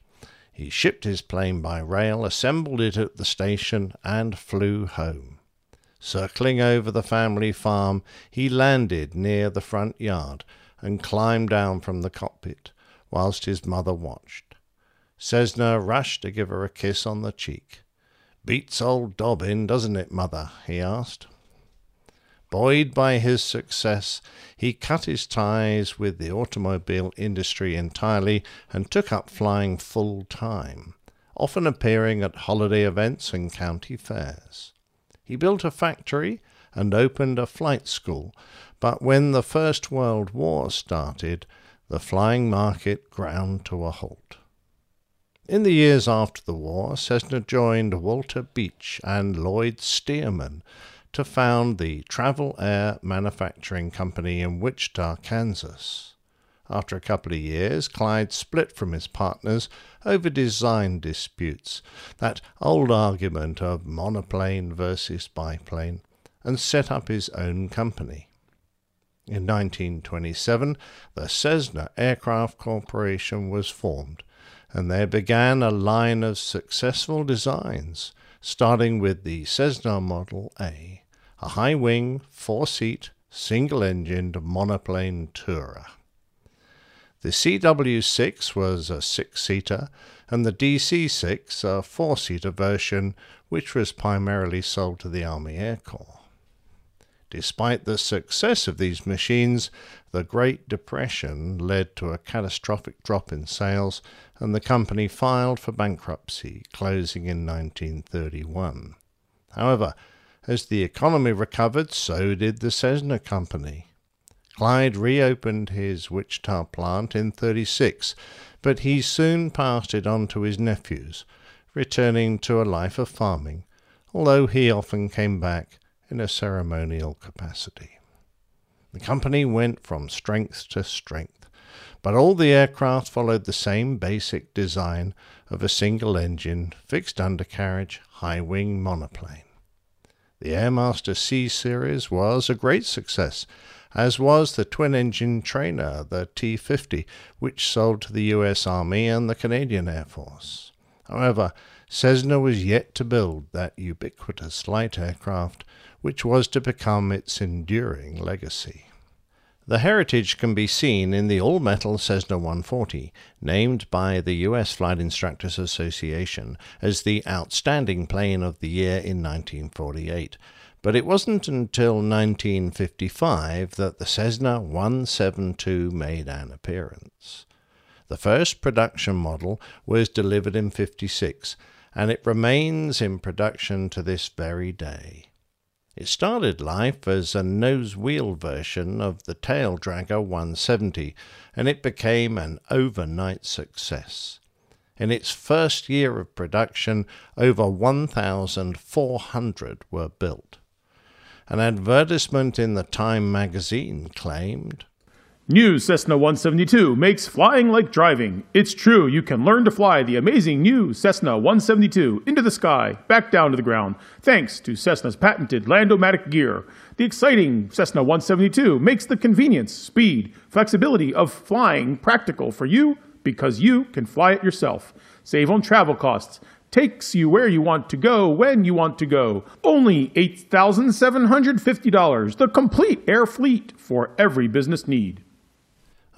He shipped his plane by rail, assembled it at the station, and flew home. Circling over the family farm, he landed near the front yard and climbed down from the cockpit, whilst his mother watched. Cessna rushed to give her a kiss on the cheek. Beats old Dobbin, doesn't it, mother? he asked. Buoyed by his success, he cut his ties with the automobile industry entirely and took up flying full time, often appearing at holiday events and county fairs. He built a factory and opened a flight school, but when the First World War started, the flying market ground to a halt. In the years after the war, Cessna joined Walter Beech and Lloyd Stearman to found the Travel Air Manufacturing Company in Wichita, Kansas. After a couple of years, Clyde split from his partners over design disputes, that old argument of monoplane versus biplane, and set up his own company. In 1927, the Cessna Aircraft Corporation was formed, and there began a line of successful designs, starting with the Cessna Model A, a high wing, four seat, single engined monoplane tourer. The CW 6 was a six seater, and the DC 6 a four seater version, which was primarily sold to the Army Air Corps. Despite the success of these machines, the Great Depression led to a catastrophic drop in sales, and the company filed for bankruptcy, closing in 1931. However, as the economy recovered, so did the Cessna Company. Clyde reopened his Wichita plant in 36, but he soon passed it on to his nephews, returning to a life of farming, although he often came back in a ceremonial capacity. The company went from strength to strength, but all the aircraft followed the same basic design of a single engine, fixed undercarriage, high wing monoplane. The Airmaster C series was a great success, as was the twin engine trainer, the T 50, which sold to the US Army and the Canadian Air Force. However, Cessna was yet to build that ubiquitous light aircraft which was to become its enduring legacy. The heritage can be seen in the all metal Cessna 140, named by the U.S. Flight Instructors Association as the outstanding plane of the year in 1948. But it wasn't until 1955 that the Cessna 172 made an appearance. The first production model was delivered in 56, and it remains in production to this very day. It started life as a nose wheel version of the Tail Dragger 170, and it became an overnight success. In its first year of production, over 1,400 were built. An advertisement in the Time magazine claimed New Cessna 172 makes flying like driving. It's true, you can learn to fly the amazing new Cessna 172 into the sky, back down to the ground, thanks to Cessna's patented Land-O-Matic gear. The exciting Cessna 172 makes the convenience, speed, flexibility of flying practical for you because you can fly it yourself. Save on travel costs. takes you where you want to go when you want to go. Only $8,750, the complete air fleet for every business need.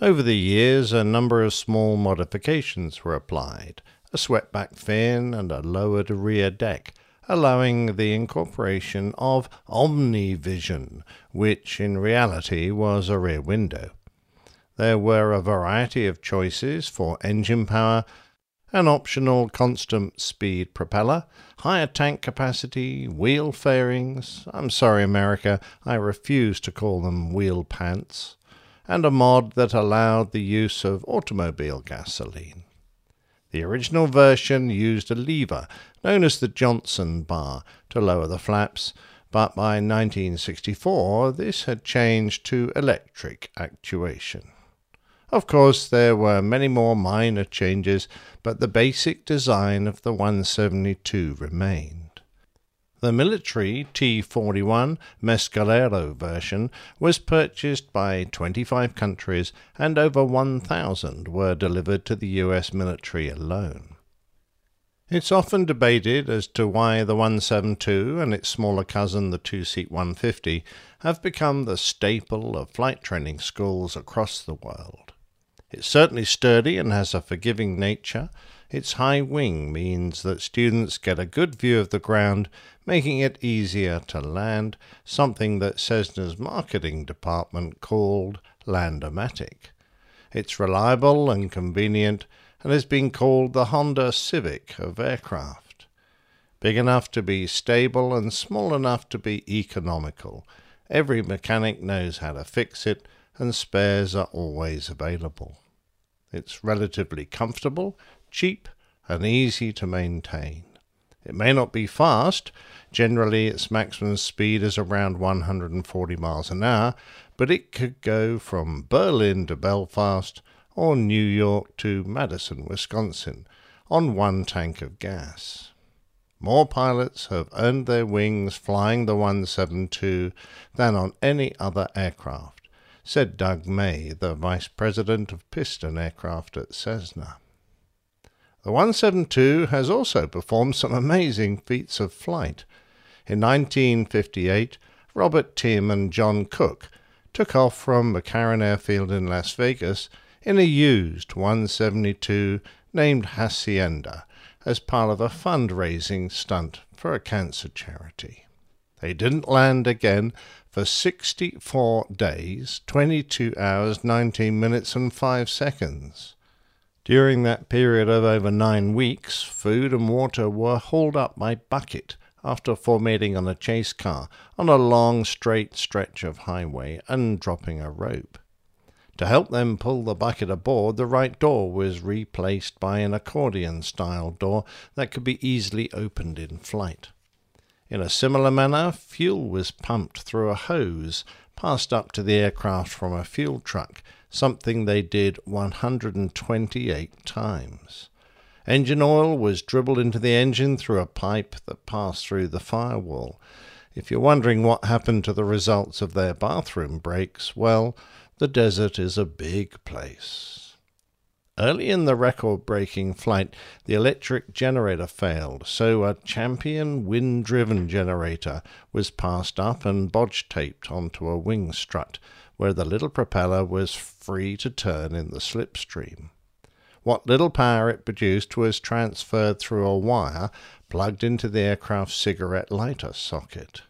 Over the years, a number of small modifications were applied a swept-back fin and a lowered rear deck, allowing the incorporation of OmniVision, which in reality was a rear window. There were a variety of choices for engine power, an optional constant speed propeller, higher tank capacity, wheel fairings I'm sorry, America, I refuse to call them wheel pants and a mod that allowed the use of automobile gasoline. The original version used a lever known as the Johnson bar to lower the flaps, but by 1964 this had changed to electric actuation. Of course, there were many more minor changes, but the basic design of the 172 remained. The military T 41 Mescalero version was purchased by 25 countries, and over 1,000 were delivered to the US military alone. It's often debated as to why the 172 and its smaller cousin, the two seat 150, have become the staple of flight training schools across the world. It's certainly sturdy and has a forgiving nature. Its high wing means that students get a good view of the ground, making it easier to land, something that Cessna's marketing department called Landomatic. It's reliable and convenient and has been called the Honda Civic of aircraft. Big enough to be stable and small enough to be economical. Every mechanic knows how to fix it, and spares are always available. It's relatively comfortable cheap, and easy to maintain. It may not be fast, generally its maximum speed is around 140 miles an hour, but it could go from Berlin to Belfast or New York to Madison, Wisconsin on one tank of gas. More pilots have earned their wings flying the 172 than on any other aircraft, said Doug May, the vice president of piston aircraft at Cessna. The 172 has also performed some amazing feats of flight. In 1958, Robert Timm and John Cook took off from McCarran Airfield in Las Vegas in a used 172 named Hacienda as part of a fundraising stunt for a cancer charity. They didn't land again for 64 days, 22 hours, 19 minutes, and 5 seconds. During that period of over nine weeks, food and water were hauled up by bucket after formatting on a chase car on a long straight stretch of highway and dropping a rope. To help them pull the bucket aboard, the right door was replaced by an accordion style door that could be easily opened in flight. In a similar manner, fuel was pumped through a hose passed up to the aircraft from a fuel truck something they did 128 times. Engine oil was dribbled into the engine through a pipe that passed through the firewall. If you're wondering what happened to the results of their bathroom breaks, well, the desert is a big place. Early in the record breaking flight, the electric generator failed, so a champion wind driven generator was passed up and bodge taped onto a wing strut, where the little propeller was free to turn in the slipstream. What little power it produced was transferred through a wire plugged into the aircraft's cigarette lighter socket.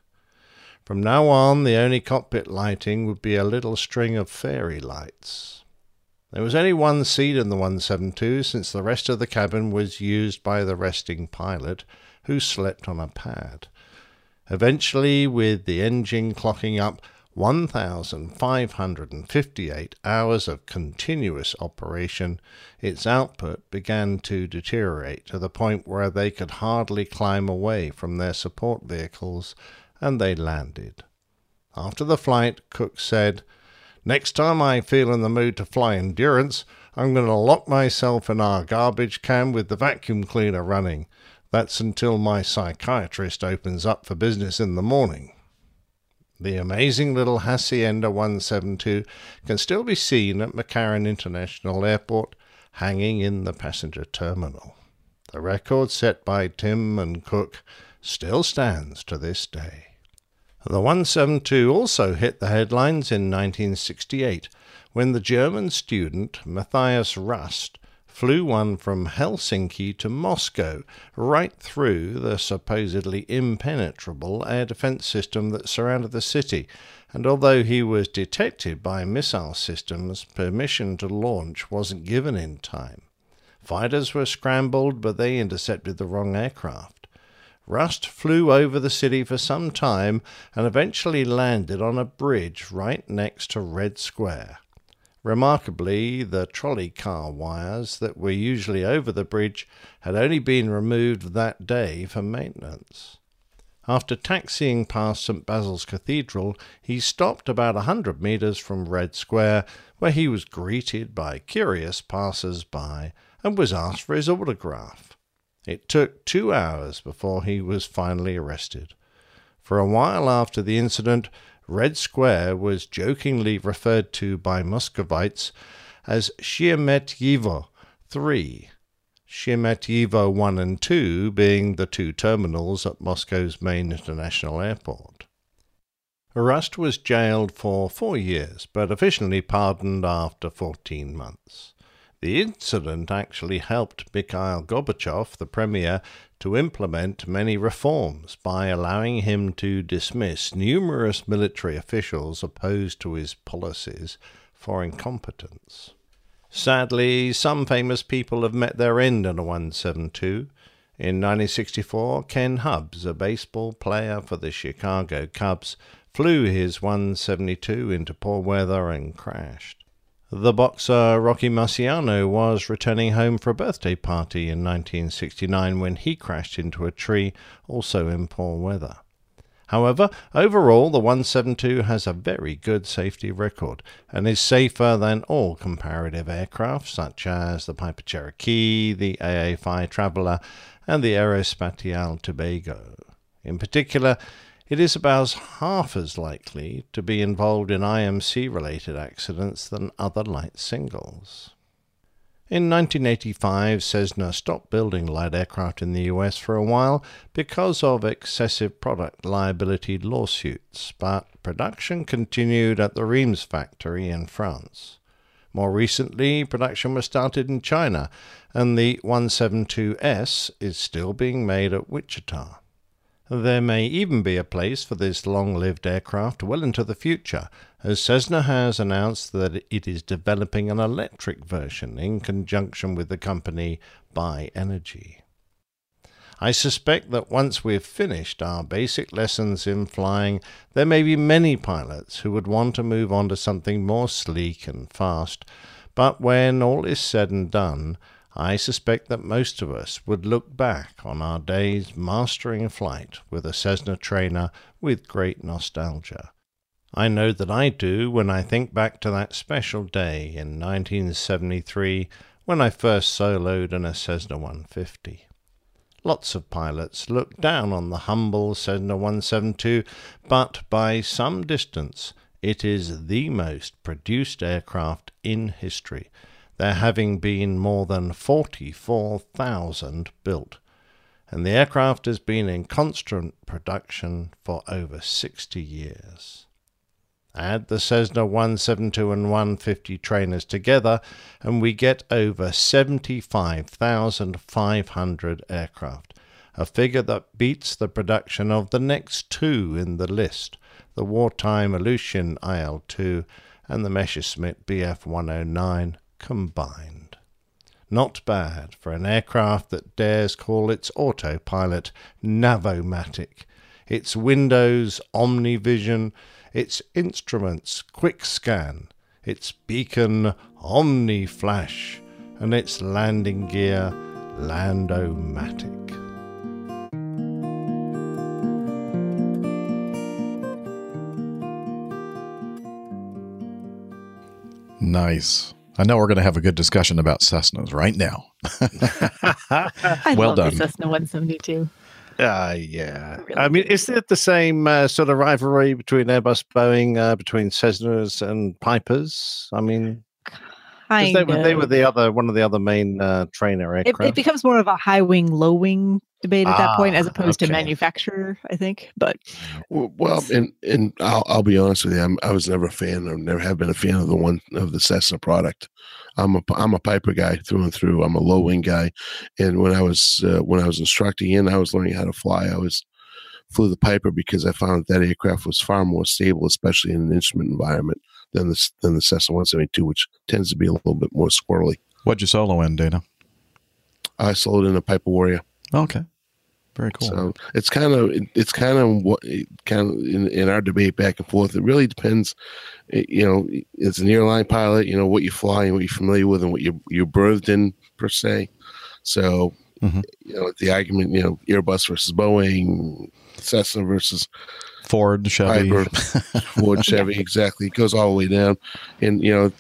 From now on, the only cockpit lighting would be a little string of fairy lights. There was only one seat in the 172 since the rest of the cabin was used by the resting pilot, who slept on a pad. Eventually, with the engine clocking up 1,558 hours of continuous operation, its output began to deteriorate to the point where they could hardly climb away from their support vehicles, and they landed. After the flight, Cook said, Next time I feel in the mood to fly endurance, I'm going to lock myself in our garbage can with the vacuum cleaner running. That's until my psychiatrist opens up for business in the morning. The amazing little Hacienda 172 can still be seen at McCarran International Airport, hanging in the passenger terminal. The record set by Timm and Cook still stands to this day. The 172 also hit the headlines in 1968 when the German student Matthias Rust flew one from Helsinki to Moscow, right through the supposedly impenetrable air defense system that surrounded the city. And although he was detected by missile systems, permission to launch wasn't given in time. Fighters were scrambled, but they intercepted the wrong aircraft. Rust flew over the city for some time and eventually landed on a bridge right next to Red Square. Remarkably, the trolley car wires that were usually over the bridge had only been removed that day for maintenance. After taxiing past St. Basil's Cathedral, he stopped about a hundred metres from Red Square, where he was greeted by curious passers by and was asked for his autograph. It took two hours before he was finally arrested. For a while after the incident, Red Square was jokingly referred to by Muscovites as Sheremetyevo 3, Sheremetyevo 1 and 2 being the two terminals at Moscow's main international airport. Rust was jailed for four years, but officially pardoned after 14 months. The incident actually helped Mikhail Gorbachev, the premier, to implement many reforms by allowing him to dismiss numerous military officials opposed to his policies for incompetence. Sadly, some famous people have met their end in a 172. In 1964, Ken Hubbs, a baseball player for the Chicago Cubs, flew his 172 into poor weather and crashed. The boxer Rocky Marciano was returning home for a birthday party in 1969 when he crashed into a tree, also in poor weather. However, overall, the 172 has a very good safety record and is safer than all comparative aircraft such as the Piper Cherokee, the AA-5 Traveller, and the Aerospatiale Tobago. In particular, it is about half as likely to be involved in IMC related accidents than other light singles. In 1985, Cessna stopped building light aircraft in the US for a while because of excessive product liability lawsuits, but production continued at the Reims factory in France. More recently, production was started in China, and the 172S is still being made at Wichita. There may even be a place for this long lived aircraft well into the future, as Cessna has announced that it is developing an electric version in conjunction with the company Bye Energy. I suspect that once we've finished our basic lessons in flying, there may be many pilots who would want to move on to something more sleek and fast, but when all is said and done, I suspect that most of us would look back on our days mastering a flight with a Cessna trainer with great nostalgia. I know that I do when I think back to that special day in 1973 when I first soloed in a Cessna 150. Lots of pilots look down on the humble Cessna 172, but by some distance it is the most produced aircraft in history there having been more than 44,000 built, and the aircraft has been in constant production for over 60 years. Add the Cessna 172 and 150 trainers together, and we get over 75,500 aircraft, a figure that beats the production of the next two in the list the wartime Ilyushin IL 2 and the Messerschmitt Bf 109 combined. Not bad for an aircraft that dares call its autopilot Navomatic, its windows OmniVision, its instruments Quickscan, its beacon OmniFlash, and its landing gear Landomatic. Nice. I know we're going to have a good discussion about Cessnas right now. Well done. Cessna 172. Uh, yeah. I mean, is it the same uh, sort of rivalry between Airbus, Boeing, uh, between Cessnas and Pipers? I mean, Kind they were they were the other one of the other main uh, trainer It, aircraft. it becomes more of a high wing, low wing debate at that point, as Ah, opposed to manufacturer. I think, but Well, well, and and I'll, I'll be honest with you, I'm, I was never a fan. I never have been a fan of the one of the Cessna product. I'm a I'm a Piper guy through and through. I'm a low wing guy, and when I was uh, when I was instructing in, I was learning how to fly. I was flew the Piper because I found that aircraft was far more stable, especially in an instrument environment than the than the Cessna 172, which tends to be a little bit more squirrely. What'd you solo in, Dana? I sold in a Piper Warrior. Okay, very cool. So it's kind of it's kind of what kind of in, in our debate back and forth. It really depends. You know, as an airline pilot, you know what you fly and what you're familiar with and what you you're birthed in per se. So Mm-hmm. you know the argument, you know, Airbus versus Boeing, Cessna versus Ford, Chevy. Piper, Ford, Chevy, exactly. It goes all the way down. And, you know,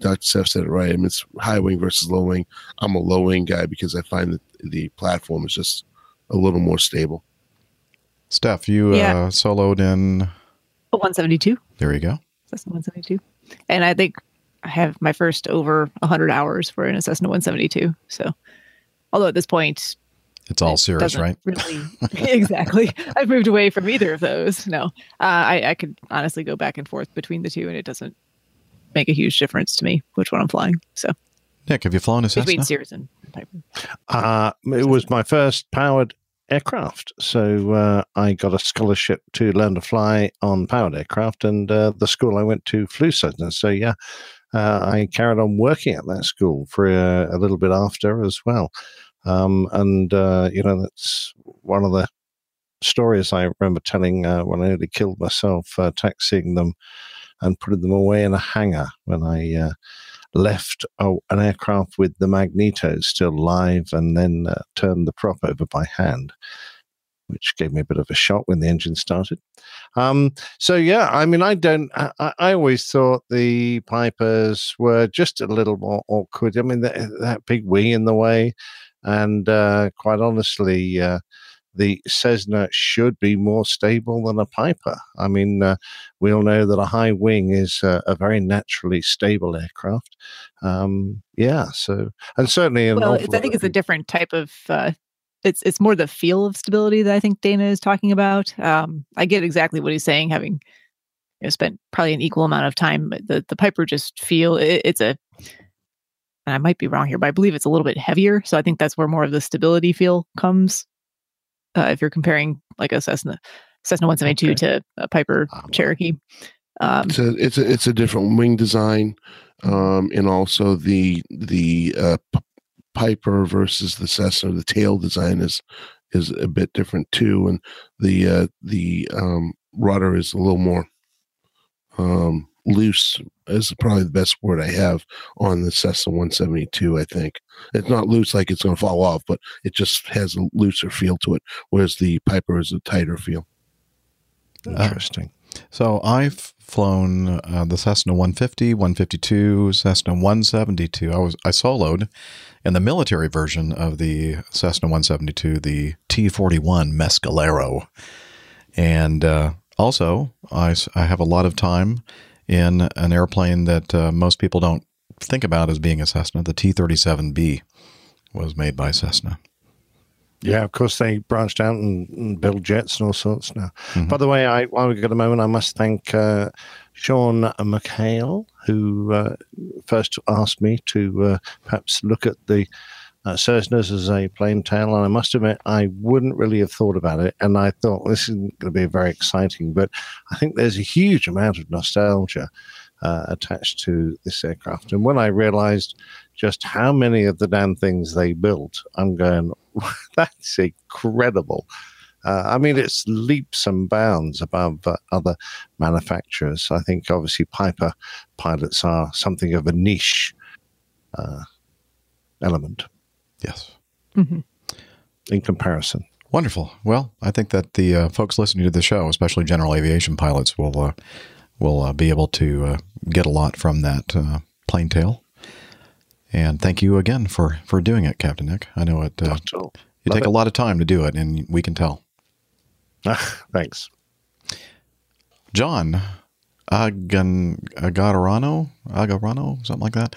Dr. Steph said it right. I mean, it's high wing versus low wing. I'm a low wing guy because I find that the platform is just a little more stable. Steph, you Yeah. uh, soloed in. a 172. There you go. Cessna 172. And I think I have my first over 100 hours for an Cessna 172. So, although at this point, It's all serious, right? Really, exactly. I've moved away from either of those. No, uh, I, I could honestly go back and forth between the two, and it doesn't make a huge difference to me which one I'm flying. So, Nick, have you flown a between Cessna? Cirrus and Piper. Uh, it was my first powered aircraft. So uh, I got a scholarship to learn to fly on powered aircraft, and uh, the school I went to flew Cessna. So yeah, uh, I carried on working at that school for a, a little bit after as well. Um, and uh, you know that's one of the stories I remember telling uh, when I nearly killed myself, uh, taxiing them and putting them away in a hangar when I uh, left a, an aircraft with the magneto still live and then uh, turned the prop over by hand, which gave me a bit of a shock when the engine started. Um, so yeah, I mean, I don't. I, I I always thought the Pipers were just a little more awkward. I mean, that, that big wing in the way, and uh, quite honestly. Uh, the Cessna should be more stable than a Piper. I mean, uh, we all know that a high wing is uh, a very naturally stable aircraft. Um, yeah, so and certainly, an Well, it's, I think it's a different type of. Uh, it's it's more the feel of stability that I think Dana is talking about. Um, I get exactly what he's saying, having you know, spent probably an equal amount of time. The the Piper just feel it, it's a. And I might be wrong here, but I believe it's a little bit heavier. So I think that's where more of the stability feel comes. Uh, if you're comparing like a Cessna Cessna 172 to a Piper Cherokee. Um, It's a it's a it's a different wing design, um, and also the the uh, P- Piper versus the Cessna. The tail design is is a bit different too, and the uh, the um, rudder is a little more um, loose. Is probably the best word I have on the Cessna 172. I think it's not loose like it's going to fall off, but it just has a looser feel to it. Whereas the Piper is a tighter feel. Interesting. So I've flown uh, the Cessna 150, 152, Cessna 172. I was I soloed in the military version of the Cessna 172, the T41 Mescalero, and uh, also I have a lot of time in an airplane that uh, most people don't think about as being a Cessna. The T37B was made by Cessna. Yeah, of course they branched out and, and build jets and all sorts now. By the way, I while we've got a moment, I must thank uh, Sean McHale, who uh, first asked me to uh, perhaps look at the uh, Cessnas as a plane tale, and I must admit I wouldn't really have thought about it, and I thought this isn't going to be very exciting, but I think there's a huge amount of nostalgia uh, attached to this aircraft, and when I realised just how many of the damn things they built, I'm going, that's incredible. Uh, I mean, it's leaps and bounds above uh, other manufacturers. I think obviously Piper pilots are something of a niche uh, element. Yes. Mhm. In comparison. Wonderful. Well, I think that the uh, folks listening to the show, especially general aviation pilots, will uh, will uh, be able to uh, get a lot from that uh, plane tale. And thank you again for for doing it, Captain Nick. I know it. Uh, you Love take a lot of time to do it, and we can tell. Thanks. John, Agan, Agarano, Agarano, something like that,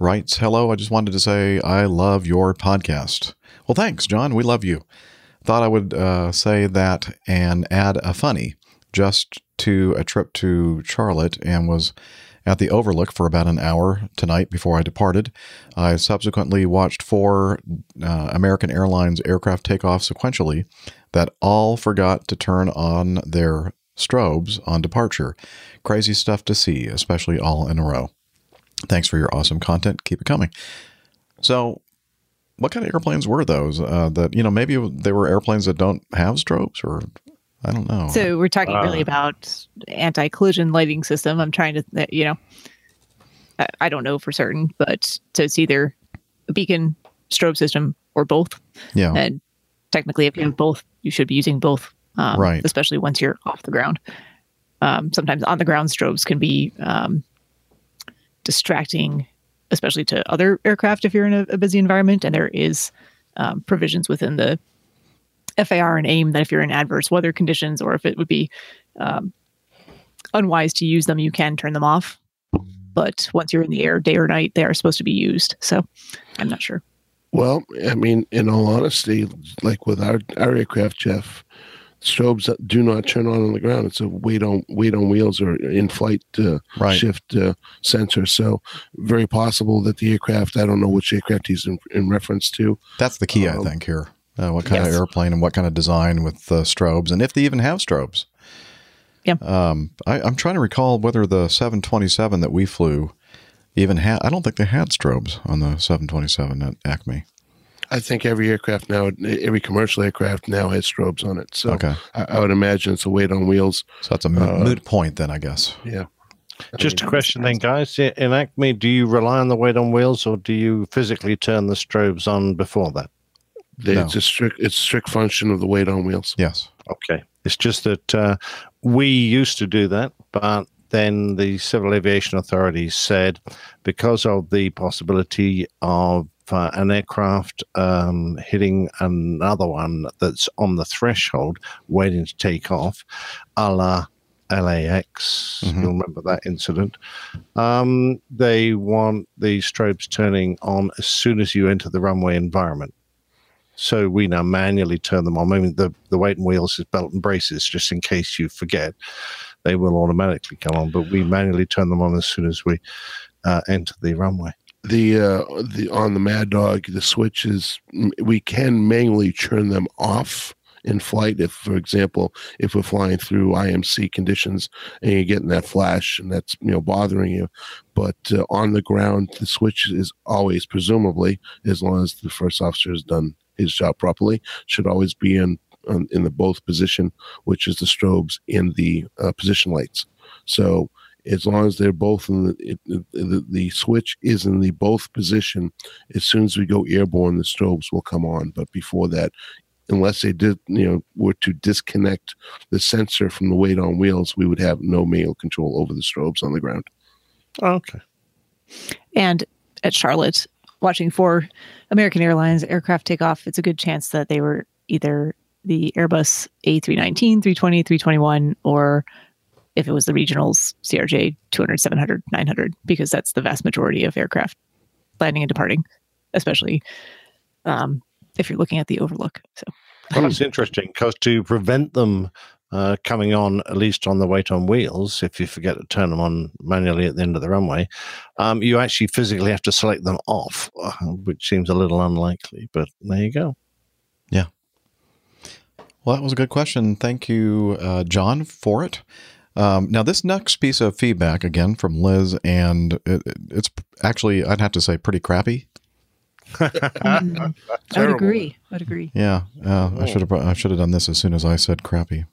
writes, Hello, I just wanted to say I love your podcast. Well, thanks, John. We love you. Thought I would uh, say that and add a funny just to a trip to Charlotte and was at the Overlook for about an hour tonight before I departed. I subsequently watched four uh, American Airlines aircraft take off sequentially that all forgot to turn on their strobes on departure. Crazy stuff to see, especially all in a row. Thanks for your awesome content. Keep it coming. So, what kind of airplanes were those? Uh, that you know, maybe they were airplanes that don't have strobes, or I don't know. So we're talking really Uh, about anti-collision lighting system. I'm trying to, uh, you know, I, I don't know for certain, but so it's either a beacon strobe system or both. Yeah. And technically, if you have both, you should be using both. Um, Right. Especially once you're off the ground. Um, sometimes on the ground strobes can be um, distracting, especially to other aircraft if you're in a, a busy environment. And there is um, provisions within the FAR and AIM that if you're in adverse weather conditions or if it would be um, unwise to use them, you can turn them off. But once you're in the air, day or night, they are supposed to be used. So I'm not sure. Well, I mean, in all honesty, like with our, our aircraft, Jeff, strobes that do not turn on on the ground. It's a weight on weight on wheels or in flight uh, Right. shift uh, sensor. So very possible that the aircraft. I don't know which aircraft he's in, in reference to. That's the key, Um, I think, here. Uh, what kind yes. of airplane and what kind of design with uh, strobes, and if they even have strobes. Yeah. Um, I, I'm trying to recall whether the 727 that we flew even had. I don't think they had strobes on the 727 at Acme. I think every aircraft now, every commercial aircraft now has strobes on it. So Okay. I, I would imagine it's a weight on wheels. So that's a moot, Uh, moot point, then, I guess. Yeah. Just a question then, guys. I- In Acme, do you rely on the weight on wheels or do you physically turn the strobes on before that? They, No. It's a strict, it's strict function of the weight on wheels. Yes. Okay. It's just that uh, we used to do that, but then the Civil Aviation Authority said because of the possibility of uh, an aircraft um, hitting another one that's on the threshold waiting to take off, a la LAX, Mhm. you'll remember that incident. Um, they want the strobes turning on as soon as you enter the runway environment. So we now manually turn them on. I mean, the, the weight and wheels is belt and braces, just in case you forget. They will automatically come on, but we manually turn them on as soon as we uh, enter the runway. The uh the on the mad dog the switches we can manually turn them off in flight if for example if we're flying through imc conditions and you're getting that flash and that's you know bothering you. But uh, on the ground the switch is always presumably as long as the first officer has done his job properly should always be in um, in the both position which is the strobes in the uh, position lights. So as long as they're both in the, it, it- the the switch is in the both position as soon as we go airborne the strobes will come on but before that unless they did you know were to disconnect the sensor from the weight on wheels we would have no manual control over the strobes on the ground Okay. And at Charlotte, watching for American Airlines aircraft take off, it's a good chance that they were either the Airbus A319, 320, 321, or if it was the regionals, CRJ 200, 700, 900, because that's the vast majority of aircraft landing and departing, especially um, if you're looking at the overlook. So Well, it's interesting because to prevent them uh, coming on, at least on the weight on wheels, if you forget to turn them on manually at the end of the runway, um, you actually physically have to select them off, uh, which seems a little unlikely. But there you go. Yeah. Well, that was a good question. Thank you, uh, John, for it. Um, now, this next piece of feedback, again from Liz, and it, it's actually, I'd have to say, pretty crappy. I would agree. I would agree. Yeah, uh, I should have I should have done this as soon as I said crappy.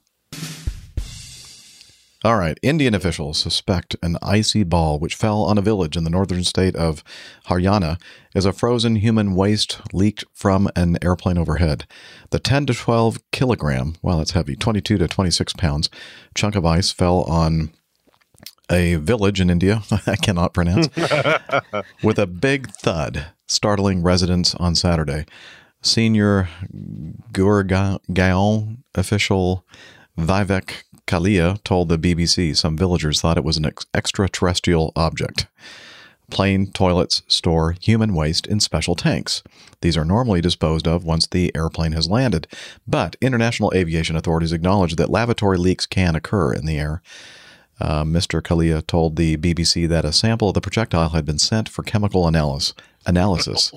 All right, Indian officials suspect an icy ball which fell on a village in the northern state of Haryana is a frozen human waste leaked from an airplane overhead. The 10 to 12 kilogram, well, that's heavy, 22 to 26 pounds chunk of ice fell on a village in India I cannot pronounce with a big thud, startling residents on Saturday. Senior Gurgaon official Vivek Kalia told the BBC some villagers thought it was an ex- extraterrestrial object. Plane toilets store human waste in special tanks. These are normally disposed of once the airplane has landed, but international aviation authorities acknowledge that lavatory leaks can occur in the air. Uh, Mr. Kalia told the BBC that a sample of the projectile had been sent for chemical analysis, analysis,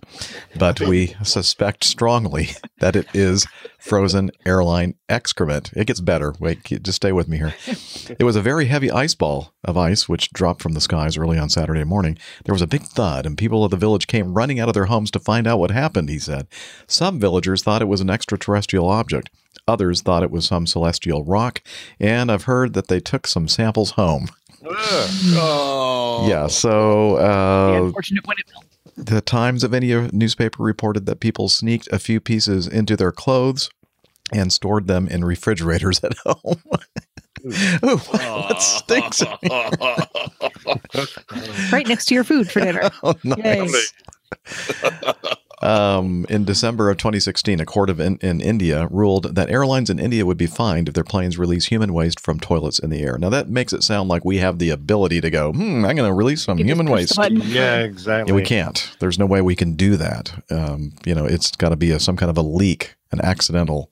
but we suspect strongly that it is frozen airline excrement. It gets better. Wait, just stay with me here. It was a very heavy ice ball of ice which dropped from the skies early on Saturday morning. There was a big thud, and people of the village came running out of their homes to find out what happened, he said. Some villagers thought it was an extraterrestrial object. Others thought it was some celestial rock, and I've heard that they took some samples home. Oh. Yeah, so uh, the unfortunate Winnetmill. The Times of India newspaper reported that people sneaked a few pieces into their clothes and stored them in refrigerators at home. Ooh, what stinks? Right next to your food for dinner. Oh, nice. Um, in December of 2016, a court of in, in India ruled that airlines in India would be fined if their planes release human waste from toilets in the air. Now that makes it sound like we have the ability to go, hmm, I'm going to release some You human waste. Yeah, exactly. Yeah, we can't. There's no way we can do that. Um, you know, it's got to be a, some kind of a leak, an accidental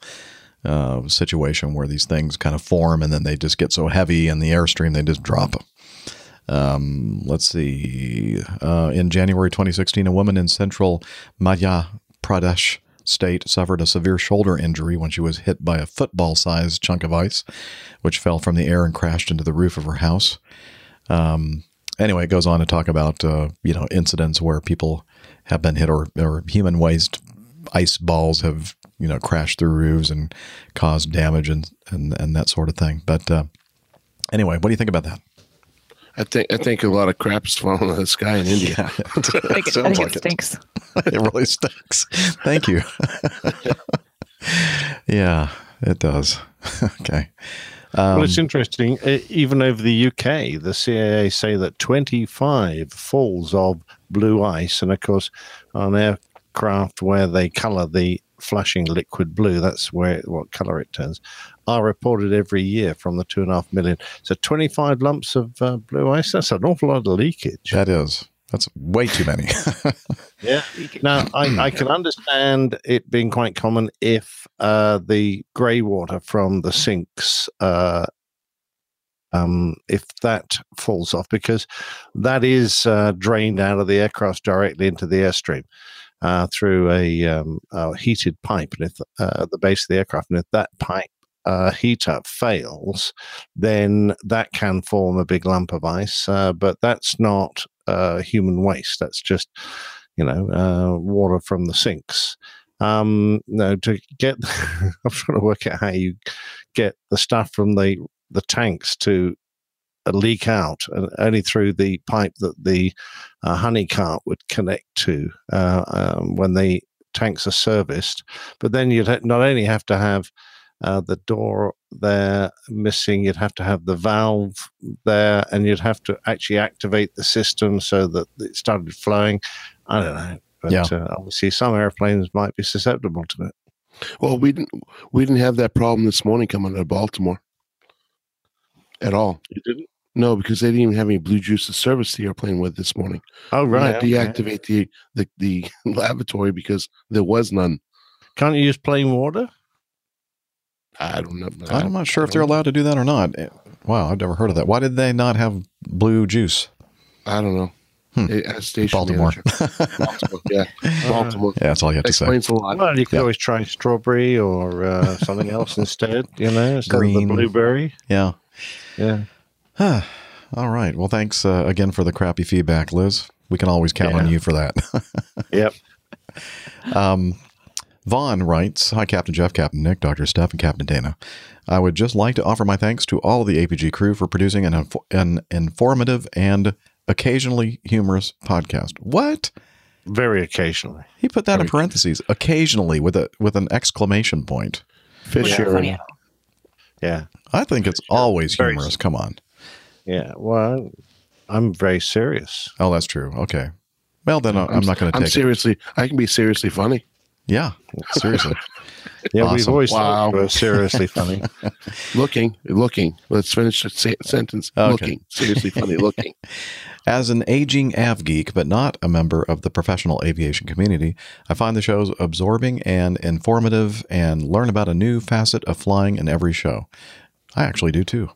uh, situation where these things kind of form and then they just get so heavy in the airstream they just drop. Um, let's see. Uh, in January 2016, a woman in central Madhya Pradesh state suffered a severe shoulder injury when she was hit by a football sized chunk of ice, which fell from the air and crashed into the roof of her house. Um, anyway, it goes on to talk about uh, you know incidents where people have been hit or, or human waste ice balls have you know crashed through roofs and caused damage and and, and that sort of thing. But uh, anyway, what do you think about that? I think I think a lot of crap is falling out of the sky in India. I think, it, I Sounds think like it stinks. it really stinks. Thank you. yeah, it does. okay. Um, well, it's interesting. e- Even over the UK, the CAA say that 25 falls of blue ice, and of course, on aircraft where they colour the flashing liquid blue, that's where what colour it turns, are reported every year from the two and a half million. So 25 lumps of uh, blue ice. That's an awful lot of leakage. that is. That's way too many. Yeah. Now, I, I can understand it being quite common if uh, the grey water from the sinks, uh, um, if that falls off, because that is uh, drained out of the aircraft directly into the airstream uh, through a, um, a heated pipe, and if uh, at the base of the aircraft, and if that pipe uh, heater fails, then that can form a big lump of ice. Uh, but that's not uh, human waste. That's just, you know, uh, water from the sinks. Um, no, to get, I'm trying to work out how you get the stuff from the the tanks to uh, leak out, and only through the pipe that the uh, honey cart would connect to uh, um, when the tanks are serviced. But then you'd not only have to have uh, the door there missing. You'd have to have the valve there, and you'd have to actually activate the system so that it started flowing. I don't know, but Yeah. uh, obviously some airplanes might be susceptible to it. Well, we didn't we didn't have that problem this morning coming out of Baltimore at all. You didn't? No, because they didn't even have any blue juice to service the airplane with this morning. Oh We right, had to deactivate the, the the lavatory because there was none. Can't you use plain water? I don't know. I'm not sure if they're allowed to do that or not. Wow, I've never heard of that. Why did they not have blue juice? I don't know. Hmm. It- station Baltimore. Baltimore, yeah, Baltimore. Yeah, that's all you have to say. Explains a lot. Well, you could Yeah. always try strawberry or uh, something else instead. You know, instead of Green. the blueberry. Yeah. Yeah. all right. Well, thanks uh, again for the crappy feedback, Liz. We can always count on you for that. Yep. Um, Vaughn writes Hi, Captain Jeff, Captain Nick, Dr. Steph, and Captain Dana. I would just like to offer my thanks to all of the APG crew for producing an, info- an informative and occasionally humorous podcast. What? Very occasionally. He put that in parentheses, occasionally with a with an exclamation point. Fish Funny Aaron. at all. Yeah. I think it's always Very- humorous. Come on. Yeah. Well, I'm very serious. Oh, that's true. Okay. Well, then uh, I'm, not going to I'm take it. seriously. I can be seriously funny. Yeah, seriously. Yeah, we've always Wow. thought you were seriously funny. looking, looking. Let's finish the sentence. Okay. Looking, seriously funny. Looking. As an aging av geek, but not a member of the professional aviation community, I find the shows absorbing and informative and learn about a new facet of flying in every show. I actually do too.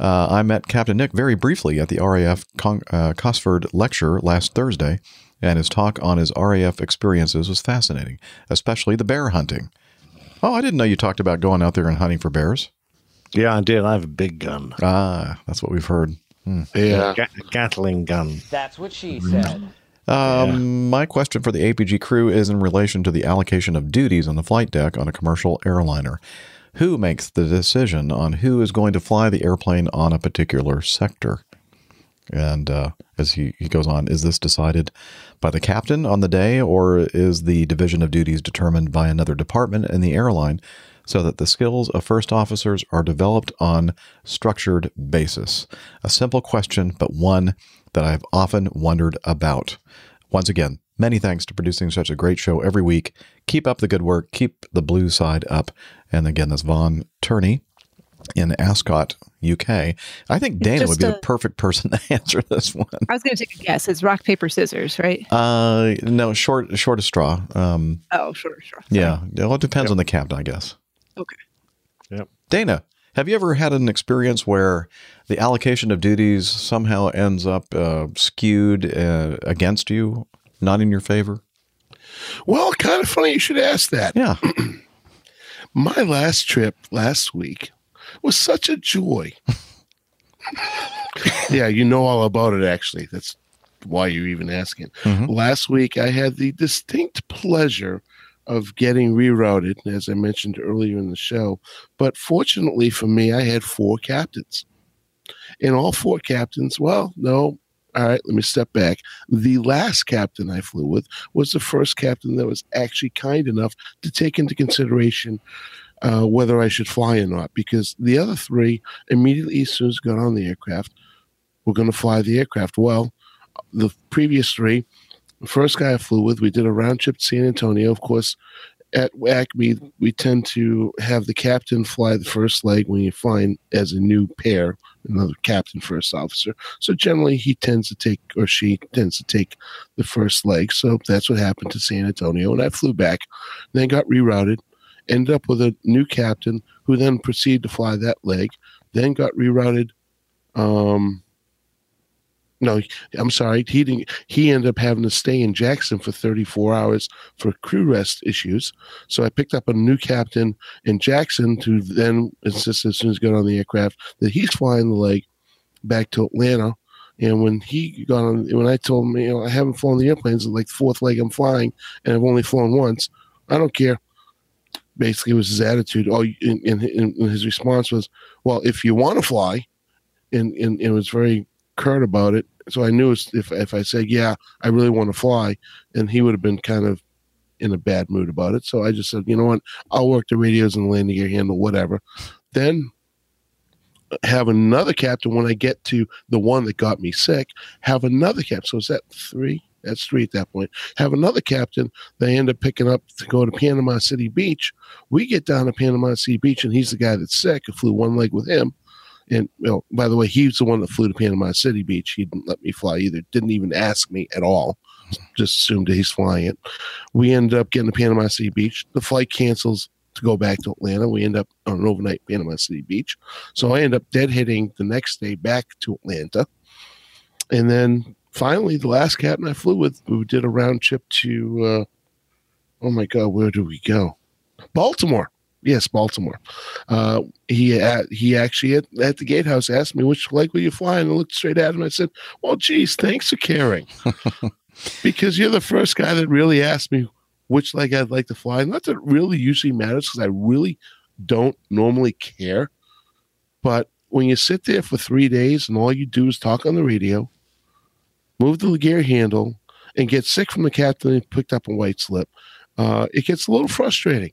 Uh, I met Captain Nick very briefly at the RAF Con- uh, Cosford lecture last Thursday, and his talk on his RAF experiences was fascinating, especially the bear hunting. Oh, I didn't know you talked about going out there and hunting for bears. Yeah, I did. I have a big gun. Ah, that's what we've heard. Hmm. Yeah. A Gatling gun. That's what she said. Um, My question for the APG crew is in relation to the allocation of duties on the flight deck on a commercial airliner. Who makes the decision on who is going to fly the airplane on a particular sector? And uh, as he, he goes on, is this decided by the captain on the day, or is the division of duties determined by another department in the airline so that the skills of first officers are developed on structured basis? A simple question, but one that I've often wondered about. Once again, many thanks to producing such a great show every week. Keep up the good work. Keep the blue side up. And again, that's Vaughn Turney in Ascot, UK. I think Dana would be a- the perfect person to answer this one. I was going to take a guess. It's rock, paper, scissors, right? Uh, no, short, short of straw. Um, Oh, sure, sure. yeah, well, it depends on the captain, I guess. Okay. Yep. Dana, have you ever had an experience where the allocation of duties somehow ends up uh, skewed uh, against you, not in your favor? Well, kind of funny you should ask that. Yeah. My last trip last week was such a joy. yeah, you know all about it, actually. That's why you're even asking. Mm-hmm. Last week, I had the distinct pleasure of getting rerouted, as I mentioned earlier in the show. But fortunately for me, I had four captains. And all four captains, well, no, all right, let me step back. The last captain I flew with was the first captain that was actually kind enough to take into consideration uh, whether I should fly or not, because the other three, immediately as soon as got on the aircraft, were going to fly the aircraft. Well, the previous three, the first guy I flew with, we did a round trip to San Antonio. Of course, at Acme, we tend to have the captain fly the first leg when you find as a new pair, another captain, first officer. So generally, he tends to take, or she tends to take the first leg. So that's what happened to San Antonio. And I flew back, then got rerouted, ended up with a new captain who then proceeded to fly that leg, then got rerouted. Um, no, I'm sorry. He didn't. He ended up having to stay in Jackson for 34 hours for crew rest issues. So I picked up a new captain in Jackson to then insist as soon as he got on the aircraft that he's flying the leg back to Atlanta. And when he got on, when I told him, you know, I haven't flown the airplanes, like fourth leg I'm flying, and I've only flown once. I don't care. Basically, was his attitude. Oh, and, and, and his response was, "Well, if you want to fly," and, and it was very curt about it. So I knew if if I said, "Yeah, I really want to fly," and he would have been kind of in a bad mood about it. So I just said, "You know what? I'll work the radios and landing gear handle, whatever." Then have another captain when I get to the one that got me sick. Have another captain. So is that three? That's three at that point. Have another captain. They end up picking up to go to Panama City Beach. We get down to Panama City Beach, and he's the guy that's sick. I flew one leg with him. And you know, by the way, he's the one that flew to Panama City Beach. He didn't let me fly either. Didn't even ask me at all. Just assumed he's flying it. We ended up getting to Panama City Beach. The flight cancels to go back to Atlanta. We end up on an overnight Panama City Beach. So I end up deadheading the next day back to Atlanta. And then finally, the last captain I flew with, who did a round trip to, uh, oh my God, where do we go? Baltimore. Yes, Baltimore. Uh, he uh, he actually at, at the gatehouse asked me which leg were you flying. I looked straight at him. I said, "Well, geez, thanks for caring, because you're the first guy that really asked me which leg I'd like to fly. Not that it really usually matters, because I really don't normally care. But when you sit there for three days and all you do is talk on the radio, move the gear handle, and get sick from the captain and picked up a white slip, uh, it gets a little frustrating.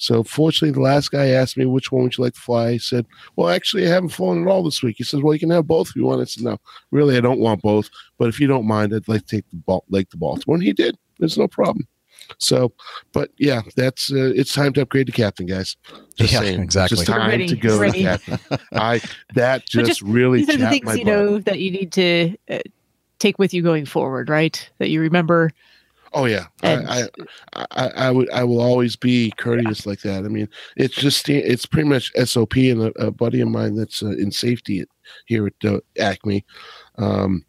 So fortunately, the last guy asked me which one would you like to fly. I said, "Well, actually, I haven't flown at all this week." He says, "Well, you can have both if you want." I said, "No, really, I don't want both. But if you don't mind, I'd like to take the ball, like the Baltimore." And he did. There's no problem. So, but yeah, that's uh, it's time to upgrade to captain, guys. Just Yeah, saying. exactly. Just time Ready, to go ready. to captain. I that But just, really these are the things my you butt. know that you need to uh, take with you going forward, right? That you remember. Oh yeah, And- I, I, I, I would, I will always be courteous like that. I mean, it's just, it's pretty much SOP. And a, a buddy of mine that's uh, in safety at, here at uh, Acme, um,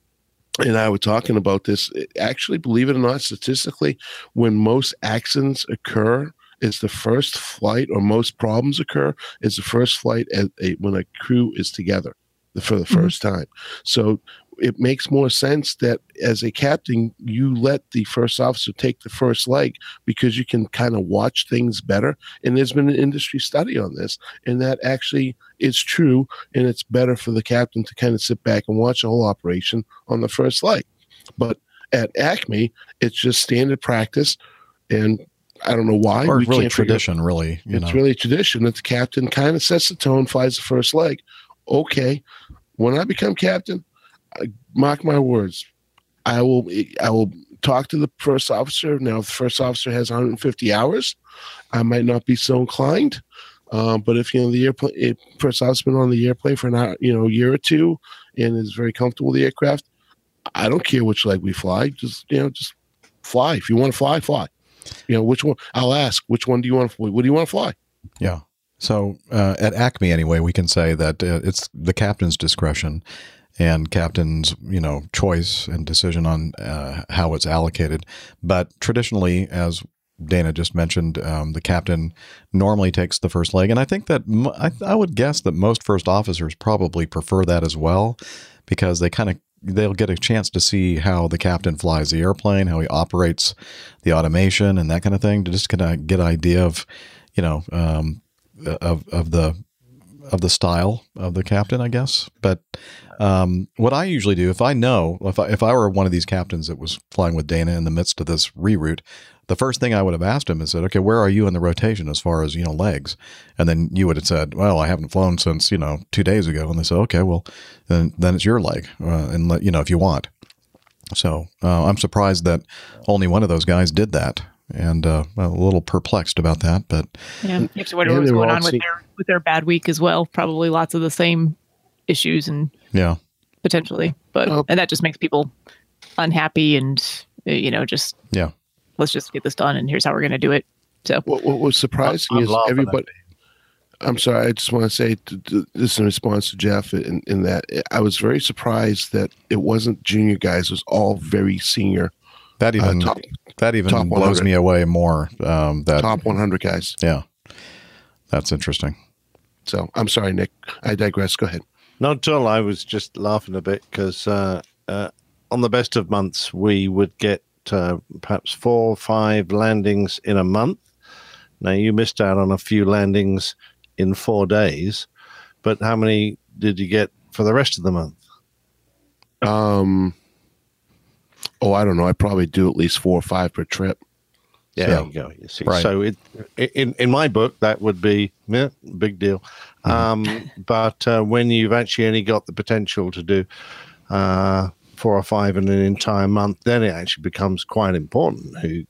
and I were talking about this. Actually, believe it or not, statistically, when most accidents occur, is the first flight, or most problems occur, is the first flight at a, when a crew is together for the first time. So it makes more sense that as a captain, you let the first officer take the first leg because you can kind of watch things better. And there's been an industry study on this, and that actually is true. And it's better for the captain to kind of sit back and watch the whole operation on the first leg. But at Acme, it's just standard practice. And I don't know why. or we really can't figure- tradition, really. You it's know. really tradition that the captain kind of sets the tone, flies the first leg. Okay, when I become captain, mark my words, I will I will talk to the first officer. Now, if the first officer has 150 hours, I might not be so inclined. Um, but if you know the airplane, if first officer's been on the airplane for an hour, you know, year or two, and is very comfortable with the aircraft, I don't care which leg we fly. Just you know, just fly. If you want to fly, fly. You know, which one? I'll ask. Which one do you want to? Fly? What do you want to fly? Yeah. So uh, at Acme, anyway, we can say that uh, it's the captain's discretion and captain's, you know, choice and decision on uh, how it's allocated. But traditionally, as Dana just mentioned, um, the captain normally takes the first leg, and I think that m- I, I would guess that most first officers probably prefer that as well, because they kind of they'll get a chance to see how the captain flies the airplane, how he operates the automation, and that kind of thing, to just kind of get an idea of, you know, um, of of the of the style of the captain, I guess. But um, what I usually do, if I know, if I, if I were one of these captains that was flying with Dana in the midst of this reroute, the first thing I would have asked him is said, okay, where are you in the rotation as far as, you know, legs? And then you would have said, well, I haven't flown since, you know, two days ago. And they said, okay, well, then, then it's your leg. Uh, and let, you know, if you want. So uh, I'm surprised that only one of those guys did that. And uh, a little perplexed about that, but Yeah, you have to wonder And what's going on with their with their bad week as well. Probably lots of the same issues and yeah, potentially, but Oh. and that just makes people unhappy and uh, you know just yeah. let's just get this done and here's how we're going to do it. So What, what was surprising I'm is laughing at everybody. I'm sorry. I just want to say to, to, this in response to Jeff in, in that I was very surprised that it wasn't junior guys; it was all very senior, That even uh, top that even top blows me away more. Um, that top 100 guys. yeah, that's interesting. So I'm sorry, Nick. I digress. Go ahead. Not at all. I was just laughing a bit because uh, uh, on the best of months, we would get uh, perhaps four or five landings in a month. Now, you missed out on a few landings in four days, but how many did you get for the rest of the month? Um. Oh, I don't know. I probably do at least four or five per trip. Yeah, So- there you go. You see, Right. so it in in my book that would be yeah, big deal. Um, but uh, when you've actually only got the potential to do uh, four or five in an entire month, then it actually becomes quite important who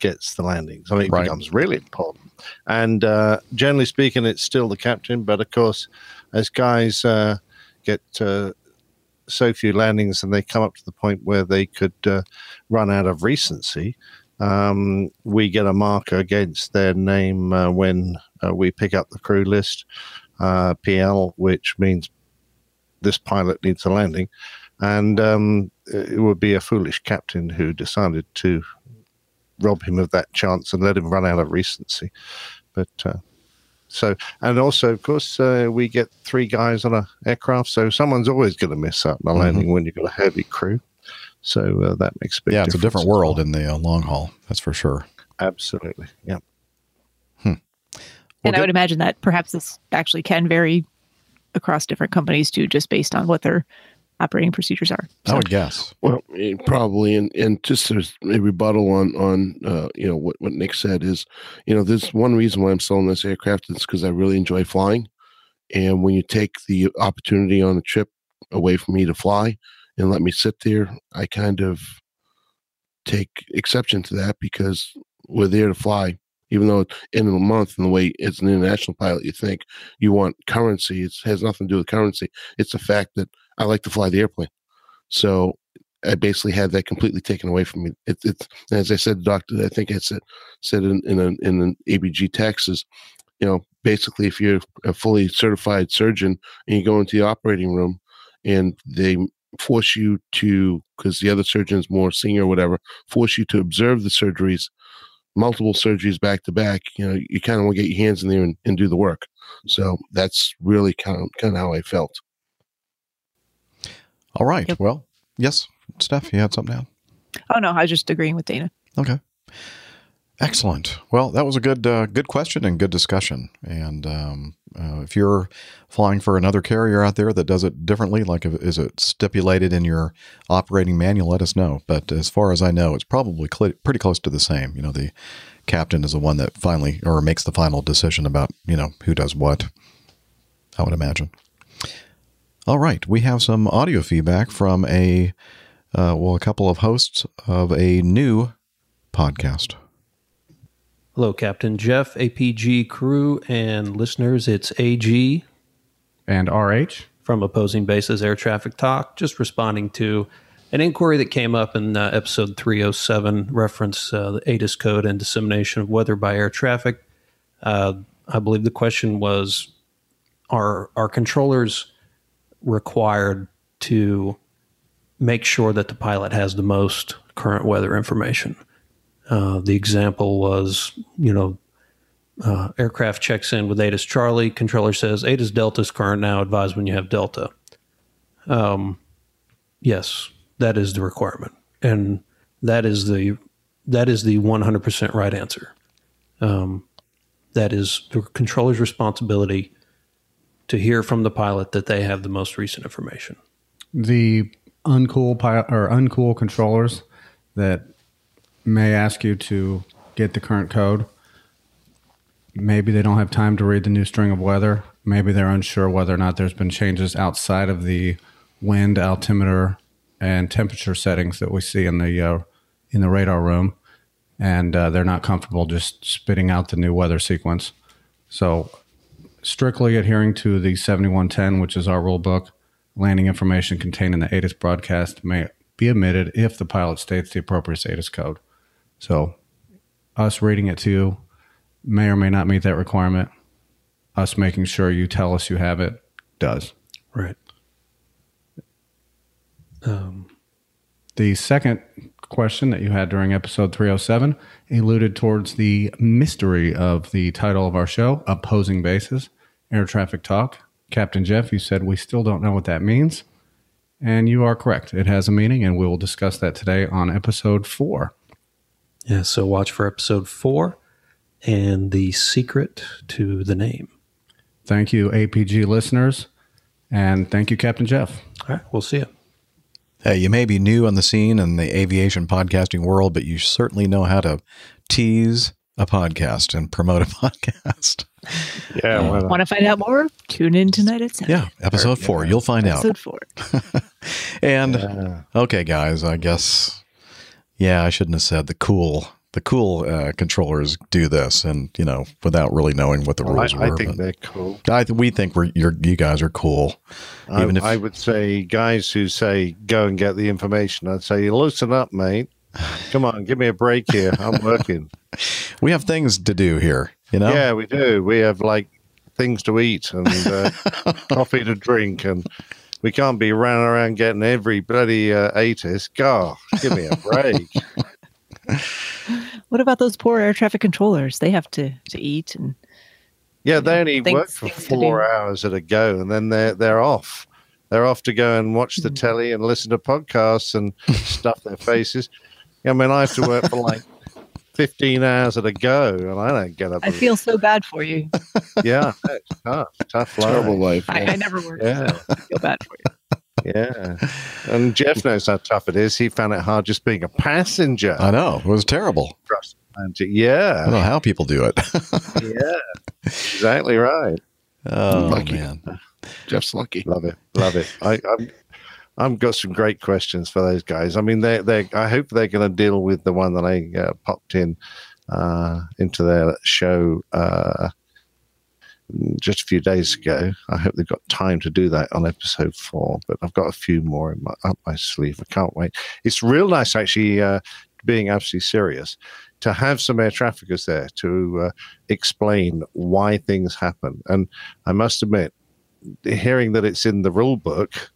gets the landings. I mean, it Right. becomes really important. And uh, generally speaking, it's still the captain. But of course, as guys uh, get uh, so few landings and they come up to the point where they could uh, run out of recency, um, we get a marker against their name uh, when uh, we pick up the crew list, uh, PL, which means this pilot needs a landing. And um, it would be a foolish captain who decided to rob him of that chance and let him run out of recency. But uh, so, and also, of course, uh, we get three guys on a aircraft, so someone's always going to miss out on a landing when you've got a heavy crew. So uh, that makes a big Yeah, it's a different world well. in the uh, long haul. That's for sure. Absolutely, yeah. And I would imagine that perhaps this actually can vary across different companies too, just based on what their operating procedures are. I would guess. Well, eh, probably, and and just as a rebuttal on on uh, you know what what Nick said is, you know, there's one reason why I'm selling this aircraft is because I really enjoy flying, and when you take the opportunity on a trip away from me to fly and let me sit there, I kind of take exception to that because we're there to fly. Even though it's in a month, and the way it's an international pilot, you think you want currency. It has nothing to do with currency. It's the fact that I like to fly the airplane. So I basically had that completely taken away from me. It, it's as I said, doctor. I think I said said in in an, in an APG text is, you know, basically if you're a fully certified surgeon and you go into the operating room and they force you to because the other surgeon is more senior or whatever force you to observe the surgeries multiple surgeries back to back you know you kind of want to get your hands in there and, and do the work so that's really kind of kind of how i felt All right. Well, yes, Steph, you had something down. Oh no, I was just agreeing with Dana. Okay. Excellent. Well, that was a good uh, good question and good discussion. And um, uh, if you're flying for another carrier out there that does it differently, like if, is it stipulated in your operating manual, let us know. But as far as I know, it's probably cl- pretty close to the same. You know, the captain is the one that finally or makes the final decision about you know who does what. I would imagine. All right, we have some audio feedback from a uh, well, a couple of hosts of a new podcast. Hello, Captain Jeff, APG crew, and listeners. It's AG and RH from Opposing Bases Air Traffic Talk. Just responding to an inquiry that came up in uh, episode 307, reference uh, the ATIS code and dissemination of weather by air traffic. Uh, I believe the question was: Are are controllers required to make sure that the pilot has the most current weather information? Uh, the example was, you know, uh, aircraft checks in with ATIS Charlie. Controller says ATIS Delta is current now. Advise when you have Delta. Um, yes, that is the requirement, and that is the that is the one hundred percent right answer. Um, that is the controller's responsibility to hear from the pilot that they have the most recent information. The uncool pilot or uncool controllers that may ask you to get the current code. Maybe they don't have time to read the new string of weather. Maybe they're unsure whether or not there's been changes outside of the wind, altimeter, and temperature settings that we see in the uh, in the radar room, and uh, they're not comfortable just spitting out the new weather sequence. So, strictly adhering to the 7110, which is our rule book, landing information contained in the ATIS broadcast may be omitted if the pilot states the appropriate ATIS code. So, us reading it to you may or may not meet that requirement. Us making sure you tell us you have it does. Right. Um, the second question that you had during episode 307 alluded towards the mystery of the title of our show, Opposing Bases, Air Traffic Talk. Captain Jeff, you said we still don't know what that means. And you are correct. It has a meaning, and we will discuss that today on episode four. Yeah, so watch for episode four and the secret to the name. Thank you, APG listeners. And thank you, Captain Jeff. All right, we'll see you. Hey, you may be new on the scene in the aviation podcasting world, but you certainly know how to tease a podcast and promote a podcast. Yeah. Uh, Want to find out more? Tune in tonight at seven. yeah, episode four. You'll find out. Episode four. And okay, guys, I guess yeah, I shouldn't have said the cool. The cool uh, controllers do this, and you know, without really knowing what the Well, rules I, I think they're cool. I we think we're you're, you guys are cool. I, Even if I would say guys who say go and get the information, I'd say loosen up, mate. Come on, give me a break here. I'm working. we have things to do here, you know. Yeah, we do. We have like things to eat and uh, coffee to drink, and we can't be running around getting every bloody uh, ATIS. God, give me a break. What about those poor air traffic controllers? They have to, to eat and Yeah, they only Things- work for four hours at a go, and then they're they're off. They're off to go and watch the telly and listen to podcasts and stuff their faces. I mean, I have to work for like fifteen hours at a go, and I don't get up. I feel so bad for you. yeah, it's tough, tough life. Terrible life. I, I never worked, Yeah. so I feel bad for you. Yeah, and Jeff knows how tough it is. He found it hard just being a passenger. I know it was terrible. Across the Atlantic. Yeah, I don't know how people do it. yeah, exactly right. oh Lucky. man, Jeff's lucky. Love it, love it. I, I'm, I've got some great questions for those guys. I mean, they, they. I hope they're going to deal with the one that I uh, popped in uh, into their show uh, just a few days ago. I hope they've got time to do that on episode four, but I've got a few more in my, up my sleeve. I can't wait. It's real nice, actually, uh, being absolutely serious, to have some air traffickers there to uh, explain why things happen. And I must admit, hearing that it's in the rule book,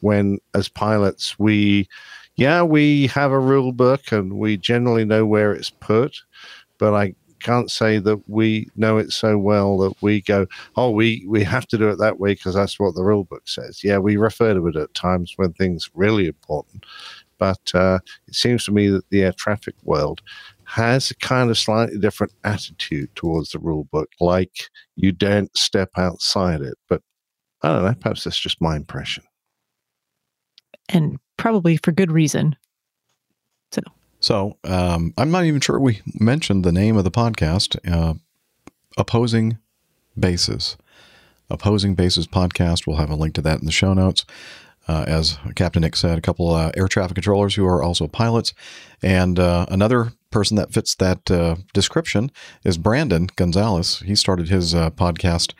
when as pilots we, yeah, we have a rule book and we generally know where it's put, but I can't say that we know it so well that we go, oh, we, we have to do it that way because that's what the rule book says. Yeah, we refer to it at times when things really important. But uh, it seems to me that the air traffic world has a kind of slightly different attitude towards the rule book, like you don't step outside it. But I don't know, perhaps that's just my impression. And probably for good reason. So So um, I'm not even sure we mentioned the name of the podcast, uh, Opposing Bases. Opposing Bases podcast. We'll have a link to that in the show notes. Uh, as Captain Nick said, a couple uh, air traffic controllers who are also pilots. And uh, another person that fits that uh, description is Brandon Gonzalez. He started his podcast,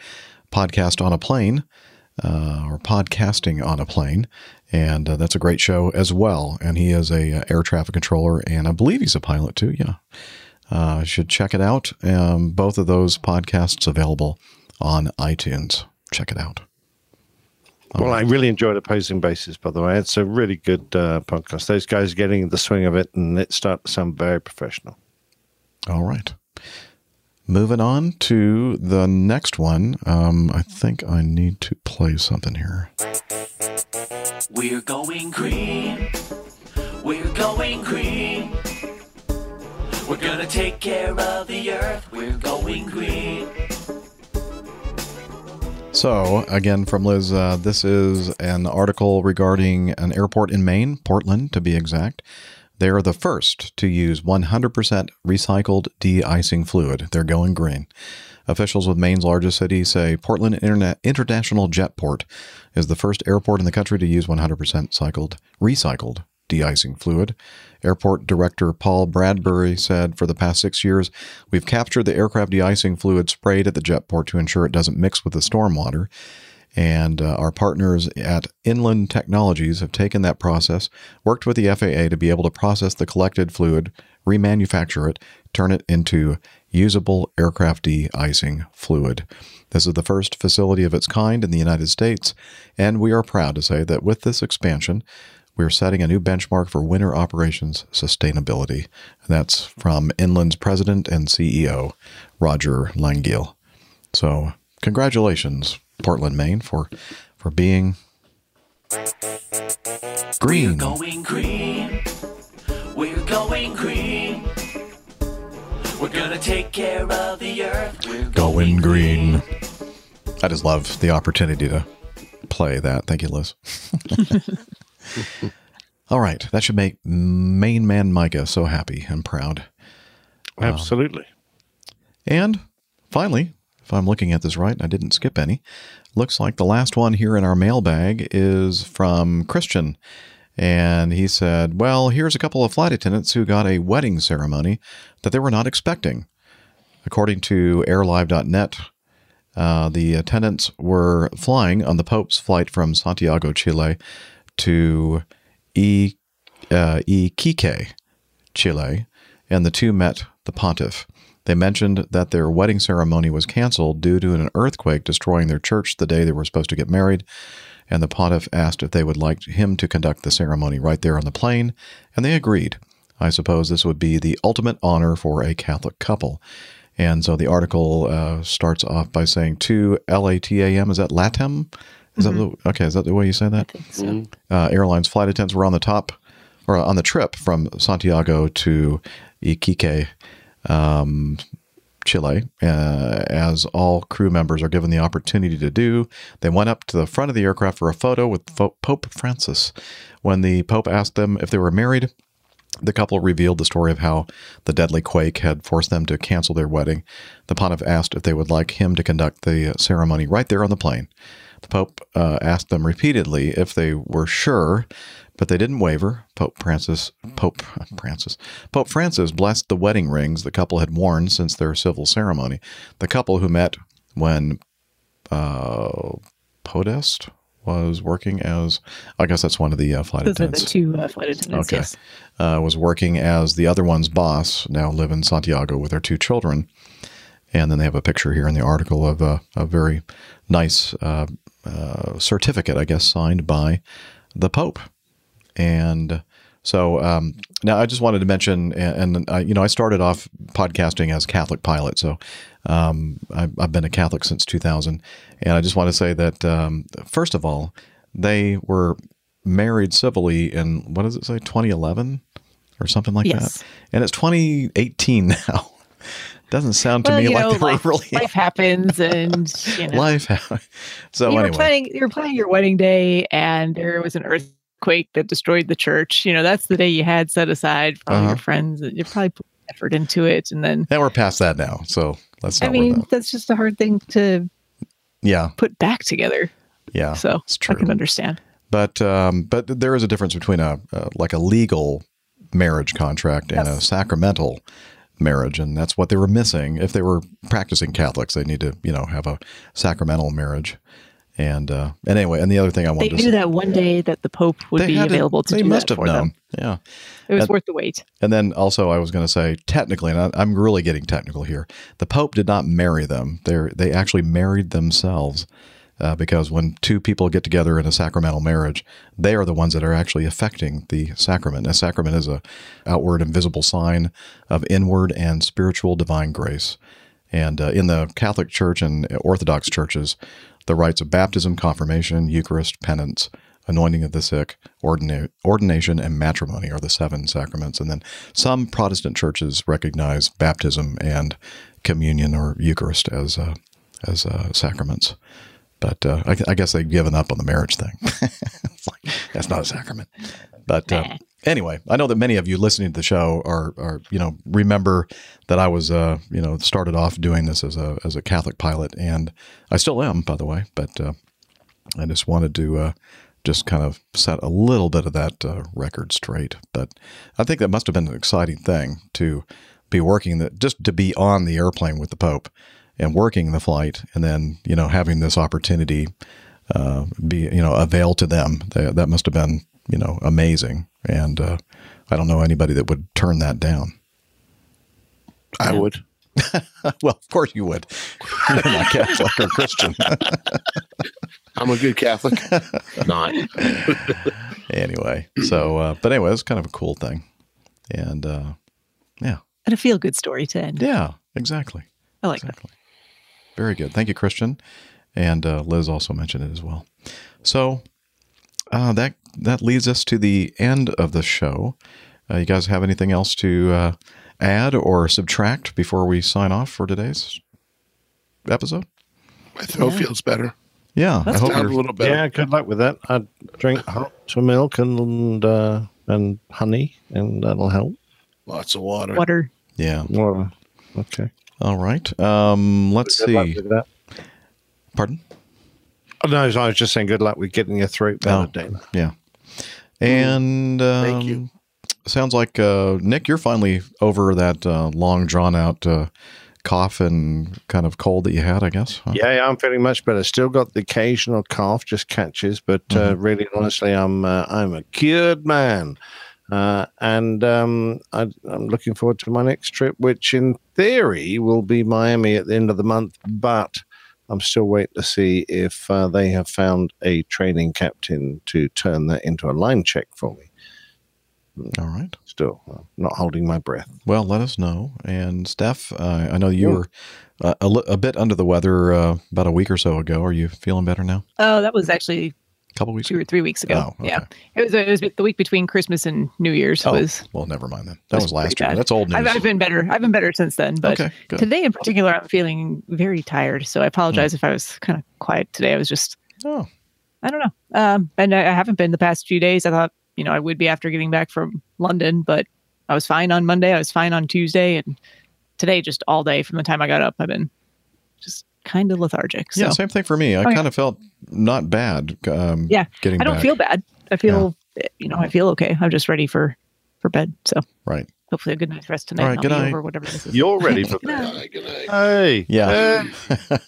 Podcast on a Plane, uh, or Podcasting on a Plane. And that's a great show as well. And he is a air traffic controller, and I believe he's a pilot too. Yeah. Uh, should check it out. Um, both of those podcasts available on iTunes. Check it out. Well, I really enjoyed Opposing Bases, by the way. It's a really good uh, podcast. Those guys are getting the swing of it, and it starts to sound very professional. All right. Moving on to the next one. Um, I think I need to play something here. We're going green. We're going green. We're gonna take care of the earth. We're going green. So, again, from Liz, uh, this is an article regarding an airport in Maine, Portland to be exact. They are the first to use 100% recycled de icing fluid. They're going green. Officials with Maine's largest city say Portland Interna- International Jetport is the first airport in the country to use 100% cycled, recycled de-icing fluid. Airport Director Paul Bradbury said for the past six years, we've captured the aircraft de-icing fluid sprayed at the jetport to ensure it doesn't mix with the stormwater. And uh, our partners at Inland Technologies have taken that process, worked with the FAA to be able to process the collected fluid, remanufacture it, turn it into usable aircraft de-icing fluid. This is the first facility of its kind in the United States, and we are proud to say that with this expansion, we are setting a new benchmark for winter operations sustainability. That's from Inland's president and CEO, Roger Langiel. So, congratulations, Portland, Maine, for for being green. We're going green. We're going green. We're gonna take care of the earth. We're Going green. I just love the opportunity to play that. Thank you, Liz. All right. That should make main man Micah so happy and proud. Absolutely. Um, and finally, if I'm looking at this right, and I didn't skip any, looks like the last one here in our mailbag is from Christian. And he said, Well, here's a couple of flight attendants who got a wedding ceremony that they were not expecting. According to airlive.net, uh, the attendants were flying on the Pope's flight from Santiago, Chile to e, uh, Chile, and the two met the pontiff. They mentioned that their wedding ceremony was canceled due to an earthquake destroying their church the day they were supposed to get married, and the pontiff asked if they would like him to conduct the ceremony right there on the plane, and they agreed. I suppose this would be the ultimate honor for a Catholic couple. And so the article uh, starts off by saying to LATAM, is that LATAM? Is mm-hmm. that the, okay? Is that the way you say that? So. Uh, airlines flight attendants were on the top or on the trip from Santiago to Iquique, um, Chile, uh, as all crew members are given the opportunity to do. They went up to the front of the aircraft for a photo with Pope Francis. When the Pope asked them if they were married, the couple revealed the story of how the deadly quake had forced them to cancel their wedding. The pontiff asked if they would like him to conduct the ceremony right there on the plane. The Pope uh, asked them repeatedly if they were sure, but they didn't waver. Pope Francis, Pope Francis, Pope Francis blessed the wedding rings the couple had worn since their civil ceremony. The couple who met when uh, Podest was working as, I guess that's one of the uh, flight Those are the attendants. two uh, flight attendants. Okay. Yes. Uh, was working as the other one's boss. Now live in Santiago with their two children. And then they have a picture here in the article of a, a very nice uh, uh, certificate, I guess, signed by the Pope. And so um, now I just wanted to mention, and, and uh, you know, I started off podcasting as Catholic pilot. So um, I've, I've been a Catholic since 2000. And I just want to say that, um, first of all, they were married civilly in, what does it say, 2011 or something like Yes. that? And it's 2018 now. Doesn't sound to Well, me like know, they were life, really life happens, and you know, life. so you were anyway, planning you were planning your wedding day, and there was an earthquake that destroyed the church. You know, that's the day you had set aside for all Uh-huh. your friends. You probably put effort into it, and then and we're past that now. So let's I mean, about. that's just a hard thing to Yeah, put back together. yeah. So it's I true. can understand. But um, but there is a difference between a uh, like a legal marriage contract and a sacramental marriage, and that's what they were missing. If they were practicing Catholics, they need to you know have a sacramental marriage. And uh, and anyway, and the other thing I They wanted to knew say, that one day that the Pope would be available to- to they do must that have for known. them. Yeah, It was And- worth the wait. And then also, I was going to say, technically, and I, I'm really getting technical here. The Pope did not marry them; they they actually married themselves, uh, because when two people get together in a sacramental marriage, they are the ones that are actually affecting the sacrament. A sacrament is a outward and visible sign of inward and spiritual divine grace. And uh, in the Catholic Church and Orthodox churches, the rites of baptism, confirmation, Eucharist, penance, anointing of the sick, ordina- ordination, and matrimony are the seven sacraments. And then some Protestant churches recognize baptism and communion or Eucharist as uh, as uh, sacraments. But uh, I, I guess they've given up on the marriage thing. like that's not a sacrament. But uh, anyway, I know that many of you listening to the show are, are you know remember that I was uh, you know started off doing this as a as a Catholic pilot, and I still am, by the way. But uh, I just wanted to uh, just kind of set a little bit of that uh, record straight. But I think that must have been an exciting thing to be working that just to be on the airplane with the Pope and working the flight, and then you know having this opportunity uh, be you know avail to them. That, that must have been you know amazing, and uh, I don't know anybody that would turn that down. I would. well, of course you would. You're not Catholic or Christian. I'm a good Catholic. Not. anyway, so uh, but anyway, it's kind of a cool thing, and uh, yeah, And a feel good story to end. yeah, exactly. I like that. Very good. Thank you, Christian. And uh, Liz also mentioned it as well. So uh, that that leads us to the end of the show. Uh, you guys have anything else to uh, add or subtract before we sign off for today's episode? My throat Yeah. feels better. Yeah, I hope Sound you're a little better. Yeah, good luck with that. I drink hot milk and uh, and honey, and that'll help. Lots of water. Water. Yeah. Water. Okay. All right. Um, let's Good luck see. with that. Pardon? Oh, no, I was just saying good luck with getting your throat better, Oh. Dana. Yeah. And um, sounds like uh, Nick, you're finally over that uh, long, drawn out uh, cough and kind of cold that you had, I guess. huh? Yeah, yeah, I'm feeling much better. Still got the occasional cough, just catches, but uh, Mm-hmm. really, honestly, I'm uh, I'm a cured man, uh, and um, I, I'm looking forward to my next trip, which in theory will be Miami at the end of the month, but I'm still waiting to see if uh, they have found a training captain to turn that into a line check for me. All right. Still uh, not holding my breath. Well, let us know. And Steph, uh, I know you were uh, a, li- a bit under the weather uh, about a week or so ago. Are you feeling better now? Oh, that was actually A couple weeks two or three weeks ago. Oh, Yeah, it was it was the week between Christmas and New Year's. Oh, was well, never mind then. That was, pretty last year. bad. That's old news. I've, I've been better. I've been better since then. But Okay, today in particular, I'm feeling very tired. So I apologize Hmm. if I was kind of quiet today. I was just oh, I don't know. Um, and I, I haven't been the past few days. I thought you know I would be after getting back from London, but I was fine on Monday. I was fine on Tuesday, and today just all day from the time I got up, I've been just kind of lethargic. So yeah, same thing for me. I Okay. kind of felt not bad. Um, yeah, getting I don't back. feel bad. I feel eh, you know, I feel okay. I'm just ready for for bed. So right. hopefully a good night's rest tonight. All right, I'll good night. over whatever this is. You're ready for Good night. Hey. Yeah.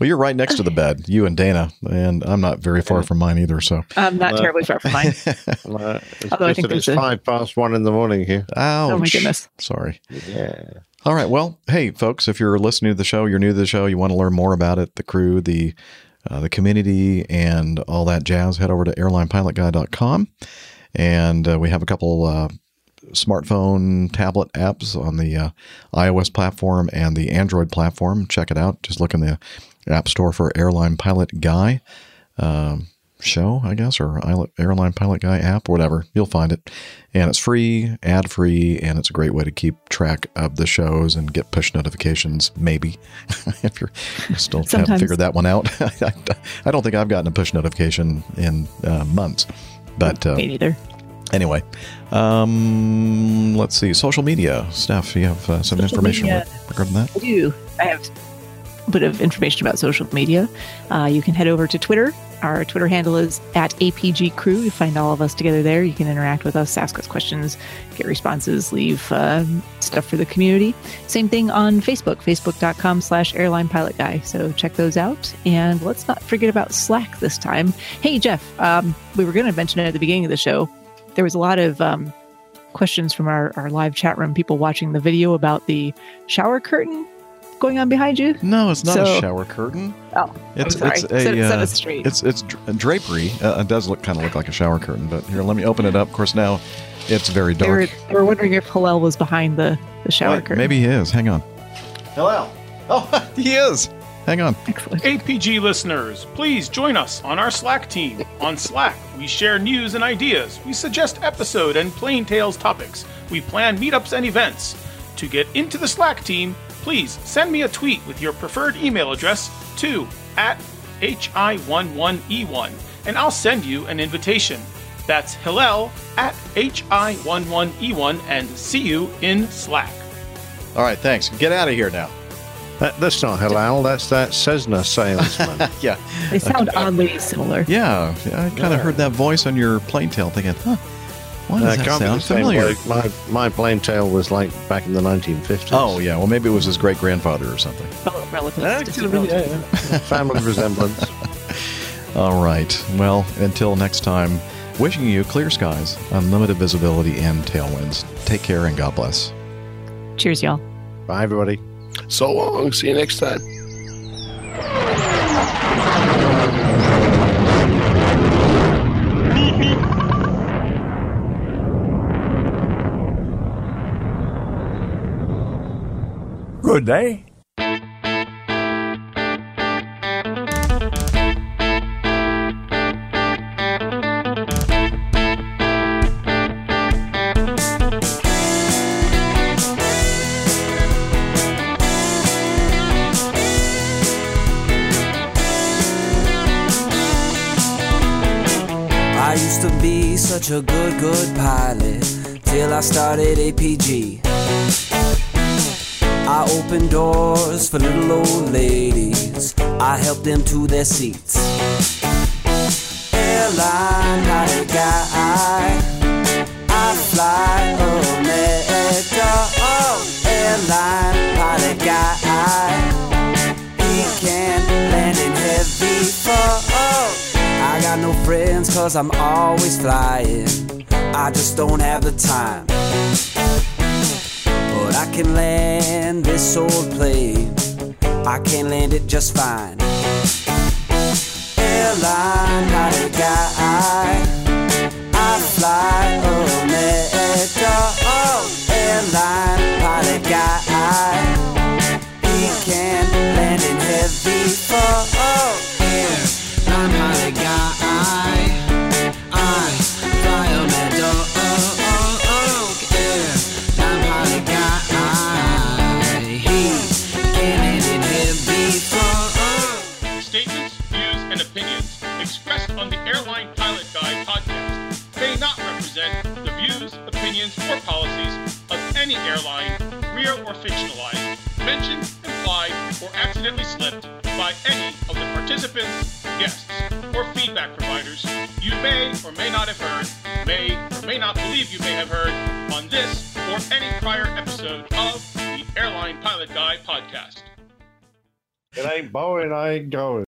well, you're right next to the bed, you and Dana, and I'm not very far from mine either. So I'm not Uh, terribly far from mine. Uh, it's Although I think that it's a- five past one in the morning here. Ouch. Oh my goodness. Sorry. Yeah. All right. Well, hey, folks, if you're listening to the show, you're new to the show, you want to learn more about it, the crew, the uh, the community, and all that jazz, head over to airlinepilotguy.com. And uh, we have a couple uh, smartphone tablet apps on the uh, iOS platform and the Android platform. Check it out. Just look in the App Store for Airline Pilot Guy. Um, show, I guess, or Airline Pilot Guy app, whatever. You'll find it. And it's free, ad free, and it's a great way to keep track of the shows and get push notifications, maybe, if you're still haven't figured that one out. I don't think I've gotten a push notification in uh, months. But uh, Me neither. anyway, um, let's see. Social media. Steph, you have uh, some Social information media. regarding that? I do. I have bit of information about social media. Uh, you can head over to Twitter. Our Twitter handle is at APG Crew. You find all of us together there. You can interact with us, ask us questions, get responses, leave um, stuff for the community. Same thing on Facebook, facebook.com slash airline pilot guy. So check those out. And let's not forget about Slack this time. Hey, Jeff, um, we were going to mention it at the beginning of the show. There was a lot of um, questions from our, our live chat room, people watching the video about the shower curtain going on behind you. No, it's not a shower curtain. Oh, It's I'm sorry. it's a set, set uh, straight. it's it's drapery. Uh, it does look kind of look like a shower curtain, but here, let me open it up. Of course, now it's very they, were, dark. they were wondering if Hillel was behind the, the shower Wait, curtain. Maybe he is. Hang on. Hello. Oh, he is. Hang on. APG listeners, please join us on our Slack team. On Slack, we share news and ideas. We suggest episode and plane tales topics. We plan meetups and events. To get into the Slack team, please send me a tweet with your preferred email address to at hi11e1 and I'll send you an invitation. That's Hillel at hi11e1 and see you in Slack. All right, thanks. Get out of here now. That, that's not Hillel. That's that Cessna salesman. yeah. They sound oddly similar. Yeah, yeah, I kind of heard that voice on your plane tale, thinking, huh, why does Uh, that can't be the sound familiar? My my plane tale was like back in the 1950s. Oh yeah, well maybe it was his great grandfather or something. Rel- Relatives. Yeah, distant could have been, relatives. yeah, yeah. Family resemblance. All right. Well, until next time, wishing you clear skies, unlimited visibility, and tailwinds. Take care and God bless. Cheers, y'all. Bye, everybody. So long. See you next time. Good day. I used to be such a good, good pilot till I started APG. I opened doors for little old ladies. I helped them to their seats. Airline pilot guy. I fly America. Oh, airline pilot guy. He can't land in heavy fog. Oh, I got no friends cause I'm always flying. I just don't have the time. But I can land this old plane. I can land it just fine. Airline pilot guy. I fly America. Oh, airline pilot guy. Airline, real or fictionalized, mentioned, implied, or accidentally slipped by any of the participants, guests, or feedback providers you may or may not have heard may or may not believe you may have heard on this or any prior episode of the Airline Pilot Guy podcast. It ain't Boeing, I ain't going.